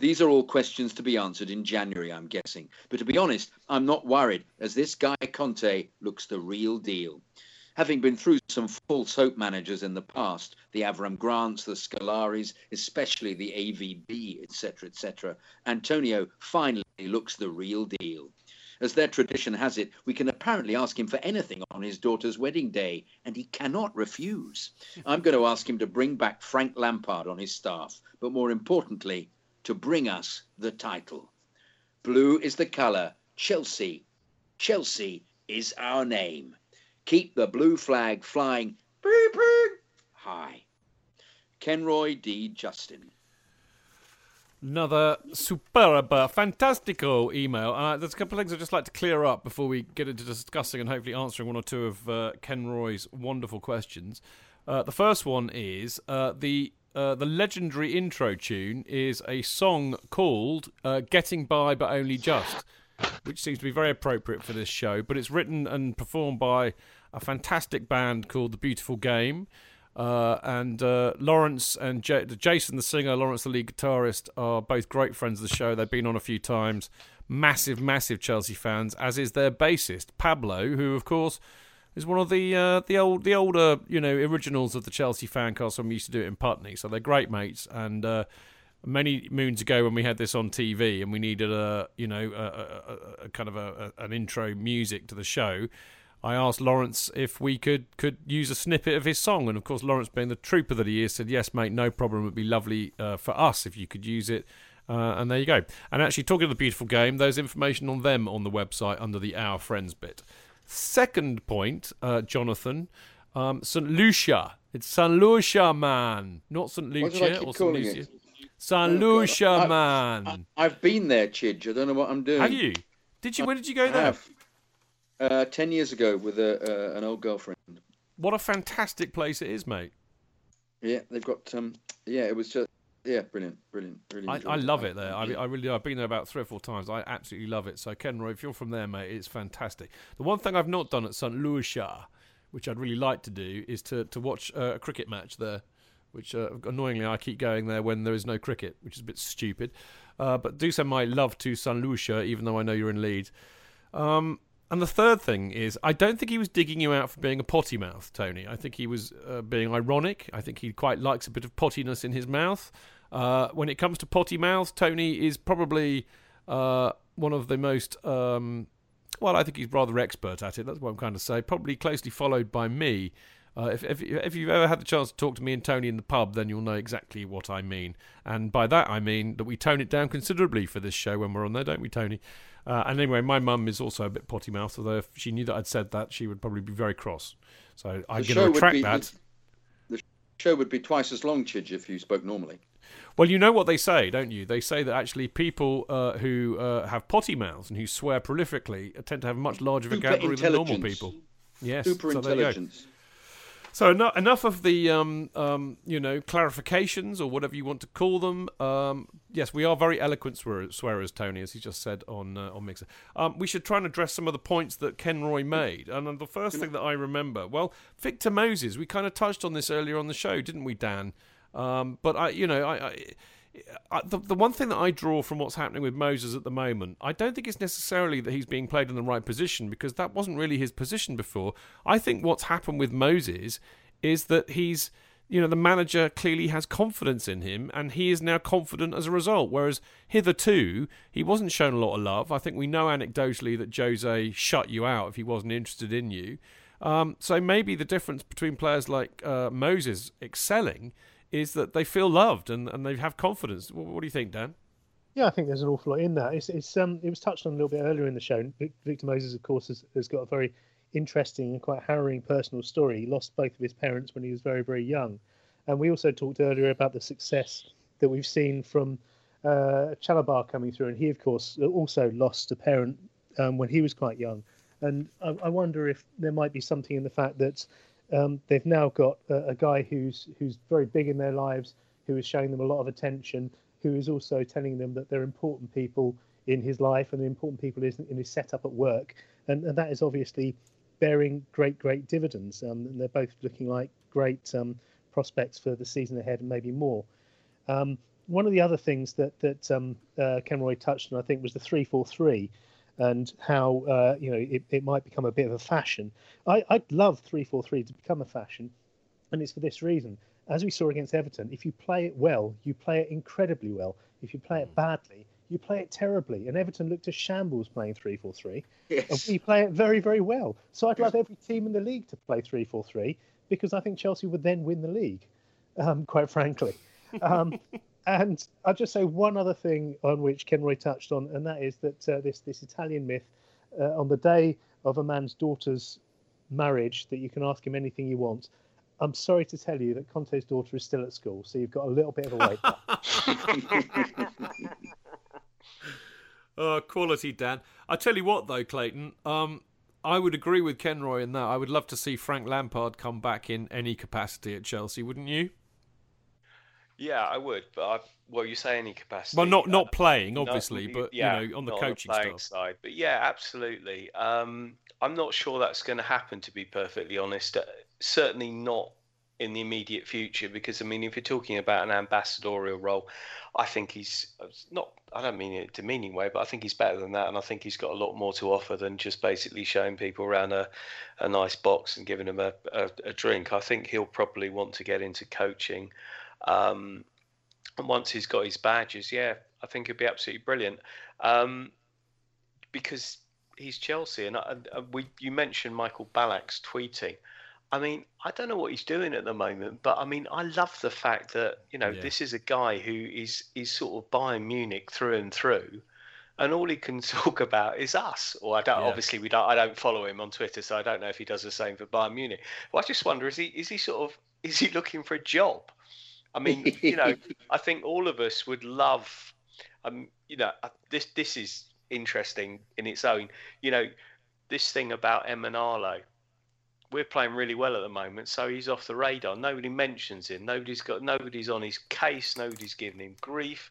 These are all questions to be answered in January, I'm guessing. But to be honest, I'm not worried, as this guy Conte looks the real deal. Having been through some false hope managers in the past, the Avram Grants, the Scolaris, especially the AVB, etc., etc., Antonio finally looks the real deal. As their tradition has it, we can apparently ask him for anything on his daughter's wedding day, and he cannot refuse. I'm going to ask him to bring back Frank Lampard on his staff, but more importantly, to bring us the title. Blue is the colour, Chelsea. Chelsea is our name. Keep the blue flag flying high. Kenroy D. Justin. Another superb, uh, fantastico email. Uh, there's a couple of things I'd just like to clear up before we get into discussing and hopefully answering one or two of uh, Kenroy's wonderful questions. Uh, the first one is uh, the uh, the legendary intro tune is a song called "Getting By But Only Just," which seems to be very appropriate for this show. But it's written and performed by a fantastic band called The Beautiful Game. Uh, and uh, Lawrence and J- Jason, the singer, Lawrence, the lead guitarist, are both great friends of the show. They've been on a few times. Massive, massive Chelsea fans, as is their bassist Pablo, who, of course, is one of the uh, the old the older you know originals of the Chelsea fan fancast when we used to do it in Putney. So they're great mates. And uh, many moons ago, when we had this on TV and we needed a you know a, a, a kind of a, an intro music to the show I asked Lawrence if we could could use a snippet of his song, and of course Lawrence, being the trooper that he is, said, "Yes, mate, no problem. It'd be lovely uh, for us if you could use it." Uh, and there you go. And actually, talking of the beautiful game, there's information on them on the website under the Our Friends bit. Second point, uh, Jonathan, um, St. Lucia. It's St. Lucia, man, not St. Lucia or St. Lucia. St. Lucia, man. I, have been there, Chidge. I don't know what I'm doing. Have you? Did you? Where did you go there? Uh, ten years ago with a, uh, an old girlfriend. What a fantastic place it is, mate. Yeah, they've got. Um, yeah, it was just. Yeah, brilliant, brilliant, brilliant. I, I love it there. I, I really, I've been there about three or four times. I absolutely love it. So, Kenroy, if you're from there, mate, it's fantastic. The one thing I've not done at St. Lucia, which I'd really like to do, is to to watch uh, a cricket match there. Which uh, annoyingly I keep going there when there is no cricket, which is a bit stupid. Uh, but do send my love to St. Lucia, even though I know you're in Leeds. Um, and the third thing is, I don't think he was digging you out for being a potty mouth, Tony. I think he was uh, being ironic. I think he quite likes a bit of pottiness in his mouth. Uh, when it comes to potty mouth, Tony is probably uh, one of the most. Um, well, I think he's rather expert at it. That's what I'm kind of say. Probably closely followed by me. Uh, if, if, if you've ever had the chance to talk to me and Tony in the pub, then you'll know exactly what I mean. And by that I mean that we tone it down considerably for this show when we're on there, don't we, Tony? Uh, and anyway, my mum is also a bit potty mouthed, although if she knew that I'd said that, she would probably be very cross. So I'm going to retract that. The, the show would be twice as long, Chidge, if you spoke normally. Well, you know what they say, don't you? They say that actually people uh, who uh, have potty mouths and who swear prolifically tend to have much larger vocabulary than normal people. Yes, super so intelligence. So enough, enough of the um, um, you know clarifications or whatever you want to call them. Um, yes, we are very eloquent swearers, swearers, Tony, as he just said on uh, on Mixlr. Um, we should try and address some of the points that Kenroy made. And the first thing that I remember, well, Victor Moses. We kind of touched on this earlier on the show, didn't we, Dan? Um, but I, you know, I, I the, the one thing that I draw from what's happening with Moses at the moment, I don't think it's necessarily that he's being played in the right position because that wasn't really his position before. I think what's happened with Moses is that he's you know, the manager clearly has confidence in him, and he is now confident as a result. Whereas hitherto, he wasn't shown a lot of love. I think we know anecdotally that Jose shut you out if he wasn't interested in you. Um, so maybe the difference between players like uh, Moses excelling is that they feel loved and, and they have confidence. What, what do you think, Dan? Yeah, I think there's an awful lot in that. It's, it's um, it was touched on a little bit earlier in the show. Victor Moses, of course, has, has got a very interesting and quite harrowing personal story. He lost both of his parents when he was very, very young. And we also talked earlier about the success that we've seen from uh, Chalobah coming through. And he, of course, also lost a parent um, when he was quite young. And I, I, wonder if there might be something in the fact that um, they've now got a, a, guy who's who's very big in their lives, who is showing them a lot of attention, who is also telling them that they're important people in his life and the important people is in his setup at work. And, and that is obviously bearing great, great dividends. Um, and they're both looking like great um, prospects for the season ahead and maybe more. Um, one of the other things that that um, uh, Kenroy touched on, I think, was the three four three, and how uh, you know it, it might become a bit of a fashion. I, I'd love three four three to become a fashion, and it's for this reason. As we saw against Everton, if you play it well, you play it incredibly well. If you play it badly, you play it terribly. And Everton looked a shambles playing 3 4 3. And we play it very, very well. So I'd love every team in the league to play 3 4 3 because I think Chelsea would then win the league, um, quite frankly. Um, and I'll just say one other thing on which Kenroy touched on, and that is that uh, this, this Italian myth uh, on the day of a man's daughter's marriage that you can ask him anything you want. I'm sorry to tell you that Conte's daughter is still at school, so you've got a little bit of a wait. Uh, quality, Dan. I tell you what, though, Clayton. Um, I would agree with Kenroy in that. I would love to see Frank Lampard come back in any capacity at Chelsea, wouldn't you? Yeah, I would. But I, well, you say any capacity. Well, not not uh, playing, obviously, but yeah, you know, on the coaching on the side. But yeah, absolutely. Um, I'm not sure that's going to happen. To be perfectly honest, uh, certainly not in the immediate future because I mean if you're talking about an ambassadorial role I think he's not I don't mean it in a demeaning way but I think he's better than that and I think he's got a lot more to offer than just basically showing people around a, a nice box and giving them a, a, a drink I think he'll probably want to get into coaching um, and once he's got his badges yeah I think it'd be absolutely brilliant um, because he's Chelsea and, I, and we you mentioned Michael Ballack's tweeting I mean, I don't know what he's doing at the moment, but I mean, I love the fact that you know yeah. this is a guy who is is sort of Bayern Munich through and through, and all he can talk about is us. Or I don't. Yeah. Obviously, we don't. I don't follow him on Twitter, so I don't know if he does the same for Bayern Munich. But I just wonder: is he is he sort of is he looking for a job? I mean, you know, I think all of us would love. Um, you know, uh, this this is interesting in its own. You know, this thing about Emenalo we're playing really well at the moment, so he's off the radar. Nobody mentions him. Nobody's got nobody's on his case. Nobody's giving him grief.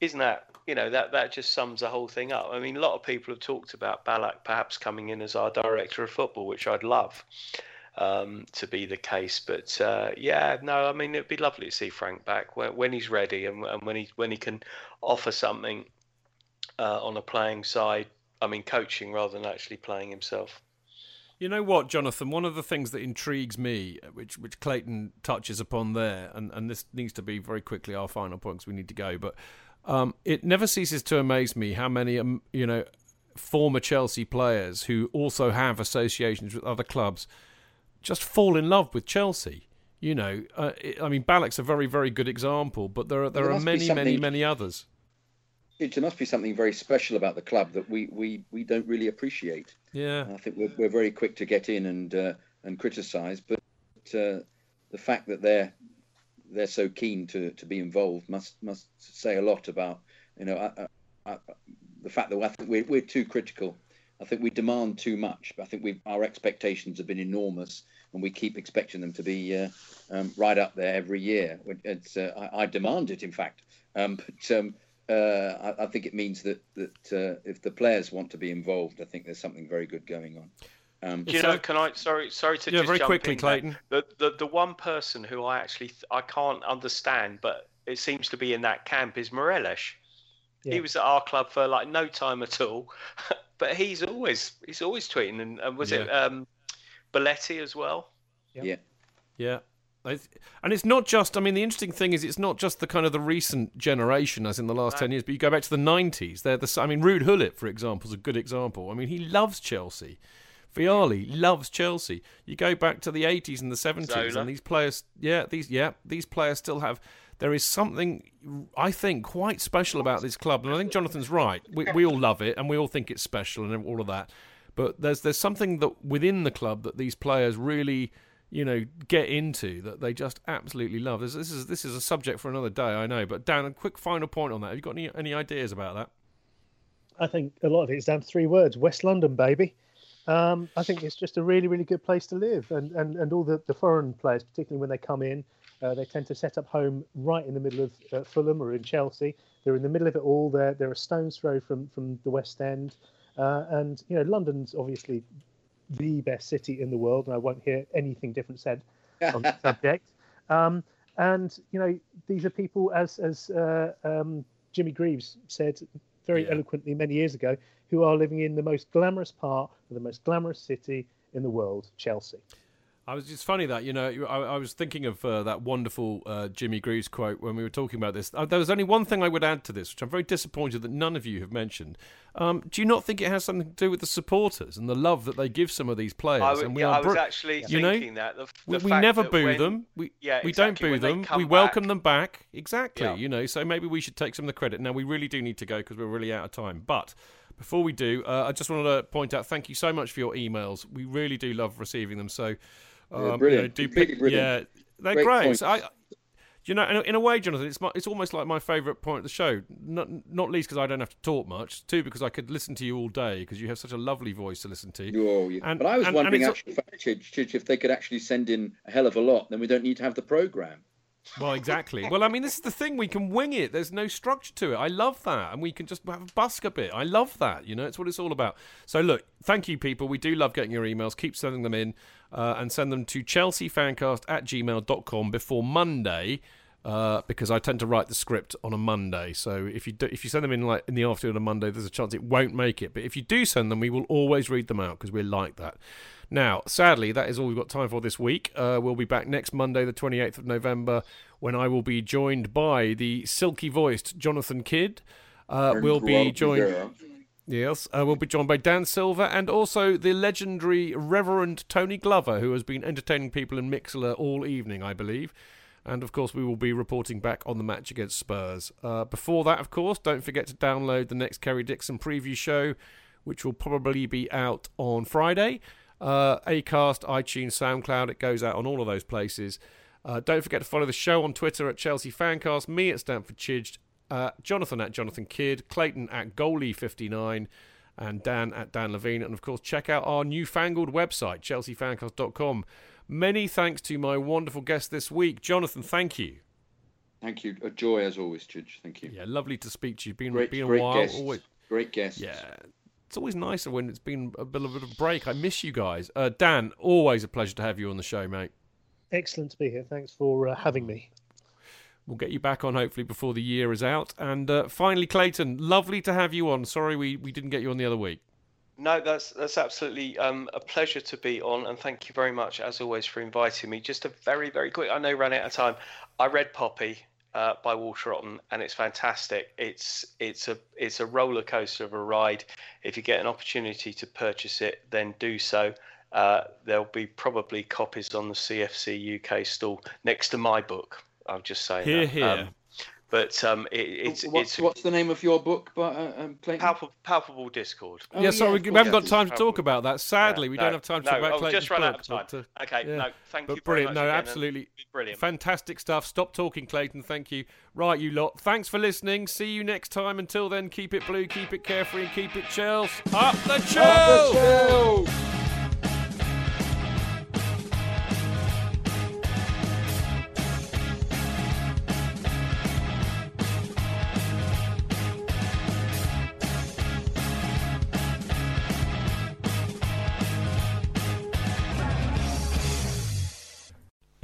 Isn't that you know that that just sums the whole thing up? I mean, a lot of people have talked about Ballack perhaps coming in as our director of football, which I'd love um, to be the case. But uh, yeah, no, I mean it'd be lovely to see Frank back when, he's ready and, and, when he when he can offer something uh, on a playing side. I mean, coaching rather than actually playing himself. You know what, Jonathan? One of the things that intrigues me, which which Clayton touches upon there, and, and this needs to be very quickly our final point because we need to go, but um, it never ceases to amaze me how many um, you know former Chelsea players who also have associations with other clubs just fall in love with Chelsea. You know, uh, it, I mean, Ballack's a very very good example, but there are there, there are many many many others. It must be something very special about the club that we, we, we don't really appreciate. Yeah, I think we're, we're very quick to get in and uh, and criticise, but uh, the fact that they're they're so keen to, to be involved must must say a lot about you know uh, uh, uh the fact that I think we're, we're too critical. I think we demand too much. I think we our expectations have been enormous, and we keep expecting them to be uh, um, right up there every year. It's, I, I, demand it, in fact. Um, but um, uh, I, I, think it means that that uh, if the players want to be involved, I think there's something very good going on. Um, you know, can I? Sorry, sorry to yeah, just very jump quickly, in Clayton. The, the the one person who I actually I can't understand, but it seems to be in that camp is Morelos. Yeah. He was at our club for like no time at all, but he's always he's always tweeting and, and was yeah. it um, Belletti as well? Yeah. Yeah. and it's not just. I mean, the interesting thing is, it's not just the kind of the recent generation, as in the last ten years. But you go back to the '90s. They're the. I mean, Ruud Gullit, for example, is a good example. I mean, he loves Chelsea. Vialli loves Chelsea. You go back to the 80s and the 70s, Zola. and these players, yeah, these, yeah, these players still have. There is something I think quite special about this club, and I think Jonathan's right. We, we all love it, and we all think it's special, and all of that. But there's there's something that within the club that these players really, you know, get into that they just absolutely love. This, this is this is a subject for another day, I know. But Dan, a quick final point on that. Have you got any any ideas about that? I think a lot of it is down to three words: West London, baby. Um, I think it's just a really, really good place to live, and and, and all the, the foreign players, particularly when they come in, uh, they tend to set up home right in the middle of uh, Fulham or in Chelsea. They're in the middle of it all. They're they're a stone's throw from from the West End, uh, and you know London's obviously the best city in the world, and I won't hear anything different said on the subject. Um, and you know these are people, as as uh, um, Jimmy Greaves said very Yeah. eloquently many years ago, who are living in the most glamorous part of the most glamorous city in the world, Chelsea. I was just funny that you know I, I was thinking of uh, that wonderful uh, Jimmy Greaves quote when we were talking about this. Uh, there was only one thing I would add to this, which I'm very disappointed that none of you have mentioned. Um, do you not think it has something to do with the supporters and the love that they give some of these players? I, would- and we yeah, are I was actually you know, thinking that. The, we, the we fact never that boo when- them. We yeah, we exactly, don't boo them. We welcome back- them back. Exactly. Yeah. You know, so maybe we should take some of the credit. Now we really do need to go because we're really out of time. But before we do, uh, I just wanted to point out thank you so much for your emails. We really do love receiving them. So, um, you know, brilliant. do Completely pick, brilliant. yeah, they're Great great. So I, you know, in a, in a way, Jonathan, it's my, it's almost like my favourite point of the show. Not not least because I don't have to talk much. Two, because I could listen to you all day because you have such a lovely voice to listen to. Oh, yeah. And- but I was and- and wondering it's- actually, if, Chidge, Chidge, if they could actually send in a hell of a lot, then we don't need to have the program. Well, exactly. Well, I mean, this is the thing. We can wing it. There's no structure to it. I love that. And we can just have a busk a bit. I love that. You know, it's what it's all about. So, look, thank you, people. We do love getting your emails. Keep sending them in uh, and send them to chelseafancast at gmail.com before Monday. Uh, because I tend to write the script on a Monday, so if you do, if you send them in like in the afternoon on Monday, there's a chance it won't make it. But if you do send them, we will always read them out because we're like that. Now, sadly, that is all we've got time for this week. Uh, we'll be back next Monday, the 28th of November, when I will be joined by the silky voiced Jonathan Kidd. Uh, we'll be joined. Yes, uh, we'll be joined by Dan Silver and also the legendary Reverend Tony Glover, who has been entertaining people in Mixlr all evening, I believe. And of course, we will be reporting back on the match against Spurs. Uh, before that, of course, don't forget to download the next Kerry Dixon preview show, which will probably be out on Friday. Uh, Acast, iTunes, SoundCloud, it goes out on all of those places. Uh, don't forget to follow the show on Twitter at Chelsea Fancast, me at Stamford Chidged, uh, Jonathan at Jonathan Kidd, Clayton at Goalie59, and Dan at Dan Levene. And of course, check out our newfangled website, chelseafancast.com. Many thanks to my wonderful guest this week. Jonathan, thank you. Thank you. A joy as always, Chidge. Thank you. Yeah, lovely to speak to you. Been, Great, been a great while. guest. Always, Great guest. yeah. It's always nicer when it's been a bit, a bit of a break. I miss you guys. Uh, Dan, always a pleasure to have you on the show, mate. Excellent to be here. Thanks for uh, having me. We'll get you back on hopefully before the year is out. And uh, finally, Clayton, lovely to have you on. Sorry we, we didn't get you on the other week. No, that's that's absolutely um, a pleasure to be on, and thank you very much, as always, for inviting me. Just a very, very quick. I know, ran out of time. I read Poppy uh, by Walter Otton, and it's fantastic. It's it's a it's a roller coaster of a ride. If you get an opportunity to purchase it, then do so. Uh, there'll be probably copies on the CFC UK stall next to my book. I'm just saying. Here, that. here. Um, but um, it, it's what's, it's what's the name of your book, but, uh, um, Clayton? palpable, palpable discord. Oh, yeah, sorry, of we, course, haven't got time to talk Palpable. about that. Sadly, Yeah, we no, don't have time to no, talk about I've Clayton's just run out of time. but, uh, Okay, yeah. no, thank but you very brilliant. much No, again, absolutely brilliant. fantastic stuff. Stop talking, Clayton. Thank you. Right, you lot. Thanks for listening. See you next time. Until then, keep it blue, keep it carefree, and keep it chills. Up the chill.